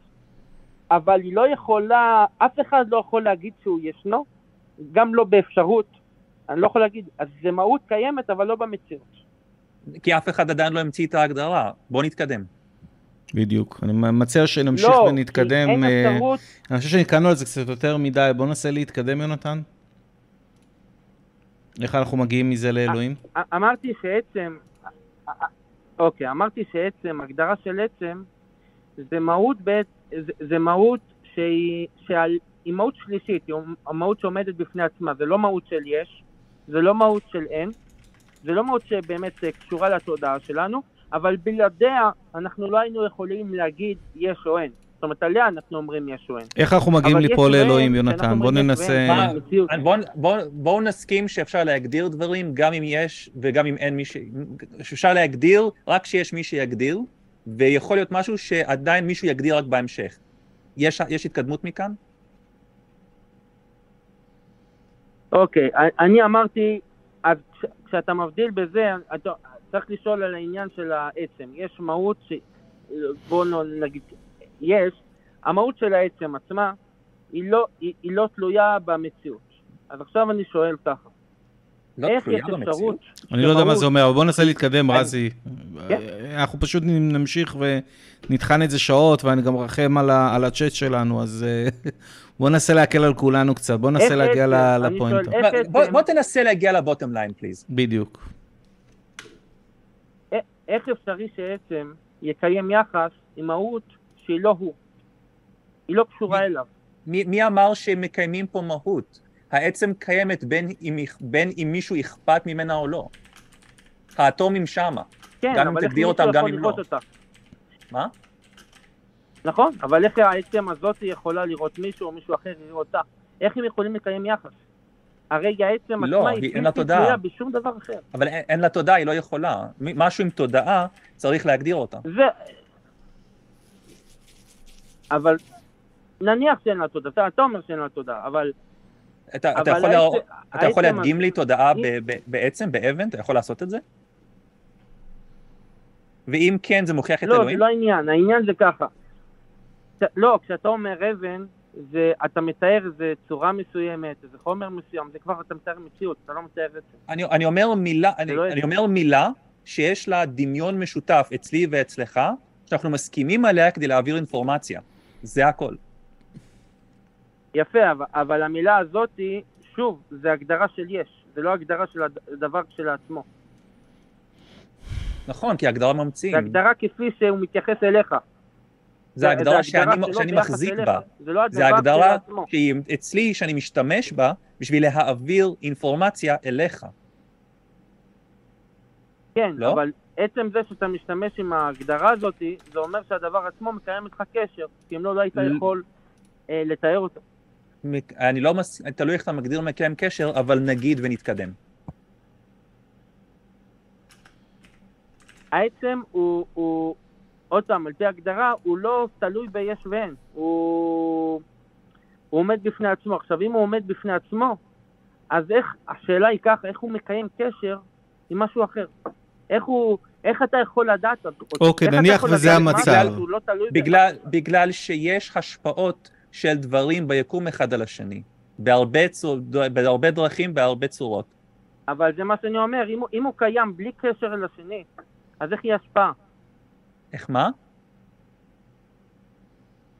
אבל היא לא יכולה, אף אחד לא יכול להגיד שהוא ישנו, גם לא באפשרות, אני לא יכול להגיד, אז זה מהות קיימת, אבל לא במציאות. כי אף אחד עדיין לא המציא את ההגדרה. בוא נתקדם. בדיוק. אני מציע שנמשיך לא, ונתקדם. כי אין אה, אפשרות, אני חושב שנתקענו על זה קצת יותר מדי, בוא ננסה להתקדם, יונתן. איך אנחנו מגיעים מזה לאלוהים? א- אמרתי שעצם, אוקיי, אמרתי שעצם, הגדרה של עצם, זה מהות, בעת, זה, זה מהות שהיא, שעל, היא מהות שלישית, היא המהות שעומדת בפני עצמה, זה לא מהות של יש, זה לא מהות של אין, זה לא מהות שבאמת אה, קשורה לתודעה שלנו, אבל בלעדיה אנחנו לא היינו יכולים להגיד יש או אין. זאת אומרת, עליה אנחנו אומרים יש או אין. איך אנחנו מגיעים ואין, לאלוהים, יונתן? בוא אומרים יש ננסה... במציאות. בואו בוא, בוא נסכים שאפשר להגדיר דברים גם אם יש וגם אם אין מי ש... שאפשר להגדיר רק שיש מי שיגדיר, ויכול להיות משהו שעדיין מישהו יגדיר רק בהמשך. יש, יש התקדמות מכאן? אוקיי, אני אמרתי, אז כש- כשאתה מבדיל בזה, אתה צריך לשאול על העניין של העצם. יש מהות ש... בוא נו- נגיד, יש, המהות של העצם עצמה היא לא, היא, היא לא תלויה במציאות. אז עכשיו אני שואל ככה, לא איך יש. אפשרות אני לא יודע מה זה אומר, אבל בוא ננסה להתקדם, אני- רזי. כן. אנחנו פשוט נמשיך ונטחן את זה שעות, ואני גם מרחם על ה- על הצ'אט שלנו, אז אה, בוא ננסה להקל על כולנו קצת, בוא ננסה להגיע עצם? ל- אני לפואנטה. שואל, איך בוא, תנסה להגיע לבוטום ליין, פליז. בדיוק. איך אפשרי שעצם יקיים יחס עם מהות שהיא לא הוא? היא לא קשורה מי- אליו. מי, מי אמר שהם מקיימים פה מהות? העצם קיימת בין אם, בין אם מישהו אכפת ממנה או לא. האטומים שמה. כן, גם אם תגדיר אותם, גם אם לא. לראות אותה? מה? נכון, אבל איך העצם הזאת יכולה לראות מישהו או מישהו אחר יראה אותה? איך הם יכולים לקיים יחס? הרי העצם לא, עצמה היא- היא לה בלתי. תלויה בשום דבר אחר. אבל אין, אין לה תודעה, היא לא יכולה. משהו עם תודעה, צריך להגדיר אותה. זה... אבל נניח שאין לה תודעה, אתה- אתה אומר שאין לה תודעה, אבל... אתה, אתה אבל יכול, להראות- העצם- אתה יכול להדגים לי תודעה אם- ב- ב- בעצם, באבן? אתה יכול לעשות את זה? ואם כן, זה מוכיח את לא, זה אלוהים? לא העניין, העניין זה ככה. לא, כשאתה אומר אבן, זה, אתה מתאר איזה צורה מסוימת, איזה חומר מסוים, זה כבר אתה מתאר מציאות, אתה לא מתאר עצם. אני, אני אומר מילה, אני, לא אני. אומר מילה שיש לה דמיון משותף אצלי ואצלך, שאנחנו מסכימים עליה כדי להעביר אינפורמציה. זה הכל. יפה, אבל, אבל המילה הזאת, שוב, זה הגדרה של יש, זה לא הגדרה של הדבר כשלעצמו. נכון, כי הגדרה ממציאים. זה הגדרה כפי שהוא מתייחס אליך. זה הגדרה שאני, שאני מחזיק. בה. זה לא זה הגדרה. שהיא אצלי, שאני משתמש בה, בשביל להעביר אינפורמציה אליך. כן, לא? אבל עצם זה שאתה משתמש עם ההגדרה הזאת, זה אומר שהדבר עצמו מקיים איתך קשר, כי אם לא, לא היית ל- יכול אה, לתאר אותו. אני לא מס... תלוי איך אתה מגדיר מקיים קשר, אבל נגיד ונתקדם. העצם הוא, הוא, עוד פעם, על פי הגדרה, הוא לא תלוי ביש ואין. הוא, הוא עומד בפני עצמו. עכשיו, אם הוא עומד בפני עצמו, אז איך, השאלה היא ככה, איך הוא מקיים קשר עם משהו אחר? איך הוא, איך אתה יכול לדעת אותו? אוקיי, נניח וזה המצב. לא בגלל, בגלל שיש השפעות של דברים ביקום אחד על השני. בהרבה, צור... בהרבה דרכים, בהרבה צורות. אבל זה מה שאני אומר, אם הוא, אם הוא קיים בלי קשר אל השני, אז איך היא השפעה? איך מה?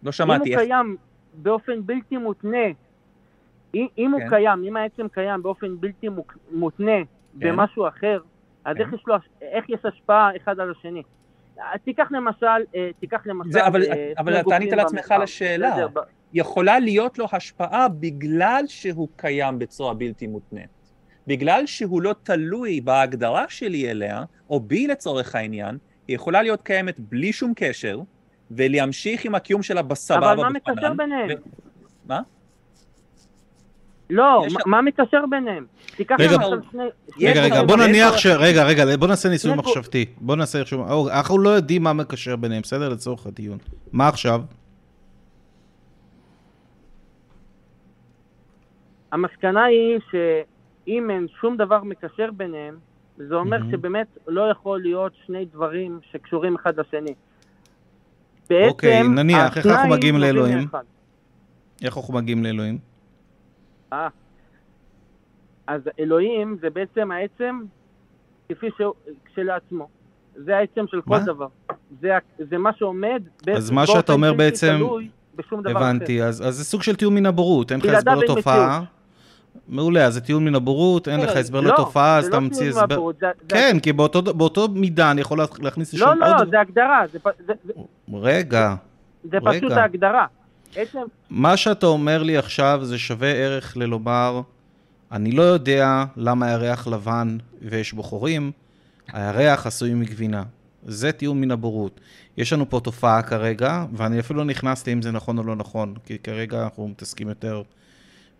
לא אם שמעתי. הוא איך... קיים באופן בלתי מותנה, אם, אם הוא כן. קיים, אם העצם קיים באופן בלתי מותנה במשהו אחר, אז כן. איך יש לו, איך יש השפעה אחד על השני? תיקח למשל, אה, תיקח למשל... זה, אבל, אה, אבל אתה ענית לעצמך לשאלה. בסדר, ב- יכולה להיות לו השפעה בגלל שהוא קיים בצורה בלתי מותנית. בגלל שהוא לא תלוי בהגדרה שלי אליה, או בי לצורך העניין, היא יכולה להיות קיימת בלי שום קשר, ולהמשיך עם הקיום שלה בסבבה אבל מה. מקשר ביניהם? ו- מה? לא, יש- מה- מקשר ביניהם? תיקח רגע, שני... רגע, רגע, בוא נניח ש... רגע, רגע, בוא נעשה ניסוי מחשבתי. בוא נעשה ניסוי... או, אנחנו לא יודעים מה מקשר ביניהם, בסדר? לצורך הדיון. מה עכשיו? המסקנה היא שאם אין שום דבר מקשר ביניהם, זה אומר מהמם. שבאמת לא יכול להיות שני דברים שקשורים אחד לשני. בעצם, אוקיי, נניח, איך אנחנו מגיעים לאלוהים? איך אנחנו מגיעים לאלוהים? אה. אז אלוהים זה בעצם העצם כפי שהוא כשלעצמו. זה העצם של כל מה? דבר. זה, זה מה שעומד ב- אז מה שאתה אומר בעצם-. הבנתי, אז אז זה סוג של טיעון מן הבורות, אין לך הסבר לתופעה. מעולה, אז זה טיעון מן הבורות, אין לך הסבר לא, לתופעה, אז אתה לא ממציא טיעון הסבר. מהבורות, זה- זה- כן, כי באותו- מידה אני יכול להכניס לשם לא, לא, עוד... זה הגדרה, רגע, זה פשוט. ההגדרה. מה שאתה אומר לי עכשיו זה שווה ערך ללומר, אני לא יודע למה הירח לבן ויש בו חורים, הירח עשוי מגבינה. זה טיעון מן הבורות. יש לנו פה תופעה כרגע, ואני אפילו לא נכנסתי אם זה נכון או לא נכון, כי כרגע אנחנו מתעסקים יותר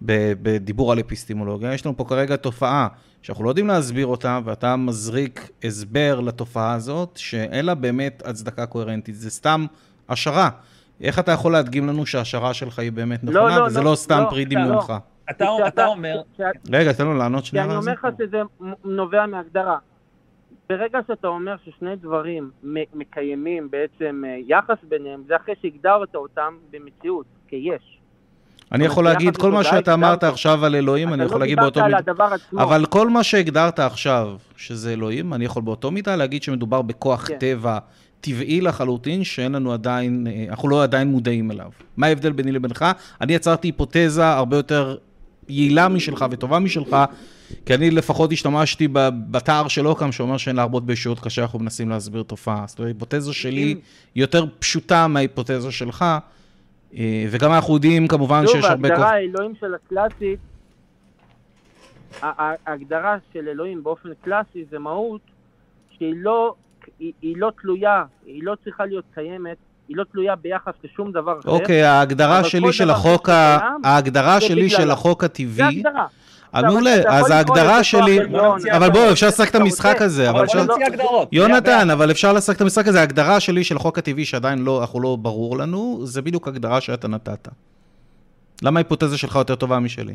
בדיבור על אפיסטימולוגיה. יש לנו פה כרגע תופעה שאנחנו לא יודעים להסביר אותה, ואתה מזריק הסבר לתופעה הזאת, שאין לה באמת הצדקה קוהרנטית. זה סתם השערה. איך אתה יכול להדגים לנו שההשערה שלך היא באמת לא, נכונה, לא, וזה לא, לא סתם לא, פרי לא. דמיונך? אתה, כשאתה- אתה אומר, כש- רגע, תן לו לענות כי שנייה. אני רזי. אומר לך שזה נובע מהגדרה. ברגע שאתה אומר ששני דברים מקיימים בעצם אה, יחס ביניהם, זה אחרי שהגדרת אותם במציאות, כיש. אני יכול להגיד, כל מה שאתה אמרת. עכשיו על אלוהים, אני יכול להגיד באותו אתה לא מידה. דיברת על הדבר עצמו. אבל כל מה שהגדרת עכשיו, שזה אלוהים, אני יכול באותו מידה להגיד שמדובר בכוח כן. טבע טבעי לחלוטין, שאין לנו עדיין, אה, אנחנו לא עדיין מודעים אליו. מה ההבדל ביני לבינך? אני יצרתי היפותזה הרבה יותר יעילה משלך וטובה משלך, כי אני לפחות השתמשתי בתער של אוקם, שאומר שאין להרבות בישויות כאשר אנחנו מנסים להסביר תופעה. זאת אומרת, ההיפותזה שלי יותר פשוטה מההיפותזה שלך, וגם אנחנו יודעים כמובן שוב, שיש הרבה כוח... ההגדרה האלוהים של הקלאסית, ההגדרה של אלוהים באופן קלאסי זה מהות שהיא לא, היא, היא לא תלויה, היא לא צריכה להיות קיימת, היא לא תלויה ביחס לשום דבר אחר. אוקיי, ההגדרה שלי של החוק, ה... ההגדרה זה שלי של. החוק זה הטבעי, הגדרה. עכשיו, מעולה, אז ההגדרה שלי, עליון, אבל אבל אתה בוא, רוצה, אפשר לשחק את המשחק הזה, אבל. בוא נוציא הגדרות. יונתן, אבל אפשר לשחק את המשחק הזה, ההגדרה שלי של החוק הטבעי שעדיין לא, אנחנו לא ברור לנו, זה בדיוק הגדרה שאתה נתת. למה ההיפותזה שלך יותר טובה משלי?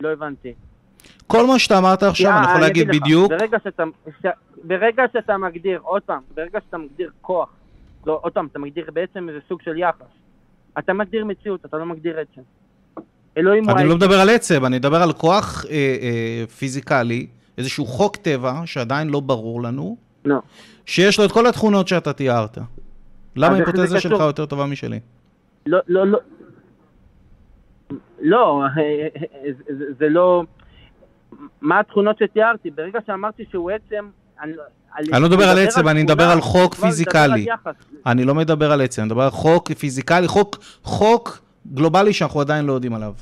לא הבנתי. כל מה שאתה אמרת עכשיו, אה, אני יכול להגיד בדיוק, ברגע שאתה, ש... ברגע שאתה מגדיר, עוד פעם, ברגע שאתה מגדיר כוח, לא, עוד פעם, אתה מגדיר בעצם איזה סוג של יחס. אתה מגדיר מציאות, אתה לא מגדיר עצם. אלוהים הוא אני לא. מדבר על עצב, אני מדבר על כוח אה, אה, פיזיקלי, איזשהו חוק טבע שעדיין לא ברור לנו, לא. שיש לו את כל התכונות שאתה תיארת. למה ההיפותזה שלך? יותר טובה משלי? לא, לא, לא. לא, זה- זה- זה לא... מה התכונות שתיארתי? ברגע שאמרתי שהוא עצם... אני אני לא מדבר על עצם, אני מדבר על חוק פיזיקלי. אני לא מדבר על עצם, אני מדבר על חוק פיזיקלי, חוק, חוק גלובלי שאנחנו עדיין לא יודעים עליו.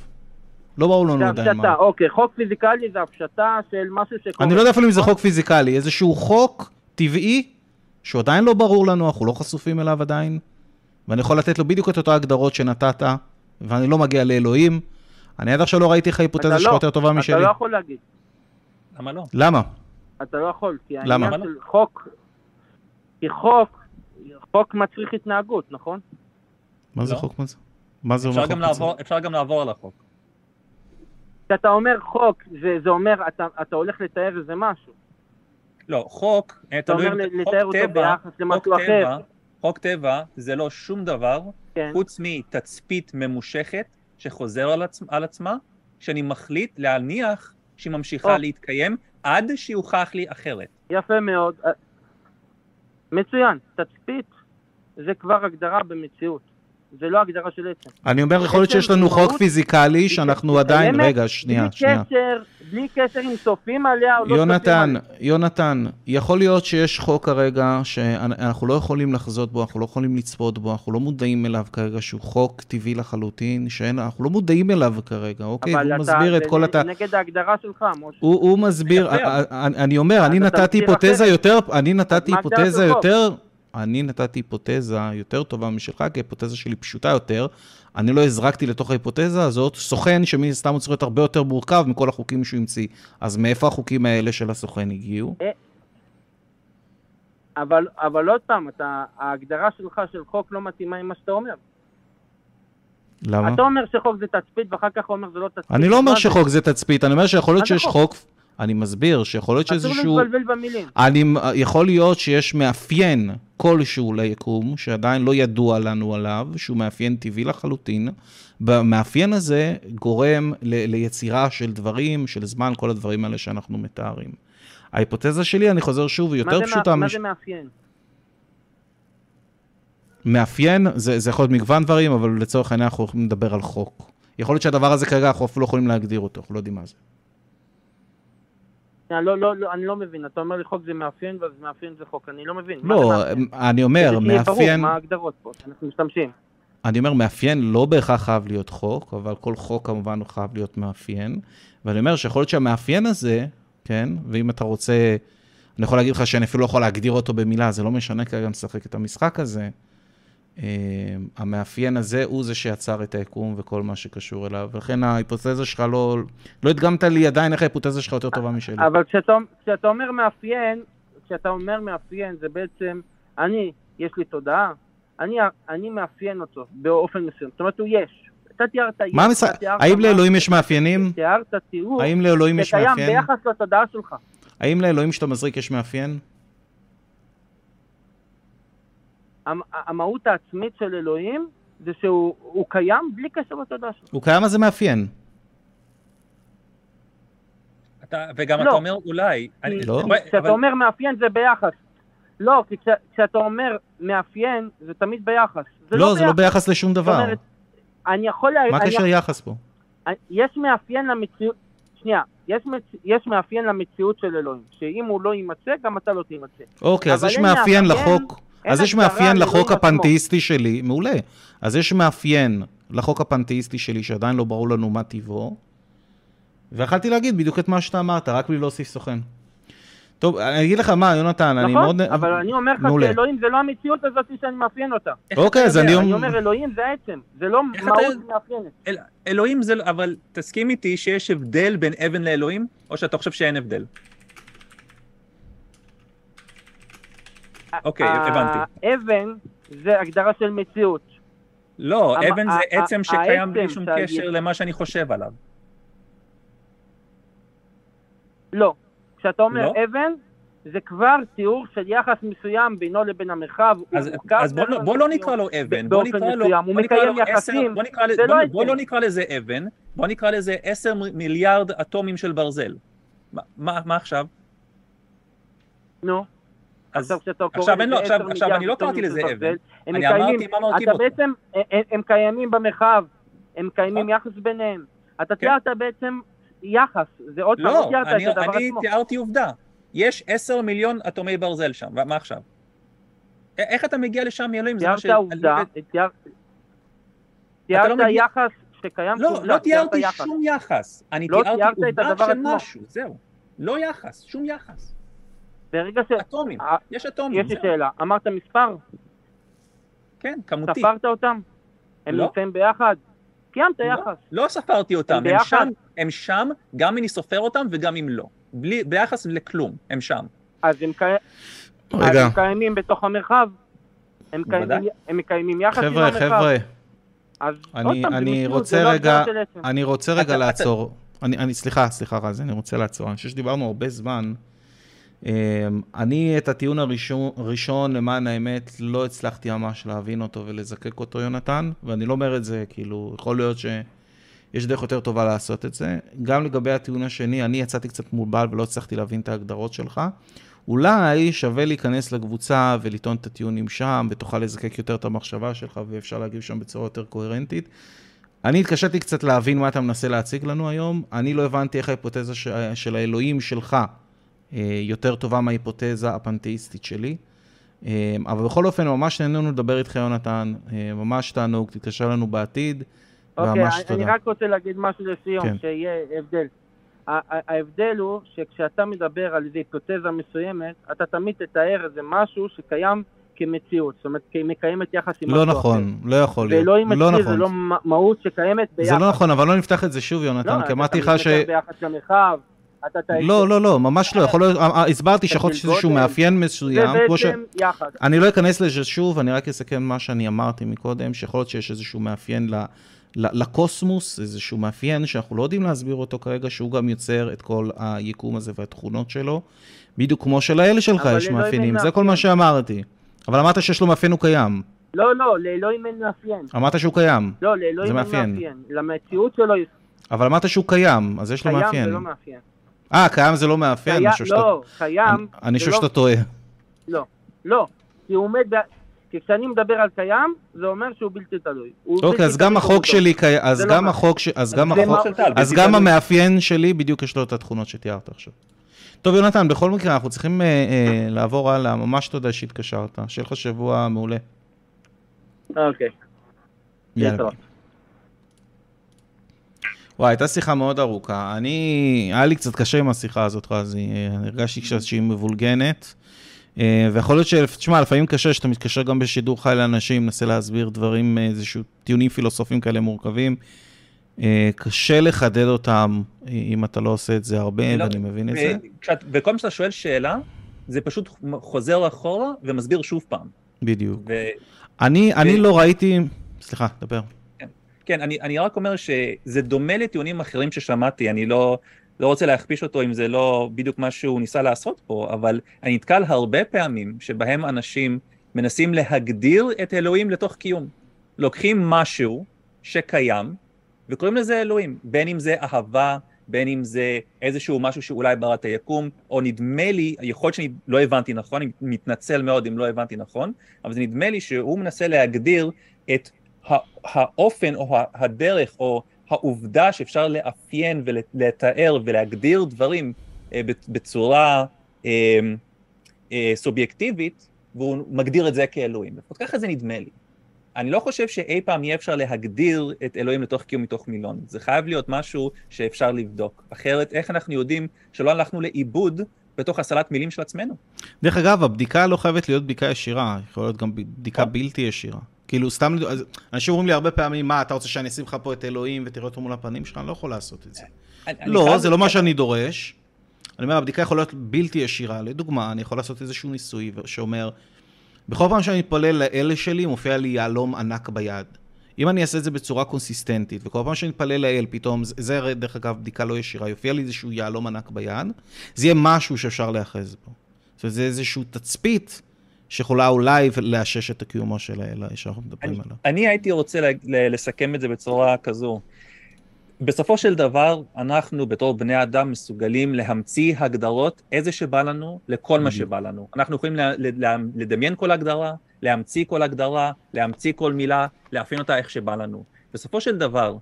לא ברור לנו זה עדיין הפשטה, מה. אוקיי, חוק פיזיקלי זה הפשטה של משהו שקורה. אני לא יודע אפילו אם זה חוק פיזיקלי, איזשהו חוק טבעי, שהוא עדיין לא ברור לנו, אנחנו לא חשופים אליו עדיין, ואני יכול לתת לו בדיוק את אותו הגדרות שנתת, ואני לא מגיע לאלוהים. אני עד עכשיו לא ראיתי איך ההיפותזה אתה שלך לא, יותר טובה אתה משלי. לא יכול להגיד. למה לא? למה? אתה לא יכול, כי למה? העניין של חוק... כי חוק, חוק מצריך התנהגות, נכון? מה זה לא. חוק מה זה? מה זה אומר אפשר חוק? לעבור- אפשר גם לעבור על החוק. כשאתה אומר חוק, זה, זה אומר, אתה, אתה הולך לתאר איזה משהו. לא, חוק, אה, אתה אומר לתאר אותו ביחס חוק למשהו אחר. חוק טבע זה לא שום דבר כן. חוץ מתצפית ממושכת שחוזר על, עצ... על עצמה, שאני מחליט להניח שהיא ממשיכה או. להתקיים עד שיוכח לי אחרת. יפה מאוד. מצוין. תצפית זה כבר הגדרה במציאות. זה לא הגדרה של עצם. אני אומר, יכול להיות שיש לנו חוק פיזיקלי שאנחנו עדיין... רגע, שנייה, שנייה. בלי קשר אם צופים עליה או לא צופים יונתן, עליה. יונתן, יכול להיות שיש חוק כרגע שאנחנו לא יכולים לחזות בו, אנחנו לא יכולים לצפות בו, אנחנו לא מודעים אליו כרגע, שהוא חוק טבעי לחלוטין, שאנחנו לא מודעים אליו כרגע, אוקיי? אבל והוא אתה מסביר את כל הת... נגד ההגדרה שלך, משה. הוא, הוא מסביר. אני, אומר, אני אתה נתתי היפותזה. יותר, אני נתתי היפותזה? יותר, אני נתתי היפותזה יותר טובה משלך, כי ההיפותזה שלי פשוטה יותר. אני לא הזרקתי לתוך ההיפותזה הזאת סוכן שמן הסתם הוא צריך להיות הרבה יותר מורכב מכל החוקים שהוא המציא. אז מאיפה החוקים האלה של הסוכן הגיעו? אבל, אבל עוד פעם, אתה, ההגדרה שלך של חוק לא מתאימה עם מה שאתה אומר. למה? אתה אומר שחוק זה תצפית, ואחר כך אומר זה לא תצפית. אני לא אומר? שחוק זה תצפית, אני אומר שיכול להיות שיש חוק? אני מסביר שיכול להיות אסור שאיזשהו... להתבלבל במילים. אני, יכול להיות שיש מאפיין כלשהו ליקום, שעדיין לא ידוע לנו עליו, שהוא מאפיין טבעי לחלוטין. במאפיין הזה גורם ל, ליצירה של דברים, של זמן, כל הדברים האלה שאנחנו מתארים. ההיפותזה שלי, אני חוזר שוב, היא מה יותר פשוטה. מה, מה מש- זה מאפיין? מאפיין, זה, זה יכול להיות מגוון דברים, אבל לצורך העניין אנחנו לדבר על חוק. יכול להיות שהדבר הזה כרגע אנחנו אפילו לא יכולים להגדיר אותו, אנחנו לא יודעים מה זה. אני לא, לא, לא, אני לא מבין, אתה אומר לי חוק זה מאפיין, ואז מאפיין זה חוק, אני לא מבין. לא, מאפיין? אני אומר, מאפיין... מה ההגדרות פה, שאנחנו משתמשים. אני אומר, מאפיין לא בהכרח חייב להיות חוק, אבל כל חוק כמובן הוא חייב להיות מאפיין. ואני אומר שיכול להיות שהמאפיין הזה, כן, ואם אתה רוצה, אני יכול להגיד לך שאני אפילו לא יכול להגדיר אותו במילה, זה לא משנה כרגע לשחק את המשחק הזה. אה, המאפיין הזה הוא זה שיצר את היקום וכל מה שקשור אליו, ולכן ההיפותזה שלך לא, לא הדגמת לי עדיין איך ההיפותזה שלך יותר טובה משלי. אבל כשאתה, כשאתה אומר מאפיין, כשאתה אומר מאפיין, זה בעצם, אני, יש לי תודעה, אני, אני מאפיין אותו באופן מסוים. זאת אומרת, הוא יש. אתה תיארת. מה המס... תיארת האם לאלוהים יש מאפיינים? תיארת תיאור האם לאלוהים יש שקיים מאפיין? ביחס לתודעה שלך. האם לאלוהים שאתה מזריק יש מאפיין? המהות העצמית של אלוהים זה שהוא הוא קיים בלי קשר לתודעה שלך. הוא קיים אז זה מאפיין. אתה, וגם לא. אתה אומר אולי. אני- לא. אבל- כשאתה אומר מאפיין זה ביחס. לא, כי כש, כשאתה אומר מאפיין זה תמיד ביחס. זה לא, זה לא ביחס. ביחס לשום זאת דבר. אומרת, אני יכול... מה אני קשר יחס פה? יש מאפיין למציאות, שנייה, יש, מצ... יש מאפיין למציאות של אלוהים, שאם הוא לא יימצא, גם אתה לא תימצא. אוקיי, אז אבל יש מאפיין מאפיין, לחוק, אז יש מאפיין לחוק. הפנתאיסטי שלי, מעולה. אז יש מאפיין לחוק הפנתאיסטי שלי, שעדיין לא ברור לנו מה טיבו, ויכלתי להגיד בדיוק את מה שאתה אמרת, רק בלי להוסיף סוכן. טוב, אני אגיד לך מה, יונתן, אני נכון? מאוד... אבל אני אומר לך מעולה. שאלוהים זה לא המציאות הזאת שאני מאפיין אותה. אוקיי, אז? אני אני אומר- אומר אלוהים זה עצם, זה לא מהות? מאפיינת. אל, אלוהים זה, לא- אבל תסכים איתי שיש הבדל בין אבן לאלוהים, או שאתה חושב שאין הבדל? אוקיי, הבנתי. האבן זה הגדרה של מציאות. לא, אבן זה עצם שקיים בלי שום קשר למה שאני חושב עליו. לא. כשאתה אומר לא? אבן, זה כבר תיאור של יחס מסוים בינו לבין המרחב. אז, אז בוא, לא- באופן בוא לא. נקרא לו אבן, בוא נקרא לו, מסוים, בוא נקרא לו מקיים עשר, יחסים, בוא נקרא, בוא, לא בוא עצם. לא נקרא לזה אבן, בוא נקרא לזה עשר מיליארד אטומים של ברזל. מה, מה, מה עכשיו? נו. אז עכשיו אין לו- עכשיו- עכשיו אני לא קראתי לזה אבן. אני אמרתי מה מרכיב אתה אותו. בעצם, הם- הם קיימים במרחב, הם קיימים יחס ביניהם. אתה כן. תיארת בעצם יחס, זה עוד פעם, לא, לא תיארת אני, את הדבר אני עצמו. תיארתי עובדה. יש עשר מיליון אטומי ברזל שם, מה עכשיו? איך אתה מגיע לשם מה תיארת עובדה, תיארת לא מגיע- יחס שקיים לא, לא תיארת תיארתי. שום יחס. אני לא תיארתי תיארת עובדה של. משהו, זהו. לא יחס, שום יחס. ברגע ש... אטומים, אה, יש אטומים, יש לי. שאלה, אמרת מספר? כן, כמותי. ספרת אותם? הם לא. נמצאים ביחד? קיימת לא, יחס. לא ספרתי אותם, הם הם? שם, הם שם, גם אם אני סופר אותם וגם אם לא. בלי, ביחס לכלום, הם שם. אז הם קי- אז רגע, הם קיימים בתוך המרחב? הם. קיימים- הם מקיימים יחס עם חבר'ה, המרחב? חבר'ה, אז אני- זה אני רוצה לא רגע-. אני רוצה רגע אתה- לעצור. אני, אני, סליחה, סליחה רז, אני רוצה לעצור. אני חושב שדיברנו הרבה זמן. אמ, אני את הטיעון הראשון, ראשון, למען האמת, לא הצלחתי ממש להבין אותו ולזקק אותו, יונתן, ואני לא אומר את זה, כאילו, יכול להיות שיש דרך יותר טובה לעשות את זה. גם לגבי הטיעון השני, אני יצאתי קצת מולבל ולא הצלחתי להבין את ההגדרות שלך. אולי שווה להיכנס לקבוצה ולטעון את הטיעונים שם, ותוכל לזקק יותר את המחשבה שלך, ואפשר להגיב שם בצורה יותר קוהרנטית. אני התקשיתי קצת להבין מה אתה מנסה להציג לנו היום. אני לא הבנתי איך ההיפותזה. של האלוהים שלך יותר טובה מההיפותזה הפנתאיסטית שלי. אה, אבל בכל אופן, ממש נהנינו לדבר איתך, יונתן. אה, ממש תענוג, תתקשר לנו בעתיד. אוקיי, ממש אני- תודה. אני רק רוצה להגיד משהו לסיום, כן. שיהיה הבדל. ההבדל הוא שכשאתה מדבר על איזו היפותזה מסוימת, אתה תמיד תתאר איזה משהו שקיים כמציאות, זאת אומרת, כמקיימת יחס עם לא נכון, לא יכול להיות. ואלוהים לא אצלי זה נכון. לא מ- מהות שקיימת ביחס. זה לא נכון, אבל לא נפתח את זה שוב, יונתן, כי אמרתי לך ש... לא, אתה ביחס למרחב, אתה... אתה- לא, לא, לא, ממש לא, יכול להיות, אה, אה, הסברתי שיכול להיות איזשהו. מאפיין זה מסוים, ש... בעצם יחס. אני לא אכנס לזה שוב, אני רק אסכם מה שאני אמרתי מקודם, שיכול להיות שיש איזשהו מאפיין ל, לקוסמוס, איזשהו מאפיין שאנחנו לא יודעים להסביר אותו כרגע, שהוא גם יוצר את כל היקום הזה והתכונות שלו, בדיוק כמו שלאלה שלך יש מאפיינים, זה כל מה. שאמרתי. אבל אמרת שיש לו מאפיין, הוא קיים. לא, לא, לאלוהים אין מאפיין. אמרת שהוא קיים, לא, זה לאלוהים אין מאפיין. למציאות שלו יש אבל אמרת שהוא קיים, אז יש לו קיים מאפיין. זה לא מאפיין. אה, קיים זה לא מאפיין? קיים- אני חושב שאתה- לא, קיים... אני- חושב לא- שאתה טועה. לא, לא. כי הוא עומד... כי כשאני מדבר על קיים, זה אומר שהוא בלתי תלוי. אוקיי, אז גם החוק. שלי קיים, אז לא גם החוק, ש- אז גם זה החוק, אז גם. המאפיין שלי, בדיוק יש לו את התכונות שתיארת עכשיו. טוב, יונתן, בכל מקרה, אנחנו צריכים אה, אה, לעבור הלאה. ממש תודה שהתקשרת. שיהיה לך שבוע מעולה. אוקיי. יאללה. וואי, הייתה שיחה מאוד ארוכה. אני, היה לי קצת קשה עם השיחה הזאת, רזי. הרגשתי שהיא מבולגנת. אה, ויכול להיות ש... תשמע, לפעמים קשה שאתה מתקשר גם בשידור חי לאנשים, מנסה להסביר דברים, אה, איזשהו טיעונים פילוסופיים כאלה מורכבים. אה, קשה לחדד אותם אם אתה לא עושה את זה הרבה, לא, ואני מבין את זה. וכשאת- וכל פעם שאתה שואל שאלה, זה פשוט חוזר אחורה ומסביר שוב פעם. בדיוק. ו- אני, אני לא ראיתי... סליחה, דבר. כן, אני, אני רק אומר שזה דומה לטיעונים אחרים ששמעתי, אני לא, לא רוצה להכפיש אותו אם זה לא בדיוק מה שהוא ניסה לעשות פה, אבל אני נתקל הרבה פעמים שבהם אנשים מנסים להגדיר את אלוהים לתוך קיום. לוקחים משהו שקיים וקוראים לזה אלוהים, בין אם זה אהבה, בין אם זה איזשהו משהו שאולי ברא את היקום, או נדמה לי, יכול להיות שאני לא הבנתי נכון, אני מתנצל מאוד אם לא הבנתי נכון, אבל זה נדמה לי שהוא מנסה להגדיר את האופן או הדרך או העובדה שאפשר לאפיין ולתאר ולהגדיר דברים אה, בצ- בצורה אה, אה, סובייקטיבית, והוא מגדיר את זה כאלוהים. לפחות ככה זה נדמה לי. אני לא חושב שאי פעם יהיה אפשר להגדיר את אלוהים לתוך קיום מתוך מילון. זה חייב להיות משהו שאפשר לבדוק. אחרת, איך אנחנו יודעים שלא הלכנו לאיבוד בתוך הסלט מילים של עצמנו? דרך אגב, הבדיקה לא חייבת להיות בדיקה ישירה, יכול להיות גם בדיקה בלתי ישירה. כאילו, סתם, אנשים אומרים לי הרבה פעמים, מה, אתה רוצה שאני אשים לך פה את אלוהים ותראה אותו מול הפנים שלך? אני לא יכול לעשות את זה. לא, זה לא מה שאני דורש. אני אומר, הבדיקה יכולה להיות בלתי ישירה. לדוגמה, אני יכול לעשות איזשהו ניסוי שאומר, בכל פעם שאני מתפלל לאל שלי, מופיע לי יהלום ענק ביד. אם אני אעשה את זה בצורה קונסיסטנטית, וכל פעם שאני מתפלל לאל, פתאום, זה, דרך אגב בדיקה לא ישירה, יופיע לי איזשהו יהלום ענק ביד, זה יהיה משהו שאפשר להיאחז בו. זאת אומרת, זה איזשהו תצפית שיכולה אולי לאשש את קיומו של האל שאנחנו מדברים אני, עליו. אני הייתי רוצה ל- ל- לסכם את זה בצורה כזו. בסופו של דבר, אנחנו בתור בני אדם מסוגלים להמציא הגדרות איזה שבא לנו לכל מה. שבא לנו. אנחנו יכולים לה- לה- לדמיין כל הגדרה, להמציא כל הגדרה, להמציא כל מילה, לאפיין אותה איך שבא לנו. בסופו של דבר,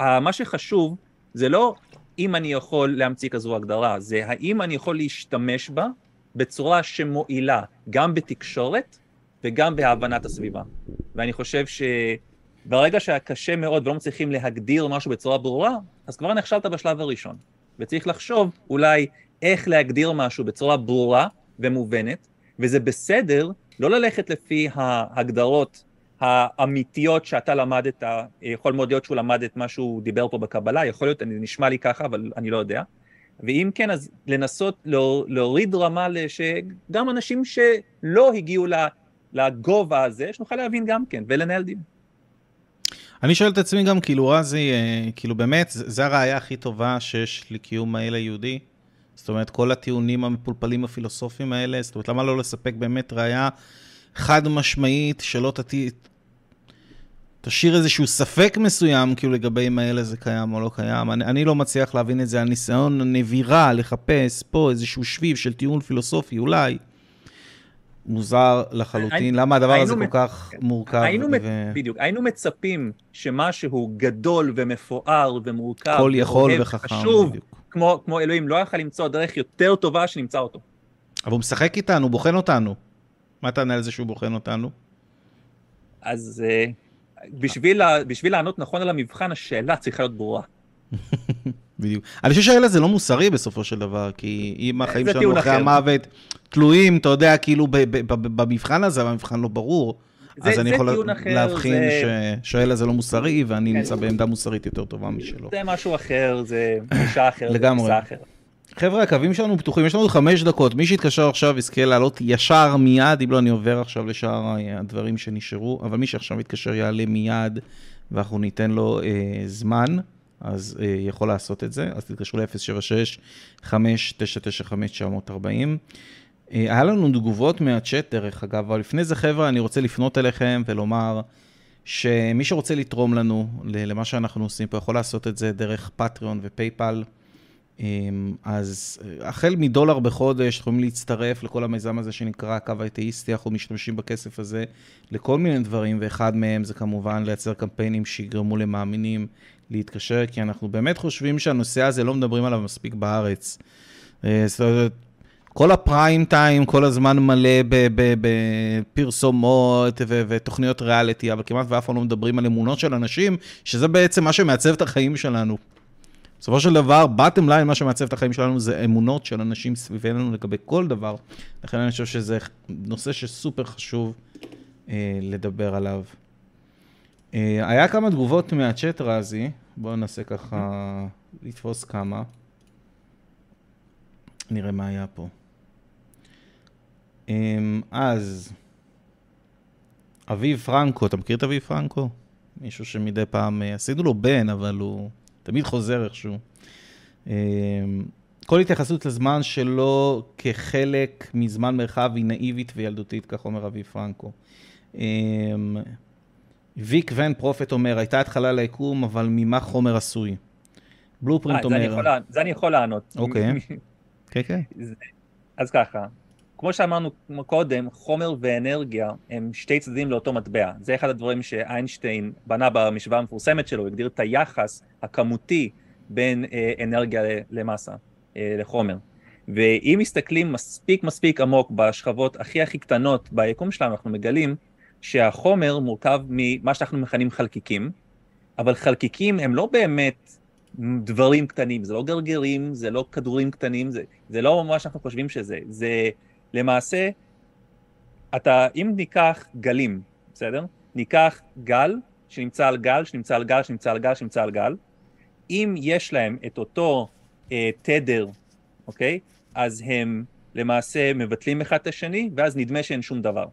מה שחשוב זה לא אם אני יכול להמציא כזו הגדרה, זה האם אני יכול להשתמש בה בצורה שמועילה גם בתקשורת וגם בהבנת הסביבה. ואני חושב שברגע שהיה קשה מאוד ולא מצליחים להגדיר משהו בצורה ברורה, אז כבר נכשלת בשלב הראשון. וצריך לחשוב אולי איך להגדיר משהו בצורה ברורה ומובנת, וזה בסדר לא ללכת לפי ההגדרות האמיתיות שאתה למדת, יכול מאוד להיות שהוא למד את מה שהוא דיבר פה בקבלה, יכול להיות, נשמע לי ככה, אבל אני לא יודע. ואם כן, אז לנסות להור- להוריד רמה שגם אנשים שלא הגיעו לגובה הזה, שנוכל להבין גם כן, ולנהל דיון. אני שואל את עצמי גם, כאילו, רזי, אה, כאילו, באמת, זה הראייה הכי טובה שיש לקיום האל היהודי? זאת אומרת, כל הטיעונים המפולפלים הפילוסופיים האלה, זאת אומרת, למה לא לספק באמת ראייה חד משמעית שלא תתי... תשאיר איזשהו ספק מסוים, כאילו, לגבי אם האל הזה קיים או לא קיים. אני, אני לא מצליח להבין את זה. הניסיון הנבירה לחפש פה איזשהו שביב של טיעון פילוסופי, אולי, מוזר לחלוטין. למה הדבר היינו הזה כל כך מורכב? היינו, ו... בדיוק, היינו מצפים שמשהו גדול ומפואר ומורכב, כל יכול וחכם, חשוב, בדיוק. כמו, כמו אלוהים, לא יכל למצוא דרך יותר טובה שנמצא אותו. אבל הוא משחק איתנו, בוחן אותנו. מה תענה על זה שהוא בוחן אותנו? אז uh, בשביל, לה, בשביל לענות נכון על המבחן, השאלה צריכה להיות ברורה. בדיוק. אני חושב שהאלה זה לא מוסרי בסופו של דבר, כי אם החיים שלנו אחרי אחר. המוות תלויים, אתה יודע, כאילו במבחן הזה, המבחן לא ברור, זה- אז אני זה יכול טיעון אחר, להבחין זה- ש- שהאלה זה לא מוסרי, ואני כן. נמצא בעמדה מוסרית יותר טובה משלו. זה משהו אחר, זה גישה אחרת, זה לגמרי. חבר'ה, הקווים שלנו פתוחים, יש לנו חמש דקות. מי שיתקשר עכשיו יזכה לעלות ישר מיד, אם לא, אני עובר עכשיו לשאר הדברים שנשארו, אבל מי שעכשיו יתקשר יעלה מיד, ואנחנו ניתן לו אה, זמן, אז אה, יכול לעשות את זה. אז תתקשרו ל-076-5995-940. אה, היה לנו תגובות מהצ'אט, דרך אגב, אבל לפני זה, חבר'ה, אני רוצה לפנות אליכם ולומר שמי שרוצה לתרום לנו למה שאנחנו עושים פה, יכול לעשות את זה דרך פטריון ופייפל. אמ, אז אה, החל מדולר בחודש, יכולים להצטרף לכל המיזם הזה שנקרא הקו האתאיסטי, אנחנו משתמשים בכסף הזה לכל מיני דברים, ואחד מהם זה כמובן לייצר קמפיינים שיגרמו למאמינים להתקשר, כי אנחנו באמת חושבים שהנושא הזה, לא מדברים עליו מספיק בארץ. אה, זאת אומרת, כל הפריים טיים, כל הזמן מלא בפרסומות ותוכניות ריאליטי, אבל כמעט ואף פעם לא מדברים על אמונות של אנשים, שזה בעצם מה שמעצב את החיים שלנו. בסופו של דבר, bottom line, מה שמעצב את החיים שלנו זה אמונות של אנשים סביבנו לגבי כל דבר. לכן אני חושב שזה נושא שסופר חשוב אה, לדבר עליו. אה, היה כמה תגובות מהצ'אט, רזי. בואו ננסה ככה לתפוס כמה. נראה מה היה פה. אה, אז, אביב פרנקו, אתה מכיר את אביב פרנקו? מישהו שמדי פעם, אה, עשינו לו בן, אבל הוא תמיד חוזר איכשהו. אה, כל התייחסות לזמן שלו כחלק מזמן מרחב היא נאיבית וילדותית, כך אומר אביב פרנקו. ויק ון פרופט אומר, הייתה התחלה ליקום, אבל ממה חומר עשוי? בלופרינט אה, אומר... זה אני יכול לענות. אוקיי. כן, כן. אז ככה, כמו שאמרנו קודם, חומר ואנרגיה הם שתי צדדים לאותו מטבע. זה אחד הדברים שאיינשטיין בנה במשוואה המפורסמת שלו, הוא הגדיר את היחס הכמותי בין אה, אנרגיה למסה, אה, לחומר. ואם מסתכלים מספיק מספיק עמוק בשכבות הכי הכי קטנות ביקום שלנו, אנחנו מגלים שהחומר מורכב ממה שאנחנו מכנים חלקיקים, אבל חלקיקים הם לא באמת דברים קטנים, זה לא גרגירים, זה לא כדורים קטנים, זה, זה לא מה שאנחנו חושבים שזה, זה למעשה, אתה, אם ניקח גלים, בסדר? ניקח גל שנמצא על גל, שנמצא על גל, שנמצא על גל, שנמצא על גל, אם יש להם את אותו אה, תדר, אוקיי? אז הם למעשה מבטלים אחד את השני, ואז נדמה שאין שום דבר.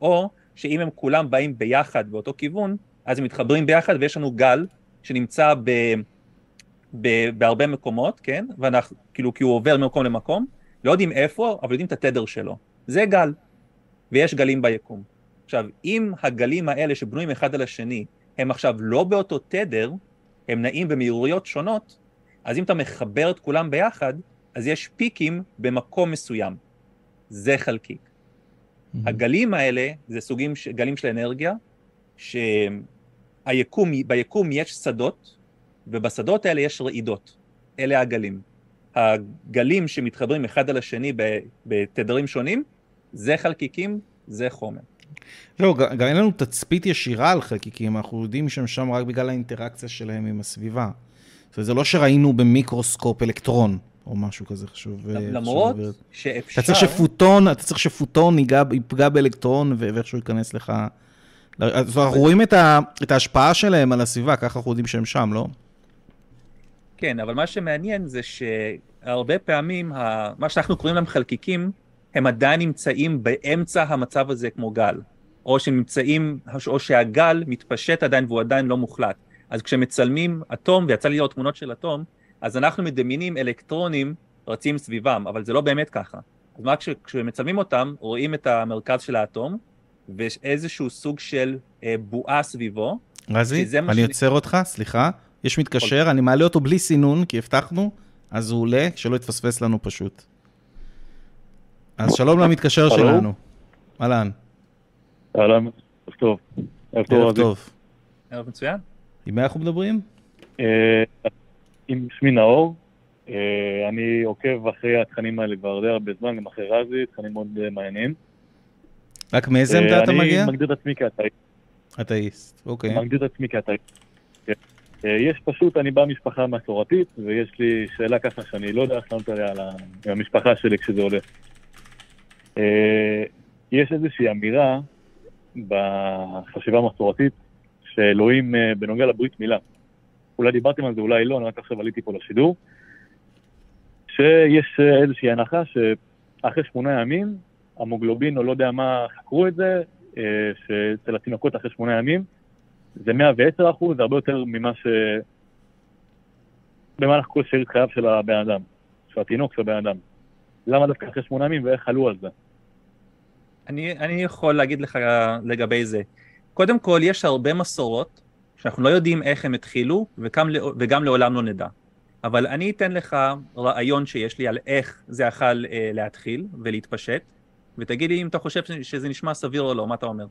או שאם הם כולם באים ביחד באותו כיוון, אז הם מתחברים ביחד ויש לנו גל שנמצא ב... ב- בהרבה מקומות, כן? ואנחנו, כאילו, כי הוא עובר ממקום למקום, לא יודעים איפה, אבל יודעים את התדר שלו. זה גל, ויש גלים ביקום. עכשיו, אם הגלים האלה שבנויים אחד על השני, הם עכשיו לא באותו תדר, הם נעים במהירויות שונות, אז אם אתה מחבר את כולם ביחד, אז יש פיקים במקום מסוים. זה חלקיק. הגלים האלה זה סוגים, גלים של אנרגיה, שהיקום, ביקום יש שדות, ובשדות האלה יש רעידות. אלה הגלים. הגלים שמתחברים אחד על השני בתדרים שונים, זה חלקיקים, זה חומר. לא, גם אין לנו תצפית ישירה על חלקיקים, אנחנו יודעים שהם שם רק בגלל האינטראקציה שלהם עם הסביבה. זאת אומרת, זה לא שראינו במיקרוסקופ אלקטרון, או משהו כזה חשוב. אה, למרות חשוב. שאפשר... אתה צריך שפוטון, אתה צריך שפוטון ייגע, יפגע באלקטרון ואיכשהו ייכנס לך... אז אנחנו רואים את, ה, את ההשפעה שלהם על הסביבה, ככה אנחנו יודעים שהם שם, לא? כן, אבל מה שמעניין זה שהרבה פעמים, ה... מה שאנחנו קוראים להם חלקיקים, הם עדיין נמצאים באמצע המצב הזה כמו גל. או שנמצאים, או שהגל מתפשט עדיין והוא עדיין לא מוחלט. אז כשמצלמים אטום, ויצא לי לראות תמונות של אטום, אז אנחנו מדמיינים אלקטרונים רצים סביבם, אבל זה לא באמת ככה. אז מה כש, כשמצלמים אותם, רואים את המרכז של האטום, ויש איזשהו סוג של אה, בועה סביבו. רזי, אני שאני- עוצר אותך, סליחה. יש מתקשר, אני מעלה אותו בלי סינון, כי הבטחנו, אז הוא עולה, שלא יתפספס לנו פשוט. אז שלום למתקשר? שלנו. אהלן, אהלן, ערב טוב. ערב טוב, ערב רזי. טוב. ערב מצוין. עם מי אנחנו מדברים? אה, עם שמי נאור, אה, אני עוקב אחרי התכנים האלה כבר די הרבה זמן, גם אחרי רזי, תכנים מאוד אה, מעניינים. רק מאיזה עמדה אתה מגיע? אני מגדיר את עצמי כאתאי, אתאיסט, אוקיי. מגדיר את עצמי כאתאי. אה, יש פשוט, אני בא ממשפחה מסורתית, ויש לי שאלה ככה שאני לא יודע איך לענות עליה על המשפחה שלי כשזה עולה. אה, יש איזושהי אמירה בחשיבה המסורתית שאלוהים אה, בנוגע לברית מילה. אולי דיברתם על זה, אולי לא, אני רק עכשיו עליתי פה לשידור. שיש איזושהי הנחה שאחרי שמונה ימים, המוגלובין או לא יודע מה חקרו את זה, שאצל התינוקות אחרי שמונה ימים, זה 110 אחוז, זה הרבה יותר ממה ש... במהלך כל שארית חייו של הבן אדם, של התינוק של הבן אדם. למה דווקא אחרי שמונה ימים ואיך עלו על זה? אני, אני יכול להגיד לך לגבי זה. קודם כל, יש הרבה מסורות שאנחנו לא יודעים איך הם התחילו, וגם, וגם לעולם לא נדע. אבל אני אתן לך רעיון שיש לי על איך זה יכול אה, להתחיל ולהתפשט, ותגיד לי אם אתה חושב שזה נשמע סביר או לא, מה אתה אומר?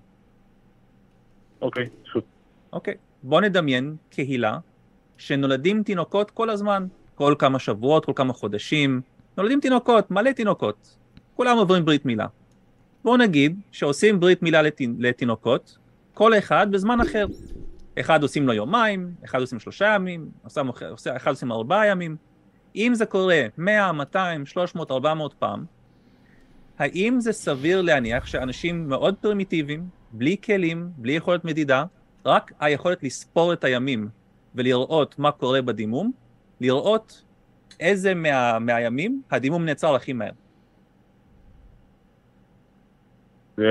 אוקיי, פשוט. אוקיי, בוא נדמיין קהילה שנולדים תינוקות כל הזמן, כל כמה שבועות, כל כמה חודשים, נולדים תינוקות, מלא תינוקות, כולם עוברים ברית מילה. בואו נגיד שעושים ברית מילה לתינוקות, כל אחד בזמן אחר. אחד עושים לו יומיים, אחד עושים שלושה ימים, אחד עושים ארבעה ימים. אם זה קורה 100, 200, 300, 400 פעם, האם זה סביר להניח שאנשים מאוד פרימיטיביים, בלי כלים, בלי יכולת מדידה, רק היכולת לספור את הימים ולראות מה קורה בדימום, לראות איזה מה, מהימים הדימום נעצר הכי מהר. זה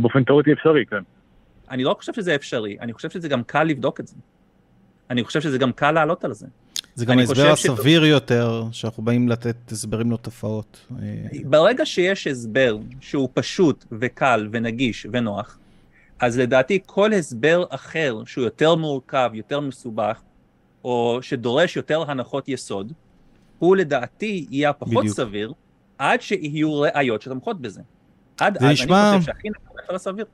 באופן תיאורטי אפשרי, כן. אני לא חושב שזה אפשרי, אני חושב שזה גם קל לבדוק את זה. אני חושב שזה גם קל לעלות על זה. זה גם ההסבר הסביר ש... יותר, שאנחנו באים לתת הסברים לתופעות. ברגע שיש הסבר שהוא פשוט וקל ונגיש ונוח, אז לדעתי כל הסבר אחר שהוא יותר מורכב, יותר מסובך, או שדורש יותר הנחות יסוד, הוא לדעתי יהיה הפחות בדיוק. סביר, עד שיהיו ראיות שתומכות בזה. עד אז נשמע... אני חושב שהכי נכון על הסביר.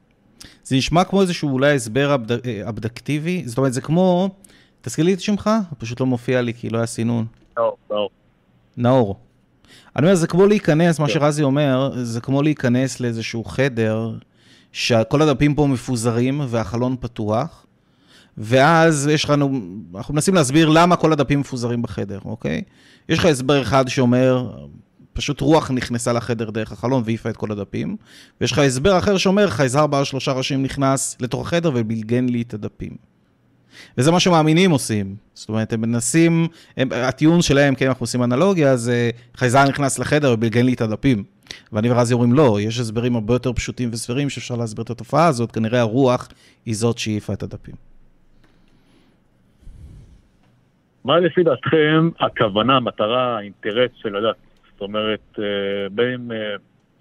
זה נשמע כמו איזשהו אולי הסבר אבד... אבדקטיבי, זאת אומרת זה כמו, תזכיר לי את שמך, פשוט לא מופיע לי כי לא היה סינון. נאור, נאור. נאור. אני אומר, זה כמו להיכנס, מה כן. שרזי אומר, זה כמו להיכנס לאיזשהו חדר שכל הדפים פה מפוזרים והחלון פתוח, ואז יש לנו, אנחנו מנסים להסביר למה כל הדפים מפוזרים בחדר, אוקיי? יש לך הסבר אחד שאומר, פשוט רוח נכנסה לחדר דרך החלון והעיפה את כל הדפים, ויש לך הסבר אחר שאומר, חייזר בעל שלושה ראשים נכנס לתוך החדר ובלגן לי את הדפים. וזה מה שמאמינים עושים. זאת אומרת, הם מנסים, הם, הטיעון שלהם, כן, אנחנו עושים אנלוגיה, זה חייזר נכנס לחדר ובלגן לי את הדפים. ואני ורזי אומרים, לא, יש הסברים הרבה יותר פשוטים וסבירים שאפשר להסביר את התופעה הזאת, כנראה הרוח היא זאת שהעיפה את הדפים. מה לפי דעתכם הכוונה, המטרה, האינטרס של הדת? זאת אומרת, אה, בין אם אה,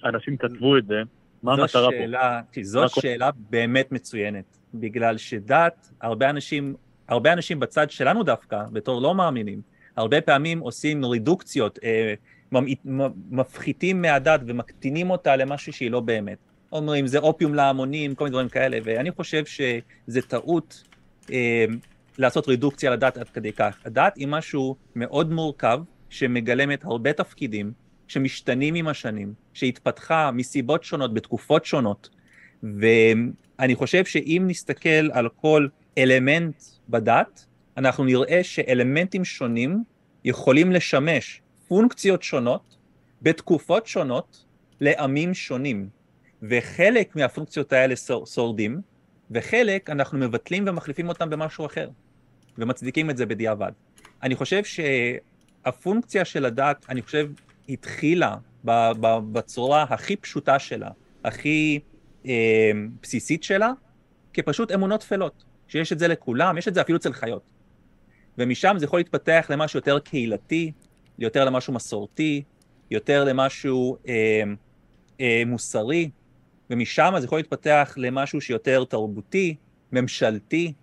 אנשים כתבו את זה, מה המטרה שאלה, פה? זו שאלה כל... באמת מצוינת, בגלל שדת, הרבה אנשים, הרבה אנשים בצד שלנו דווקא, בתור לא מאמינים, הרבה פעמים עושים רידוקציות, אה, מפחיתים מהדת ומקטינים אותה למשהו שהיא לא באמת. אומרים, זה אופיום להמונים, כל מיני דברים כאלה, ואני חושב שזה טעות אה, לעשות רידוקציה לדת עד כדי כך. הדת היא משהו מאוד מורכב, שמגלמת הרבה תפקידים, שמשתנים עם השנים, שהתפתחה מסיבות שונות, בתקופות שונות, ואני חושב שאם נסתכל על כל אלמנט בדת, אנחנו נראה שאלמנטים שונים יכולים לשמש פונקציות שונות בתקופות שונות לעמים שונים, וחלק מהפונקציות האלה שורדים, וחלק אנחנו מבטלים ומחליפים אותם במשהו אחר, ומצדיקים את זה בדיעבד. אני חושב שהפונקציה של הדת, אני חושב, התחילה בצורה הכי פשוטה שלה, הכי אה, בסיסית שלה, כפשוט אמונות טפלות, שיש את זה לכולם, יש את זה אפילו אצל חיות. ומשם זה יכול להתפתח למשהו יותר קהילתי, יותר למשהו מסורתי, יותר למשהו אה, אה, מוסרי, ומשם זה יכול להתפתח למשהו שיותר תרבותי, ממשלתי,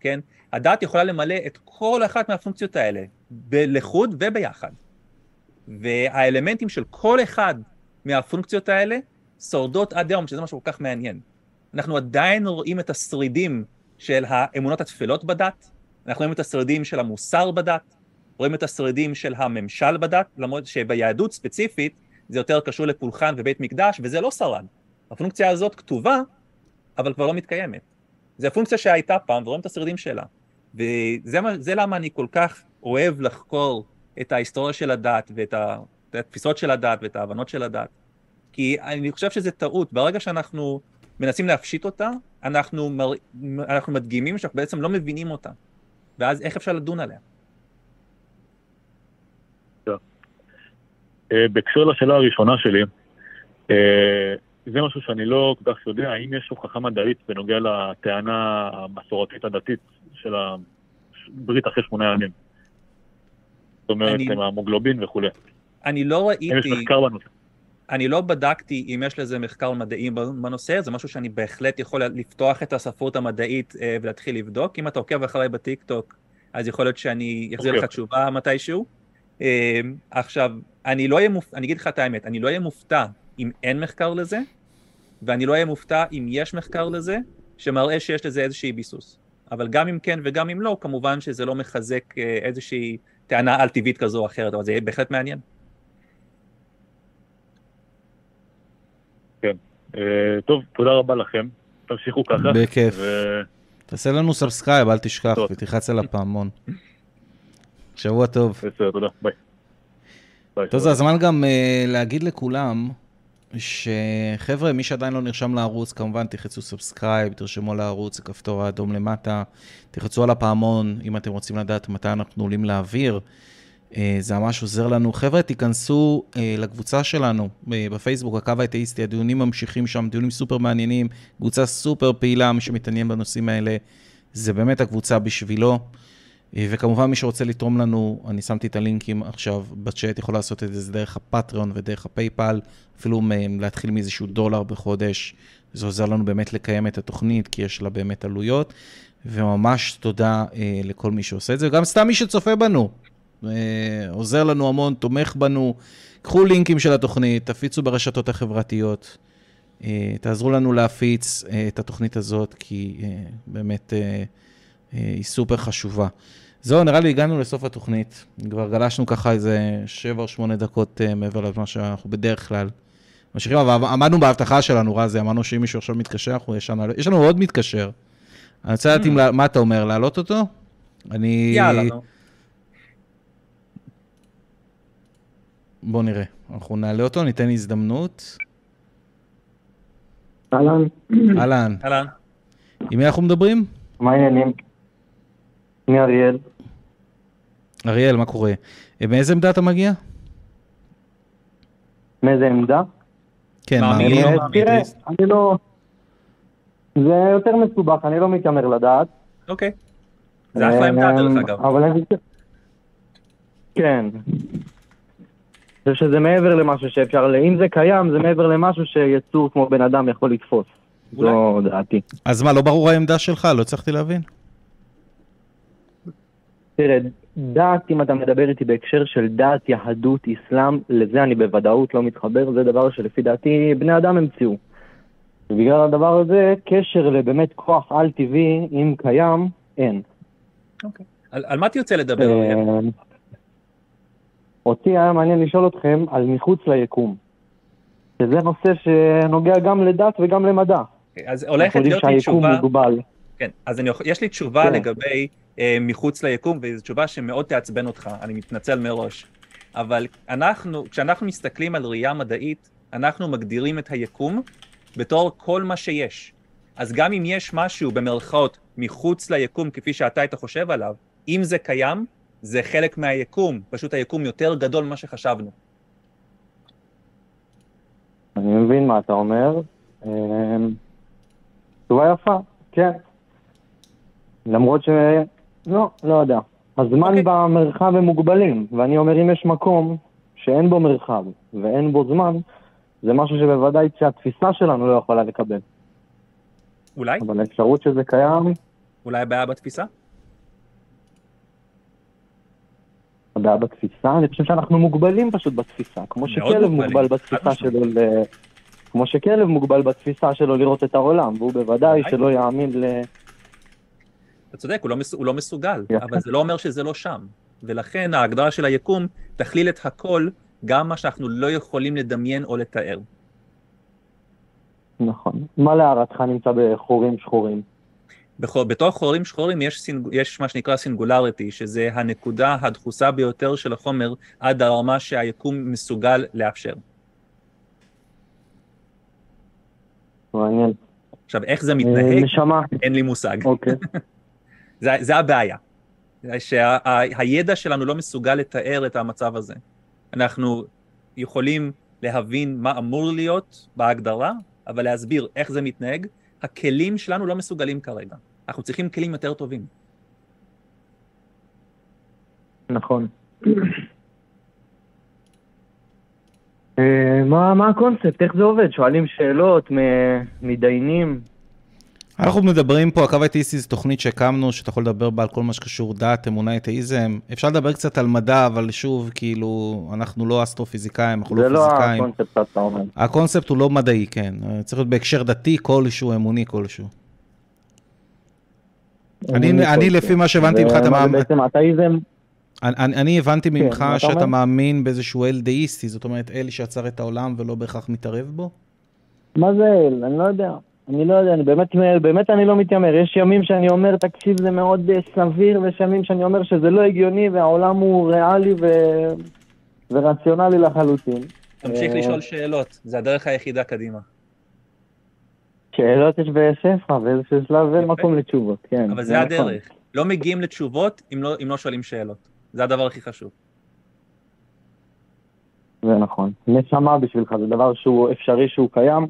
כן? הדת יכולה למלא את כל אחת מהפונקציות האלה, לחוד וביחד. והאלמנטים של כל אחד מהפונקציות האלה שורדות עד היום, שזה משהו כל כך מעניין. אנחנו עדיין רואים את השרידים של האמונות התפלות בדת, אנחנו רואים את השרידים של המוסר בדת, רואים את השרידים של הממשל בדת, למרות שביהדות ספציפית זה יותר קשור לפולחן ובית מקדש, וזה לא שרד. הפונקציה הזאת כתובה, אבל כבר לא מתקיימת. זו הפונקציה שהייתה פעם, ורואים את השרידים שלה. וזה מה- זה למה אני כל כך אוהב לחקור את ההיסטוריה של הדת ואת התפיסות של הדת ואת ההבנות של הדת. כי אני חושב שזה טעות, ברגע שאנחנו מנסים להפשיט אותה, אנחנו, מר... אנחנו מדגימים שאנחנו בעצם לא מבינים אותה. ואז איך אפשר לדון עליה? אה, בהקשר לשאלה הראשונה שלי, אה, זה משהו שאני לא כל כך יודע, האם יש הוכחה מדעית בנוגע לטענה המסורתית הדתית של הברית אחרי שמונה ימים? זאת אומרת, אני- עם המוגלובין וכולי. אני לא האם יש ראיתי, מחקר בנושא? אני לא בדקתי אם יש לזה מחקר מדעי בנושא, זה משהו שאני בהחלט יכול לפתוח את הספרות המדעית אה, ולהתחיל לבדוק. אם אתה עוקב אחריי בטיקטוק, אז יכול להיות שאני אחזיר אוקיי. לך תשובה מתישהו. אה, עכשיו, אני לא אהיה מופתע, אני אגיד לך את האמת, אני לא אהיה מופתע אם אין מחקר לזה, ואני לא אהיה מופתע אם יש מחקר לזה, שמראה שיש לזה איזושהי ביסוס. אבל גם אם כן וגם אם לא, כמובן שזה לא מחזק אה, איזושהי טענה על-טבעית כזו או אחרת, אבל זה יהיה בהחלט מעניין. אה, טוב, תודה רבה לכם. תמשיכו ככה. בכיף. ו- תעשה לנו subscribe, אל תשכח. ותלחץ על הפעמון. שבוע טוב. בסדר, תודה. ביי. טוב, זה הזמן גם uh, להגיד לכולם, שחבר'ה, מי שעדיין לא נרשם לערוץ, כמובן תלחצו subscribe, תרשמו לערוץ, הכפתור האדום למטה, תלחצו על הפעמון אם אתם רוצים לדעת מתי אנחנו עולים לאוויר. Uh, זה ממש עוזר לנו. חבר'ה, תיכנסו uh, לקבוצה שלנו uh, בפייסבוק, הקו האתאיסטי, הדיונים ממשיכים שם, דיונים סופר מעניינים, קבוצה סופר פעילה, מי שמתעניין בנושאים האלה, זה באמת הקבוצה בשבילו. וכמובן, מי שרוצה לתרום לנו, אני שמתי את הלינקים עכשיו בצ'אט, יכול לעשות את זה דרך הפטריון ודרך הפייפל, אפילו להתחיל מאיזשהו דולר בחודש. זה עוזר לנו באמת לקיים את התוכנית, כי יש לה באמת עלויות. וממש תודה אה, לכל מי שעושה את זה, וגם סתם מי שצופה בנו. אה, עוזר לנו המון, תומך בנו. קחו לינקים של התוכנית, תפיצו ברשתות החברתיות. אה, תעזרו לנו להפיץ אה, את התוכנית הזאת, כי אה, באמת... אה, היא סופר חשובה. זהו, נראה לי הגענו לסוף התוכנית. כבר גלשנו ככה איזה 7 או 8 דקות אה, מעבר למה שאנחנו בדרך כלל ממשיכים, אבל עמדנו בהבטחה שלנו, רזי, אמרנו שאם מישהו עכשיו מתקשר, אנחנו יש לנו, יש לנו עוד מתקשר. אני רוצה לדעת אם, לה- מה אתה אומר, להעלות אותו? אני... יאללה, נו. בוא נראה. אנחנו נעלה אותו, ניתן הזדמנות. אהלן, אהלן, אהלן. עם מי אנחנו מדברים? מה העניינים? אני אריאל, אריאל, מה קורה? אה, מאיזה עמדה אתה מגיע? מאיזה עמדה? כן, מאמין? לא אה, מאמין. תראה, אני לא... זה יותר מסובך, אני לא מתיימר לדעת. אוקיי. זה אחלה עמדה, דרך אגב. אבל אני... כן. זה שזה מעבר למשהו שאפשר, אם זה קיים, זה מעבר למשהו שיצור כמו בן אדם יכול לתפוס. זו דעתי. אז מה, לא ברור העמדה שלך? לא הצלחתי להבין. תראה, דת, אם אתה מדבר איתי בהקשר של דת, יהדות, אסלאם, לזה אני בוודאות לא מתחבר, זה דבר שלפי דעתי בני אדם המציאו. ובגלל הדבר הזה, קשר לבאמת כוח על-טבעי, אם קיים, אין. על על מה יוצא לדבר? אה, אותי היה מעניין לשאול אתכם על מחוץ ליקום. שזה נושא שנוגע גם לדת וגם למדע. אז אנחנו הולכת יודעים להיות לי שהיקום תשובה, מוגבל. כן, אז אני, יש לי תשובה כן. לגבי אה, מחוץ ליקום, וזו תשובה שמאוד תעצבן אותך, אני מתנצל מראש. אבל אנחנו, כשאנחנו מסתכלים על ראייה מדעית, אנחנו מגדירים את היקום בתור כל מה שיש. אז גם אם יש משהו במרכאות מחוץ ליקום כפי שאתה היית חושב עליו, אם זה קיים, זה חלק מהיקום, פשוט היקום יותר גדול ממה שחשבנו. אני מבין מה אתה אומר. אה, תשובה יפה, כן. למרות ש... לא, לא יודע. הזמן אוקיי. במרחב הם מוגבלים, ואני אומר אם יש מקום שאין בו מרחב ואין בו זמן, זה משהו שבוודאי שהתפיסה שלנו לא יכולה לקבל. אולי? אבל האפשרות שזה קיים, אולי הבעיה בתפיסה? הבעיה בתפיסה, אני חושב שאנחנו מוגבלים פשוט בתפיסה, כמו שכלב מוגבל בתפיסה. שלו ל... כמו שכלב מוגבל בתפיסה שלו לראות את העולם, והוא בוודאי. שלא יאמין ל... אתה צודק, הוא לא, מס... הוא לא מסוגל, יפה. אבל זה לא אומר שזה לא שם. ולכן ההגדרה של היקום תכליל את הכל, גם מה שאנחנו לא יכולים לדמיין או לתאר. נכון. מה להערתך נמצא בחורים שחורים? בכל, בתוך חורים שחורים יש, סינג, יש מה שנקרא סינגולריטי, שזה הנקודה הדחוסה ביותר של החומר עד הרמה שהיקום מסוגל לאפשר. מעניין. עכשיו, איך זה אה, מתנהג, נשמה, אין לי מושג. אוקיי. זה, זה הבעיה. שהידע שלנו לא מסוגל לתאר את המצב הזה. אנחנו יכולים להבין מה אמור להיות בהגדרה, אבל להסביר איך זה מתנהג, הכלים שלנו לא מסוגלים כרגע. אנחנו צריכים כלים יותר טובים. נכון. אה, מה הקונספט? איך זה עובד? שואלים שאלות, מתדיינים? אנחנו מדברים פה, הקו האתאיסטי זו תוכנית שהקמנו, שאתה יכול לדבר בה על כל מה שקשור דת, אמונה, אתאיזם. אפשר לדבר קצת על מדע, אבל שוב, כאילו, אנחנו לא אסטרופיזיקאים, אנחנו זה לא לא פיזיקאים. הקונספט שאתה אומר. הקונספט הוא לא מדעי, כן. צריך להיות בהקשר דתי כלשהו, אמוני כלשהו. אני- אני, כלשהו. לפי מה שהבנתי ממך, אתה זה מאמין- בעצם אתאיזם? אני, אני- אני הבנתי ממך מה אתה שאתה אומר? מאמין באיזשהו אל דאיסטי, זאת אומרת, אל שיצר את העולם ולא בהכרח מתערב בו? מה זה אל? אני לא יודע. אני לא יודע, אני באמת, באמת אני לא מתיימר. יש ימים שאני אומר, תקשיב, זה מאוד אה, סביר, ויש ימים שאני אומר שזה לא הגיוני, והעולם הוא ריאלי ו... ורציונלי לחלוטין. תמשיך אה, לשאול שאלות, זה הדרך היחידה קדימה. שאלות יש בשפע, באיזשהו שלב אין. מקום לתשובות, כן. אבל זה נכון. הדרך. לא מגיעים לתשובות אם לא, אם לא שואלים שאלות. זה הדבר הכי חשוב. זה נכון. נשמה בשבילך, זה דבר שהוא אפשרי שהוא קיים.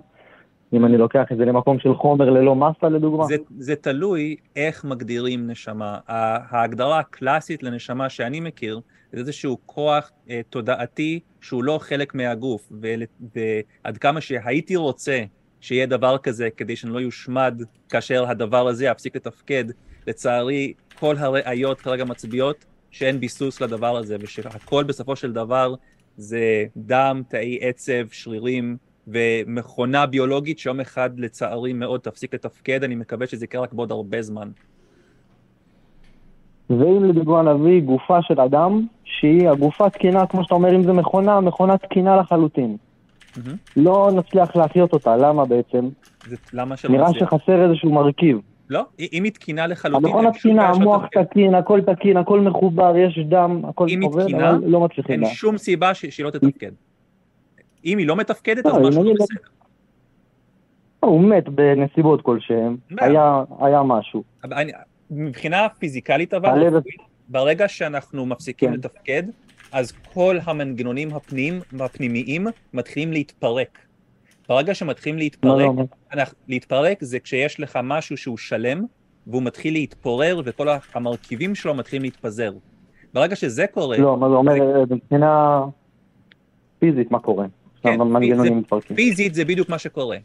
אם אני לוקח את זה למקום של חומר ללא מסה לדוגמה. זה, זה תלוי איך מגדירים נשמה. ההגדרה הקלאסית לנשמה שאני מכיר, זה איזשהו כוח אה, תודעתי שהוא לא חלק מהגוף, ול- ועד כמה שהייתי רוצה שיהיה דבר כזה כדי שאני לא יושמד כאשר הדבר הזה יפסיק לתפקד, לצערי כל הראיות כרגע מצביעות שאין ביסוס לדבר הזה, ושהכל בסופו של דבר זה דם, תאי עצב, שרירים, ומכונה ביולוגית שיום אחד לצערי מאוד תפסיק לתפקד, אני מקווה שזה יקרה רק בעוד הרבה זמן. ואם לדוגמה נביא גופה של אדם, שהיא הגופה תקינה, כמו שאתה אומר, אם זה מכונה, מכונה תקינה לחלוטין. מהמם. לא נצליח להחיות אותה, למה בעצם? זה, למה שלא נראה נצליח? שחסר איזשהו מרכיב. לא, אם היא תקינה לחלוטין, המכונה תקינה, המוח תתפקד. תקין, הכל תקין, הכל מחובר, יש דם, הכל עובד, אבל לא מצליחים. אין לה. שום סיבה שהיא לא תתפקד. אם היא לא מתפקדת, לא, אז משהו לא לא- בסדר. הוא מת בנסיבות כלשהם, לא. היה היה משהו. אני- מבחינה פיזיקלית אבל, ברגע שאנחנו מפסיקים כן. לתפקד, אז כל המנגנונים הפנים, הפנימיים מתחילים להתפרק. ברגע שמתחילים לא, להתפרק, לא, אנחנו, להתפרק זה כשיש לך משהו שהוא שלם, והוא מתחיל להתפורר, וכל המרכיבים שלו מתחילים להתפזר. ברגע שזה קורה, לא, מה זה אומר, אה, מבחינה פיזית, מה קורה? כן, המנגנונים זה- מתפרקים. פיזית זה בדיוק מה שקורה.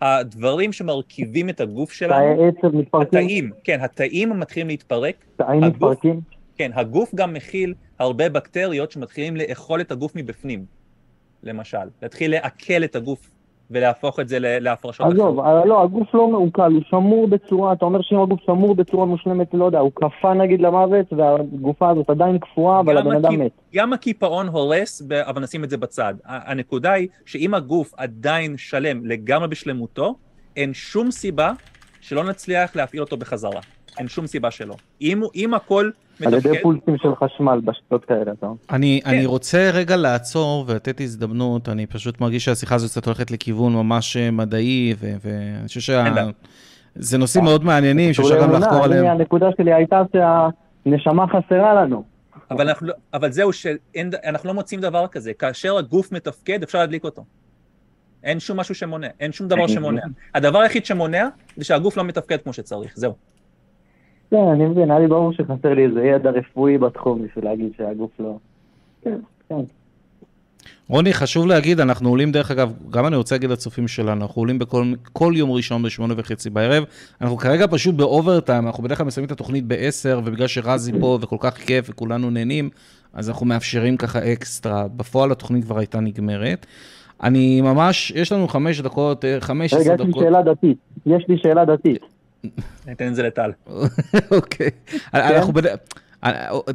הדברים שמרכיבים את הגוף שלנו, תאי עצב מתפרקים, התאים, כן, התאים מתחילים להתפרק, תאים הגוף- מתפרקים. כן, הגוף גם מכיל הרבה בקטריות שמתחילים לאכול את הגוף מבפנים, למשל. להתחיל לעכל את הגוף ולהפוך את זה להפרשות עזוב. אה, לא, הגוף לא מעוקל, הוא שמור בצורה, אתה אומר שאם הגוף שמור בצורה מושלמת, לא יודע, הוא קפא נגיד למוות, והגופה הזאת עדיין קפואה, אבל הבן אדם מת. גם הקיפאון הורס, אבל נשים את זה בצד. הנקודה היא שאם הגוף עדיין שלם לגמרי בשלמותו, אין שום סיבה שלא נצליח להפעיל אותו בחזרה. אין שום סיבה שלא. אם, אם הכל על ידי מתפקד, פולסים של חשמל בשטות כאלה, אתה אומר. אני, כן. אני רוצה רגע לעצור ולתת הזדמנות, אני פשוט מרגיש שהשיחה הזאת קצת הולכת לכיוון ממש אה, מדעי, ואני חושב אין בעיה. שזה נושאים מאוד מעניינים שאפשר גם לחקור אני, עליהם. הנקודה שלי הייתה שהנשמה חסרה לנו. אבל, אנחנו, לא- אבל זהו, שאנחנו לא מוצאים דבר כזה. כאשר הגוף מתפקד, אפשר להדליק אותו. אין שום משהו שמונע, אין שום דבר שמונע. הדבר היחיד שמונע זה שהגוף לא מתפקד כמו שצריך, זהו. כן, אני מבין, היה לי ברור שחסר לי איזה ידע רפואי בתחום בשביל להגיד שהגוף לא... כן, כן. רוני, חשוב להגיד, אנחנו עולים, דרך אגב, גם אני רוצה להגיד לצופים שלנו, אנחנו עולים בכל כל יום ראשון בשמונה וחצי בערב. אנחנו כרגע פשוט באוברטיים, אנחנו בדרך כלל מסיימים את התוכנית בעשר, ובגלל שרזי פה וכל כך כיף וכולנו נהנים, אז אנחנו מאפשרים ככה אקסטרה. בפועל התוכנית כבר הייתה נגמרת. אני ממש, יש לנו חמש דקות, אה, חמש רגע, עשר יש לי דקות. שאלה דתית. יש לי שאלה דתית. אני אתן את זה לטל. אוקיי. אנחנו בד...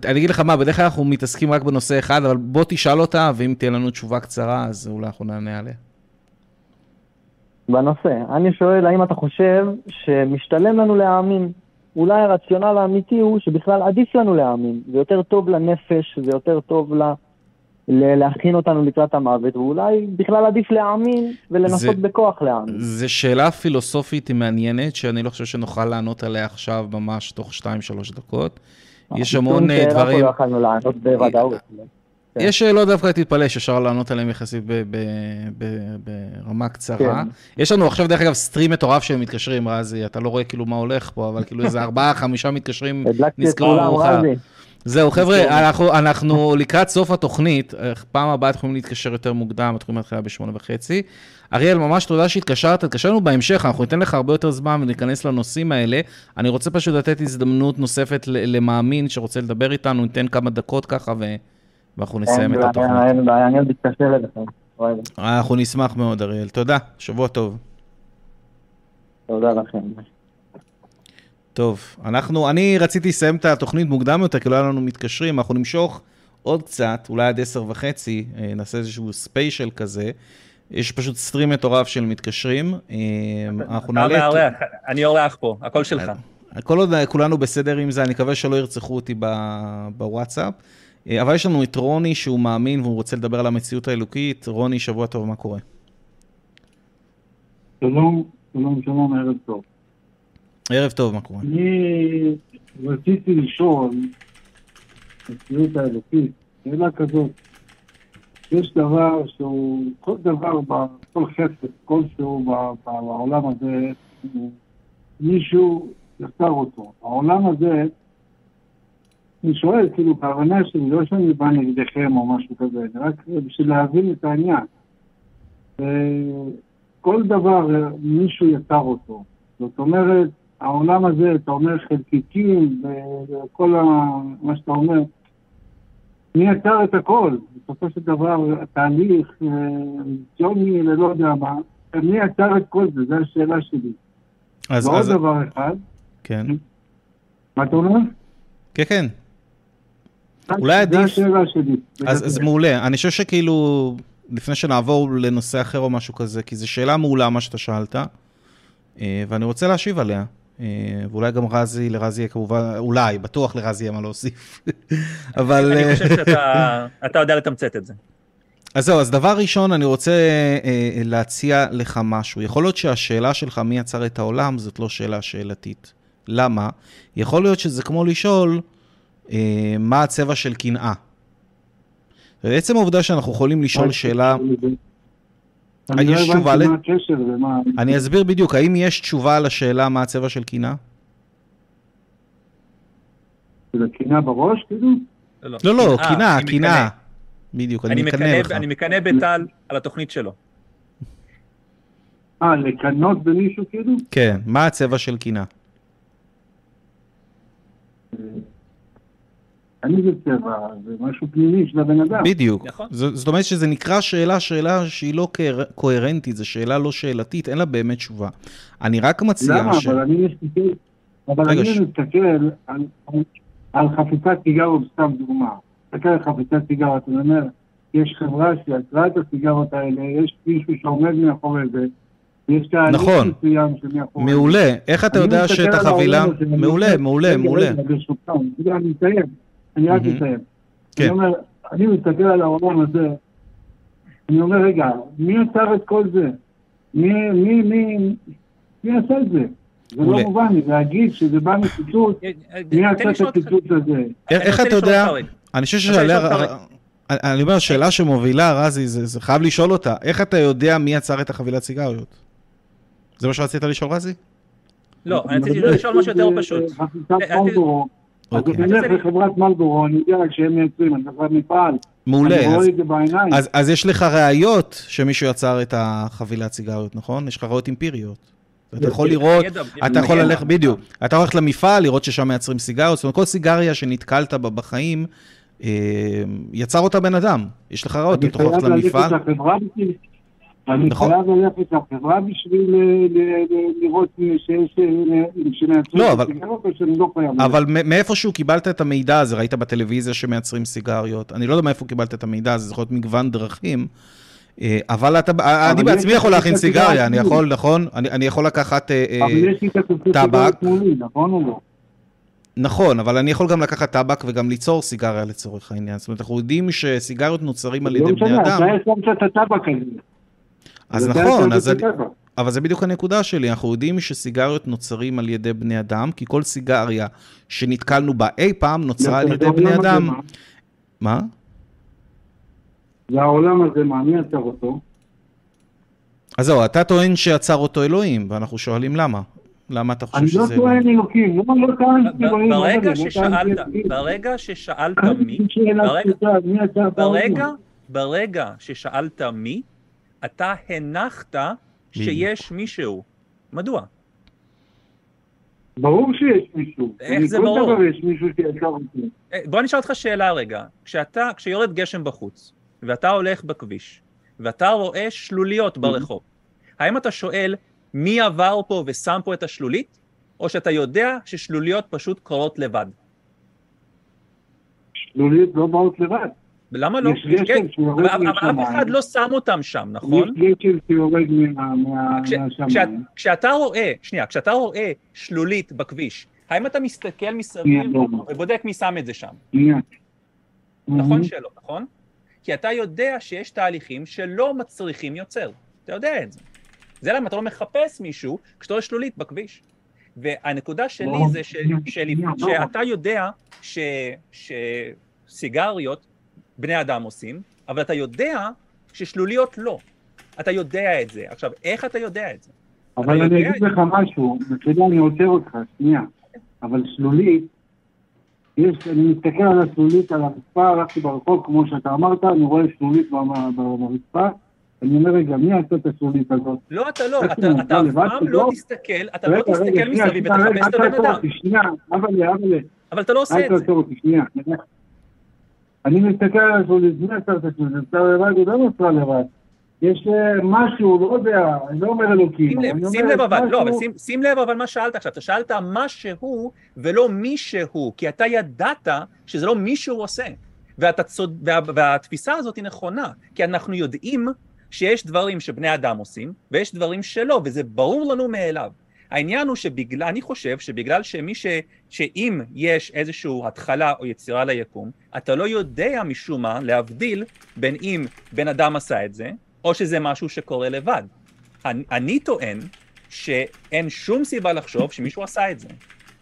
אני אגיד לך מה, בדרך כלל אנחנו מתעסקים רק בנושא אחד, אבל בוא תשאל אותה, ואם תהיה לנו תשובה קצרה, אז אולי אנחנו נענה עליה. בנושא, אני שואל, האם אתה חושב שמשתלם לנו להאמין אולי הרציונל האמיתי הוא שבכלל עדיף לנו להאמין. זה יותר טוב לנפש, זה יותר טוב ל... ל- להכין אותנו לקראת המוות, ואולי בכלל עדיף להאמין ולנסות זה- בכוח להאמין. זו שאלה פילוסופית מעניינת, שאני לא חושב שנוכל לענות עליה עכשיו ממש תוך 2-3 דקות. יש שום המון אה, דברים, לא יכולנו לענות בוודאות. כן. יש שאלות דווקא תתפלא שאפשר לענות עליהן יחסית ברמה קצרה. כן. יש לנו עכשיו דרך אגב סטרים מטורף שהם מתקשרים, רזי, אתה לא רואה כאילו מה הולך פה, אבל כאילו איזה ארבעה, חמישה מתקשרים, הדלקתי את זהו, חבר'ה, אנחנו, אנחנו לקראת סוף התוכנית, אה, פעם הבאה אתם יכולים להתקשר יותר מוקדם, אתם יכולים להתחיל בשמונה וחצי. אריאל, ממש תודה שהתקשרת, תתקשר לנו בהמשך, אנחנו ניתן לך הרבה יותר זמן וניכנס לנושאים האלה. אני רוצה פשוט לתת הזדמנות נוספת למאמין שרוצה לדבר איתנו, ניתן כמה דקות ככה ו... ואנחנו נסיים את התוכנית. אין בעיה, אני עוד מתקשר אליכם. אנחנו נשמח מאוד, אריאל. תודה, שבוע טוב. תודה לכם. טוב, אנחנו, אני רציתי לסיים את התוכנית מוקדם יותר, כי לא היה לנו מתקשרים, אנחנו נמשוך עוד קצת, אולי עד עשר וחצי, אה, נעשה איזשהו ספיישל כזה. יש פשוט סטרים מטורף של מתקשרים. אה, אנחנו נעלה... את- מארח, אני אורח פה, הכל שלך. כל עוד כולנו בסדר עם זה, אני מקווה שלא ירצחו אותי ב- בוואטסאפ. אה, אבל יש לנו את רוני שהוא מאמין והוא רוצה לדבר על המציאות האלוקית. רוני, שבוע טוב, מה קורה? שלום, שלום, שלום, ערב טוב. ערב טוב, מה קורה? אני רציתי לשאול, מציאות האלוקית, שאלה כזאת, יש דבר שהוא, כל דבר, כל חפץ כלשהו בעולם הזה, מישהו יצר אותו. העולם הזה, אני שואל, כאילו, בהבנה שלי, לא שאני בא נגדכם או משהו כזה, זה רק בשביל להבין את העניין. אה, כל דבר, מישהו יצר אותו. זאת אומרת, העולם הזה, אתה אומר חלקיקים וכל ה... מה שאתה אומר, מי יצר את הכל? בסופו של דבר, התהליך, אה, ג'וני, לא יודע מה, מי יצר את כל זה? זו השאלה שלי. אז, ועוד אז, דבר אחד, כן, מה אתה אומר? כן, כן. אולי זו עדיף- השאלה שלי. אז, אז מעולה. אני חושב שכאילו, לפני שנעבור לנושא אחר או משהו כזה, כי זו שאלה מעולה מה שאתה שאלת, אה, ואני רוצה להשיב עליה. אה, ואולי גם רזי, לרזי יהיה כמובן, אולי, בטוח לרזי יהיה מה להוסיף. אבל... אני אה, חושב שאתה אתה יודע לתמצת את זה. אז זהו, אז דבר ראשון, אני רוצה אה, להציע לך משהו. יכול להיות שהשאלה שלך מי יצר את העולם זאת לא שאלה שאלתית. למה? יכול להיות שזה כמו לשאול אה, מה הצבע של קנאה. בעצם העובדה שאנחנו יכולים לשאול שאלה, יש תשובה הבנתי ל- מה הקשר ומה... אני אסביר בדיוק, האם יש תשובה לשאלה מה הצבע של קנאה? של הקנאה בראש, כאילו? לא, לא, אה, קנאה, אני קנאה. מקנא. בדיוק, אני אני מקנא לך. אני מקנא בטל על התוכנית שלו. אה, לקנות במישהו, כאילו? כן, מה הצבע של קנאה? אני זה צבע, זה משהו פנימי של הבן אדם. בדיוק. נכון. ז- זאת אומרת שזה נקרא שאלה, שאלה שהיא לא קוהר- קוהרנטית, זו שאלה לא שאלתית, אין לה באמת תשובה. אני רק מציע למה? ש... אבל אני מסתכל, אבל אני ש- מסתכל על, על, על חפיסת סיגרות, סתם דוגמה. מסתכל על חפיסת סיגרות, אני אומר, יש חברה שיצרה את הסיגרות האלה, יש מישהו שעומד מאחורי זה, יש תהליך נכון. מסוים שמאחורי זה. מעולה. איך אתה אני יודע מסתכל שאת על החבילה... העולם הזה, מעולה, אומר, מעולה, רגע, מעולה. רגע, ברשותך, אני אני מסיים, אני רק. מסיים. כן. אני אומר, אני מסתכל על העולם הזה, אני אומר, רגע, מי יצר את כל זה? מי, מי, מי, מי עשה את זה? זה. לא מובן לי, להגיד שזה בא מציטוט, מי אה, תן לי עשה את הציטוט הזה? איך אתה יודע... אני חושב שעליה... אותך אני אומר, שאלה שמובילה, רזי, זה זה חייב לשאול אותה. איך אתה יודע מי יצר את החבילת סיגריות? זה מה שרצית לשאול, רזי? לא, אני רציתי לשאול משהו יותר פשוט. מלבורו. אז אוקיי. אני אלך לחברת מלבורו, אני יודע שהם מייצרים, אני חברת מפעל. מעולה. אני אז- רואה את זה בעיניים. אז, אז יש לך ראיות שמישהו יצר את החבילת סיגריות, נכון? יש לך ראיות אמפיריות. אתה יכול לראות, אתה יכול. ללכת, בדיוק, אתה הולך למפעל, לראות ששם מייצרים סיגריות, זאת אומרת, כל סיגריה שנתקלת בה בחיים, אה, יצר אותה בן אדם. יש לך ראיות, אני אתה יכול חייב ללכת ללכת למפעל. אני נכון. חייב ללכת לחברה בשביל אה, לראות שיש... אה, שמייצרים לא, אבל- הסיגרות, או שאני לא חייב. אבל מאיפשהו קיבלת את המידע הזה, ראית בטלוויזיה שמייצרים סיגריות, אני לא יודע מאיפה קיבלת את המידע הזה, זה יכול להיות מגוון דרכים, אה, אבל אתה, אני יש בעצמי יכול להכין סיגריה, אני. יכול, נכון? אני אני יכול לקחת... יש טבק. נכון לא? נכון, אבל אני יכול גם לקחת טבק וגם ליצור סיגריה לצורך העניין. זאת אומרת, אנחנו יודעים שסיגריות נוצרים על לא ידי בני משנה, אדם. אתה שמת את הטבק הזה. אז נכון, אז אני-. אבל זה בדיוק הנקודה שלי, אנחנו יודעים שסיגריות נוצרים על ידי בני אדם, כי כל סיגריה שנתקלנו בה אי פעם נוצרה על ידי בני אדם. מה? מה? והעולם הזה, מה, מי יצר אותו? אז זהו, אתה טוען שעצר אותו אלוהים, ואנחנו שואלים למה. למה אתה אני חושב לא שזה... טוען אלוקים, לא לא טוענתי ב- אלוהים. ברגע רגע, לא ששאלת, טענתי אלוהים. ברגע ששאלת מי, העולם? ברגע ששאלת מי, אתה הנחת שיש מישהו. מדוע? ברור שיש מישהו. איך זה כל ברור? דבר יש מישהו שיצר אותי. אה, בוא אני אשאל אותך שאלה רגע. כשאתה, כשיורד גשם בחוץ, ואתה הולך בכביש, ואתה רואה שלוליות ברחוב, האם אתה שואל מי עבר פה ושם פה את השלולית, או שאתה יודע ששלוליות פשוט קורות לבד? שלולית לא באות לבד. למה לא? יש גשם כן, שיורד אבל אבל אף מהשמיים. אחד לא שם אותם שם, נכון? יש גשם שיורד מהשמיים. כשאת- כשאתה רואה, שנייה, כשאתה רואה שלולית בכביש, האם אתה מסתכל מסביב. ובודק מי שם את זה שם? נכון. שלא, נכון? כי אתה יודע שיש תהליכים שלא מצריכים יוצר. אתה יודע את זה. זה למה אתה לא מחפש מישהו כשאתה רואה שלולית בכביש. והנקודה שלי זה ש, של. שאתה יודע ש, שסיגריות בני אדם עושים, אבל אתה יודע ששלוליות לא. אתה יודע את זה. עכשיו, איך אתה יודע את זה? אבל אתה אני אגיד לך משהו, בסדר, אני עוצר אותך, שנייה. אבל שלולית, יש, אני מסתכל על השלולית, על הרצפה, הלכתי ברחוב, כמו שאתה אמרת, אני רואה שלולית ברצפה, אני אומר, רגע, מי עשה את השלולית הזאת? לא, אתה לא, אתה, אתה אף פעם? לא תסתכל, אתה לא תסתכל מסביב רגע, ותחפש את אל הבן אדם, שנייה, אבל, אתה לא עושה אל את זה. תעצור אותי, שנייה. אני מסתכל על מי עשה את השלולית? נמצא לבד, הוא לא נוצר לבד. יש אה, משהו, לא יודע, אני לא אומר אלוקים. שים לב, שים לב אבל, לא, אבל שים לב אבל מה שאלת עכשיו, אתה שאלת מה שהוא ולא מי שהוא, כי אתה ידעת שזה לא מי שהוא עושה. ואתה צוד... וה... והתפיסה הזאת היא נכונה, כי אנחנו יודעים שיש דברים שבני אדם עושים, ויש דברים שלא, וזה ברור לנו מאליו. העניין הוא שבגלל, אני חושב שבגלל שמי ש... שאם יש איזושהי התחלה או יצירה ליקום, אתה לא יודע משום מה להבדיל בין אם בן אדם עשה את זה, או שזה משהו שקורה לבד. אני, אני טוען שאין שום סיבה לחשוב שמישהו עשה את זה,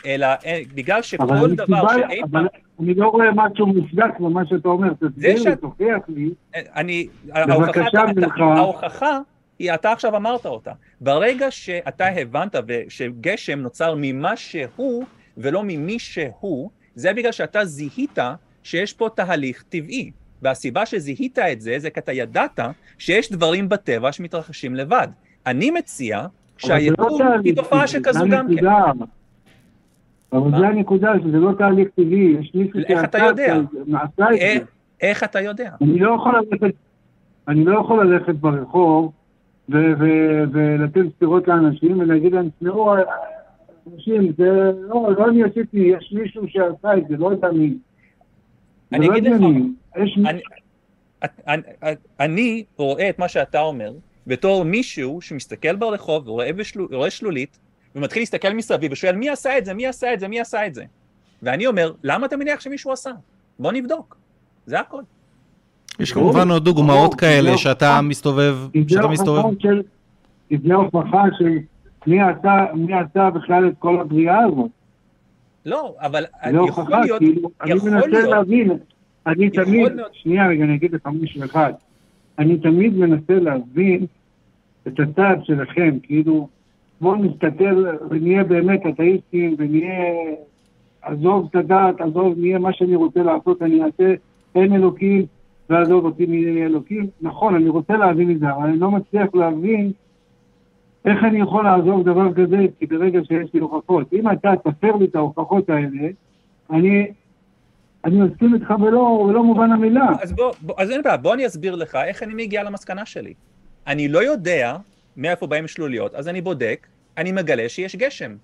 אלא אין, בגלל אבל שכל דבר שאי אבל פעם... אני לא רואה משהו מוצדק במה שאתה אומר, תסביר לי, שאת- תוכיח לי. אני... בבקשה ממך. ההוכחה היא, אתה עכשיו אמרת אותה. ברגע שאתה הבנת שגשם נוצר ממה שהוא ולא ממי שהוא, זה בגלל שאתה זיהית שיש פה תהליך טבעי. והסיבה שזיהית את זה, זה כי אתה ידעת שיש דברים בטבע שמתרחשים לבד. אני מציע שהיקום לא תהליך היא תופעה שכזו גם כן. אבל? זה הנקודה, שזה לא תהליך טבעי, יש מישהו איך אתה יודע? שעשה את איך- זה. איך אתה יודע? אני לא יכול ללכת, אני לא יכול ללכת ברחוב ו- ו- ולתת סטירות לאנשים ולהגיד להם, תשמעו, אנשים, זה לא, לא אני עשיתי, יש מישהו שעשה את זה, לא יודע מי. אני לא אגיד לך, אני, רואה את מה שאתה אומר בתור מישהו שמסתכל ברחוב ורואה שלולית ומתחיל להסתכל מסביב ושואל מי עשה את זה, מי עשה את זה, מי עשה את זה. ואני אומר, למה אתה מניח שמישהו עשה? בוא נבדוק. זה הכל. יש כמובן עוד דוגמאות כאלה שאתה. מסתובב, שאתה מסתובב. זה הוכחה של מי עשה, מי עשה בכלל את כל הבריאה הזאת. לא, אבל יכול להיות, כאילו, אני יכול מנסה להיות- להבין, אני תמיד, שנייה רגע, אני אגיד לך משהו אחד. אני תמיד מנסה להבין את הצד שלכם, כאילו, בואו נסתכל ונהיה באמת אתאיסטים ונהיה, עזוב את הדת, עזוב, נהיה מה שאני רוצה לעשות, אני אעשה, אין אלוקים, ועזוב אותי מענייני אלוקים. נכון, אני רוצה להבין את זה, אבל אני לא מצליח להבין איך אני יכול לעזוב דבר כזה, כי ברגע שיש לי הוכחות. אם אתה תפר לי את ההוכחות האלה, אני, אני מסכים איתך ולא, ולא מובן המילה. אז בוא, בוא, אז אין בעיה, בוא אני אסביר לך איך אני מגיע למסקנה שלי. אני לא יודע מאיפה באים שלוליות, אז אני בודק, אני מגלה שיש גשם.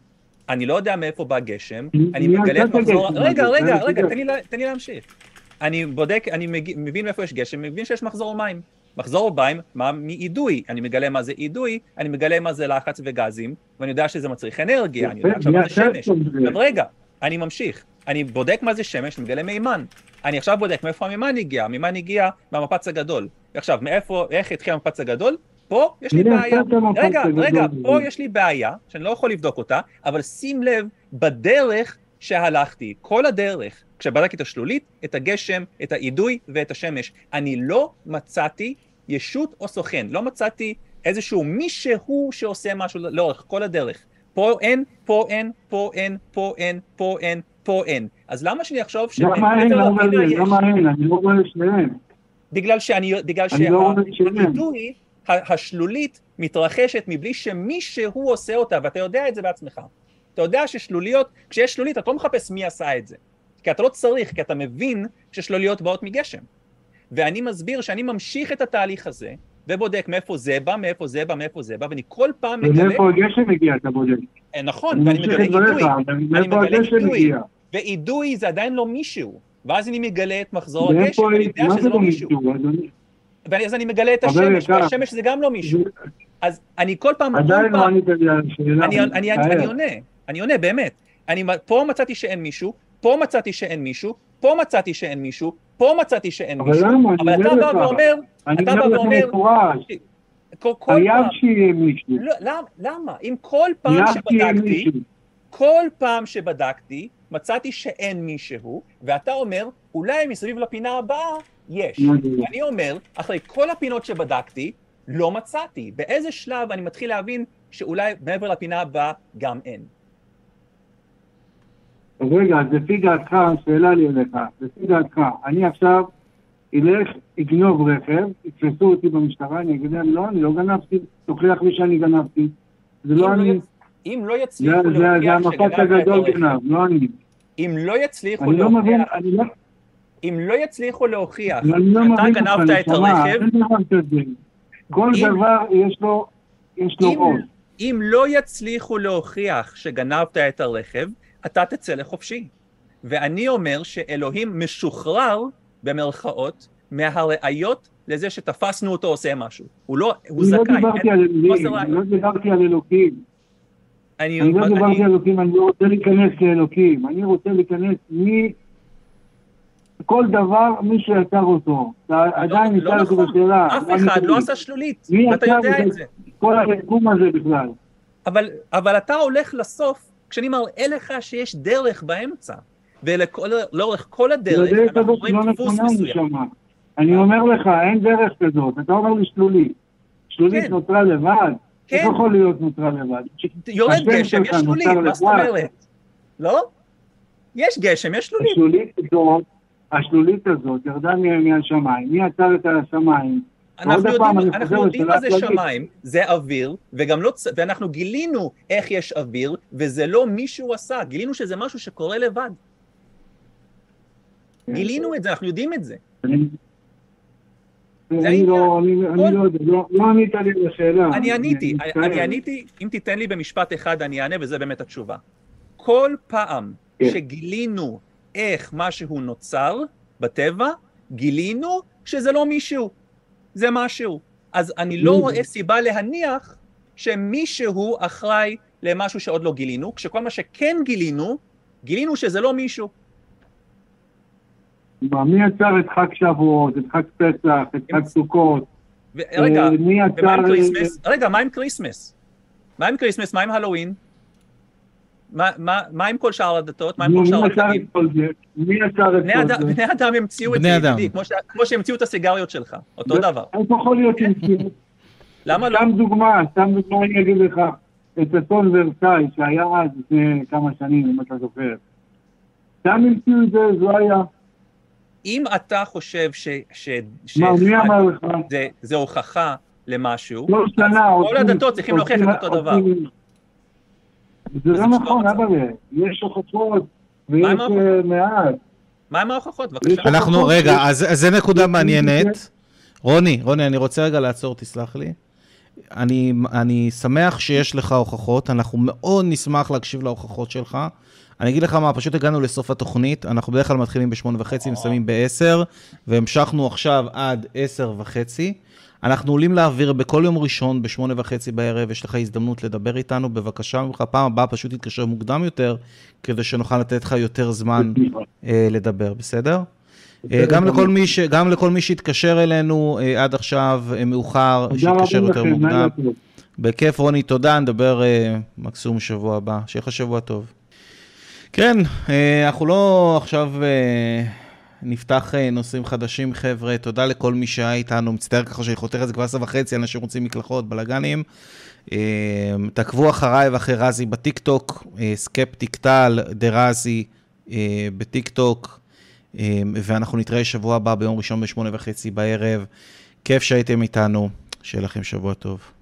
אני לא יודע מאיפה בא גשם, אני מגלה את מחזור... רגע? רגע, רגע, תן לי להמשיך. אני בודק, אני. מבין מאיפה יש גשם, מבין שיש מחזור מים. מחזור מים, מה מאידוי, אני מגלה מה זה אידוי, אני מגלה מה זה לחץ וגזים, ואני יודע שזה מצריך אנרגיה, אני יודע עכשיו מה זה שמש. עכשיו רגע, אני ממשיך. אני בודק מה זה שמש, מגלה מימן. אני עכשיו בודק מאיפה המימן הגיע. המימן הגיע מהמפץ הגדול. עכשיו, מאיפה, איך התחיל המפץ הגדול? פה יש לי בעיה. רגע. רגע, פה יש לי בעיה, שאני לא יכול לבדוק אותה, אבל שים לב, בדרך שהלכתי, כל הדרך, כשבדקתי את השלולית, את הגשם, את האידוי ואת השמש, אני לא מצאתי ישות או סוכן, לא מצאתי איזשהו מישהו שעושה משהו לאורך כל הדרך. פה אין, פה אין, פה אין, פה אין, פה אין, פה אין. אז למה שאני אחשוב למה אין? למה אין? למה אין? אני לא רואה שניהם. בגלל שאני, בגלל לא. שהאידוי, השלולית מתרחשת מבלי שמישהו עושה אותה, ואתה יודע את זה בעצמך. אתה יודע ששלוליות, כשיש שלולית אתה לא מחפש מי עשה את זה. כי אתה לא צריך, כי אתה מבין ששלוליות באות מגשם. ואני מסביר שאני ממשיך את התהליך הזה, ובודק מאיפה זה בא, מאיפה זה בא, מאיפה זה בא, ואני כל פעם מגלה, ומאיפה הגשם הגיע, אתה בודק. אה, נכון, אני ואני מגלה אבל מאיפה מגלה. הגיע? ואידוי זה עדיין לא מישהו. ואז אני מגלה את מחזור הגשם, ואני יודע שזה זה לא לא מישהו. ואז אני מגלה את השמש. והשמש זה גם לא מישהו. אז אני כל פעם, עדיין לא ענית לי על השאלה. אני, אני, אני. אני עונה, אני עונה, באמת. אני, פה מצאתי שאין מישהו, פה מצאתי שאין מישהו, פה מצאתי שאין מישהו, פה מצאתי שאין אבל מישהו, למה? אבל אני אתה אומר לך. ואומר, אני אתה בא ואומר, מפורש, כל, כל חייב שיהיה מישהו. לא, למה, למה? אם כל פעם שבדקתי. כל פעם שבדקתי, מצאתי שאין מישהו, ואתה אומר, אולי מסביב לפינה הבאה יש. אני אומר, אחרי כל הפינות שבדקתי, לא מצאתי. באיזה שלב אני מתחיל להבין שאולי מעבר לפינה הבאה גם אין. רגע, אז לפי דעתך, שאלה לי אליך, לפי דעתך, אני עכשיו אלך, אגנוב רכב, יתפסו אותי במשטרה, אני אגיד להם, לא, אני לא גנבתי, תוכיח לי שאני גנבתי. זה לא אני, לא, יצ... אם לא זה יצליחו זה- זה להוכיח המפץ שגנבת את הגדול הרכב, גנב, לא אני. אם לא יצליחו אני לא מבין, להוכיח, אני לא אם לא יצליחו להוכיח אני לא שאתה גנבת את הרכב. כל דבר יש לו, יש לו ראש. אם לא יצליחו להוכיח שגנבת את הרכב, אתה תצא לחופשי. ואני אומר שאלוהים משוחרר, במרכאות, מהראיות לזה שתפסנו אותו עושה משהו. הוא לא, הוא אני לא זכאי. דיברתי אין- על אלוהים, אני לא דיברתי על אלוקים. אני, אני לא אני, דיברתי על אלוקים, אני לא רוצה להיכנס לאלוקים. אני רוצה להיכנס מי... כל דבר, מי שיצר אותו. אתה עדיין לא נשאל אותי נכון. בשאלה. אף מה אחד אני- לא עשה שלולית, ואתה יודע את זה. כל היקום הזה בכלל? אבל, אבל אתה הולך לסוף, כשאני מראה לך שיש דרך באמצע. ולאורך כל הדרך, אנחנו רואים לא דפוס נכונה מסוים. אני אומר לך, אין דרך כזאת. אתה אומר לי שלולית. שלולית כן. נוצרה לבד? כן. איך יכול להיות נוצרה לבד? יורד גשם, יש שלולית, מה זאת. אומרת? לא? יש גשם, יש שלולית. השלולית הזאת, השלולית הזאת ירדה מהשמיים. מי יצר את השמיים? אנחנו יודעים, פעם, אנחנו יודעים מה זה הכללית. שמיים, זה אוויר, וגם לא, ואנחנו גילינו איך יש אוויר, וזה לא מישהו עשה, גילינו שזה משהו שקורה לבד. גילינו את זה, אנחנו יודעים את זה. אני-. לא, אני לא יודע, לא- לא ענית לי לשאלה. אני עניתי. אני עניתי, אם תיתן לי במשפט אחד אני אענה, וזה באמת התשובה. כל פעם כן. שגילינו איך משהו נוצר בטבע, גילינו שזה לא מישהו, זה משהו. אז אני לא Mm. רואה סיבה להניח שמישהו אחראי למשהו שעוד לא גילינו, כשכל מה שכן גילינו, גילינו שזה לא מישהו. מה, מי יצר את חג שבועות, את חג פסח, את חג סוכות? ורגע, אה. ומה עם כריסמס? רגע, מה עם כריסמס? מה עם כריסמס? מה עם הלואוין? מה- מה מה עם כל שאר הדתות? מה עם כל מי שאר זה? מי יצר את בני כל אדם- זה? בני אדם המציאו את זה, אדם. ידידי, כמו ש- כמו שהמציאו את הסיגריות שלך, אותו דבר. איך יכול להיות המציאו? למה לא? סתם דוגמה, סתם דוגמה אני אגיד לך. את אסון ורסאי שהיה אז לפני כמה שנים, אם אתה זוכר. סתם המציאו את זה, זה לא היה. אם אתה חושב ש... ש- מה, מי אמר לך? זה- זה הוכחה למשהו, כל אז כל הדתות צריכים להוכיח את אותו דבר. זה לא נכון, אבא, יש הוכחות ויש? אה, מעט. מה עם ההוכחות? בבקשה. אנחנו, רגע, אז זה נקודה מעניינת. רוני, רוני, אני רוצה רגע לעצור, תסלח לי. אני, אני שמח שיש לך הוכחות, אנחנו מאוד נשמח להקשיב להוכחות שלך. אני אגיד לך מה, פשוט הגענו לסוף התוכנית, אנחנו בדרך כלל מתחילים בשמונה וחצי, מסיימים בעשר, והמשכנו עכשיו עד עשר וחצי. אנחנו עולים לאוויר בכל יום ראשון בשמונה וחצי בערב, יש לך הזדמנות לדבר איתנו, בבקשה ממך, פעם הבאה פשוט תתקשר מוקדם יותר, כדי שנוכל לתת לך יותר זמן אה, לדבר, בסדר? אה, גם לכל, מי ש, גם לכל מי שהתקשר אלינו אה, עד עכשיו אה, מאוחר, שיתקשר יותר לכם, מוקדם. בכיף, רוני, תודה, נדבר אה, מקסימום שבוע הבא. שיהיה לך שבוע טוב. כן, אה, אנחנו לא עכשיו אה, נפתח אה, נושאים חדשים, חבר'ה. תודה לכל מי שהיה איתנו. מצטער ככה שאני חותר את זה כבר עשר וחצי, אנשים רוצים מקלחות, בלאגנים. אה, תעקבו אחריי ואחרי רזי בטיקטוק, אה, סקפטיק טל, דה רזי בטיקטוק, ואנחנו נתראה שבוע הבא ביום ראשון בשמונה וחצי בערב. כיף שהייתם איתנו, שיהיה לכם שבוע טוב.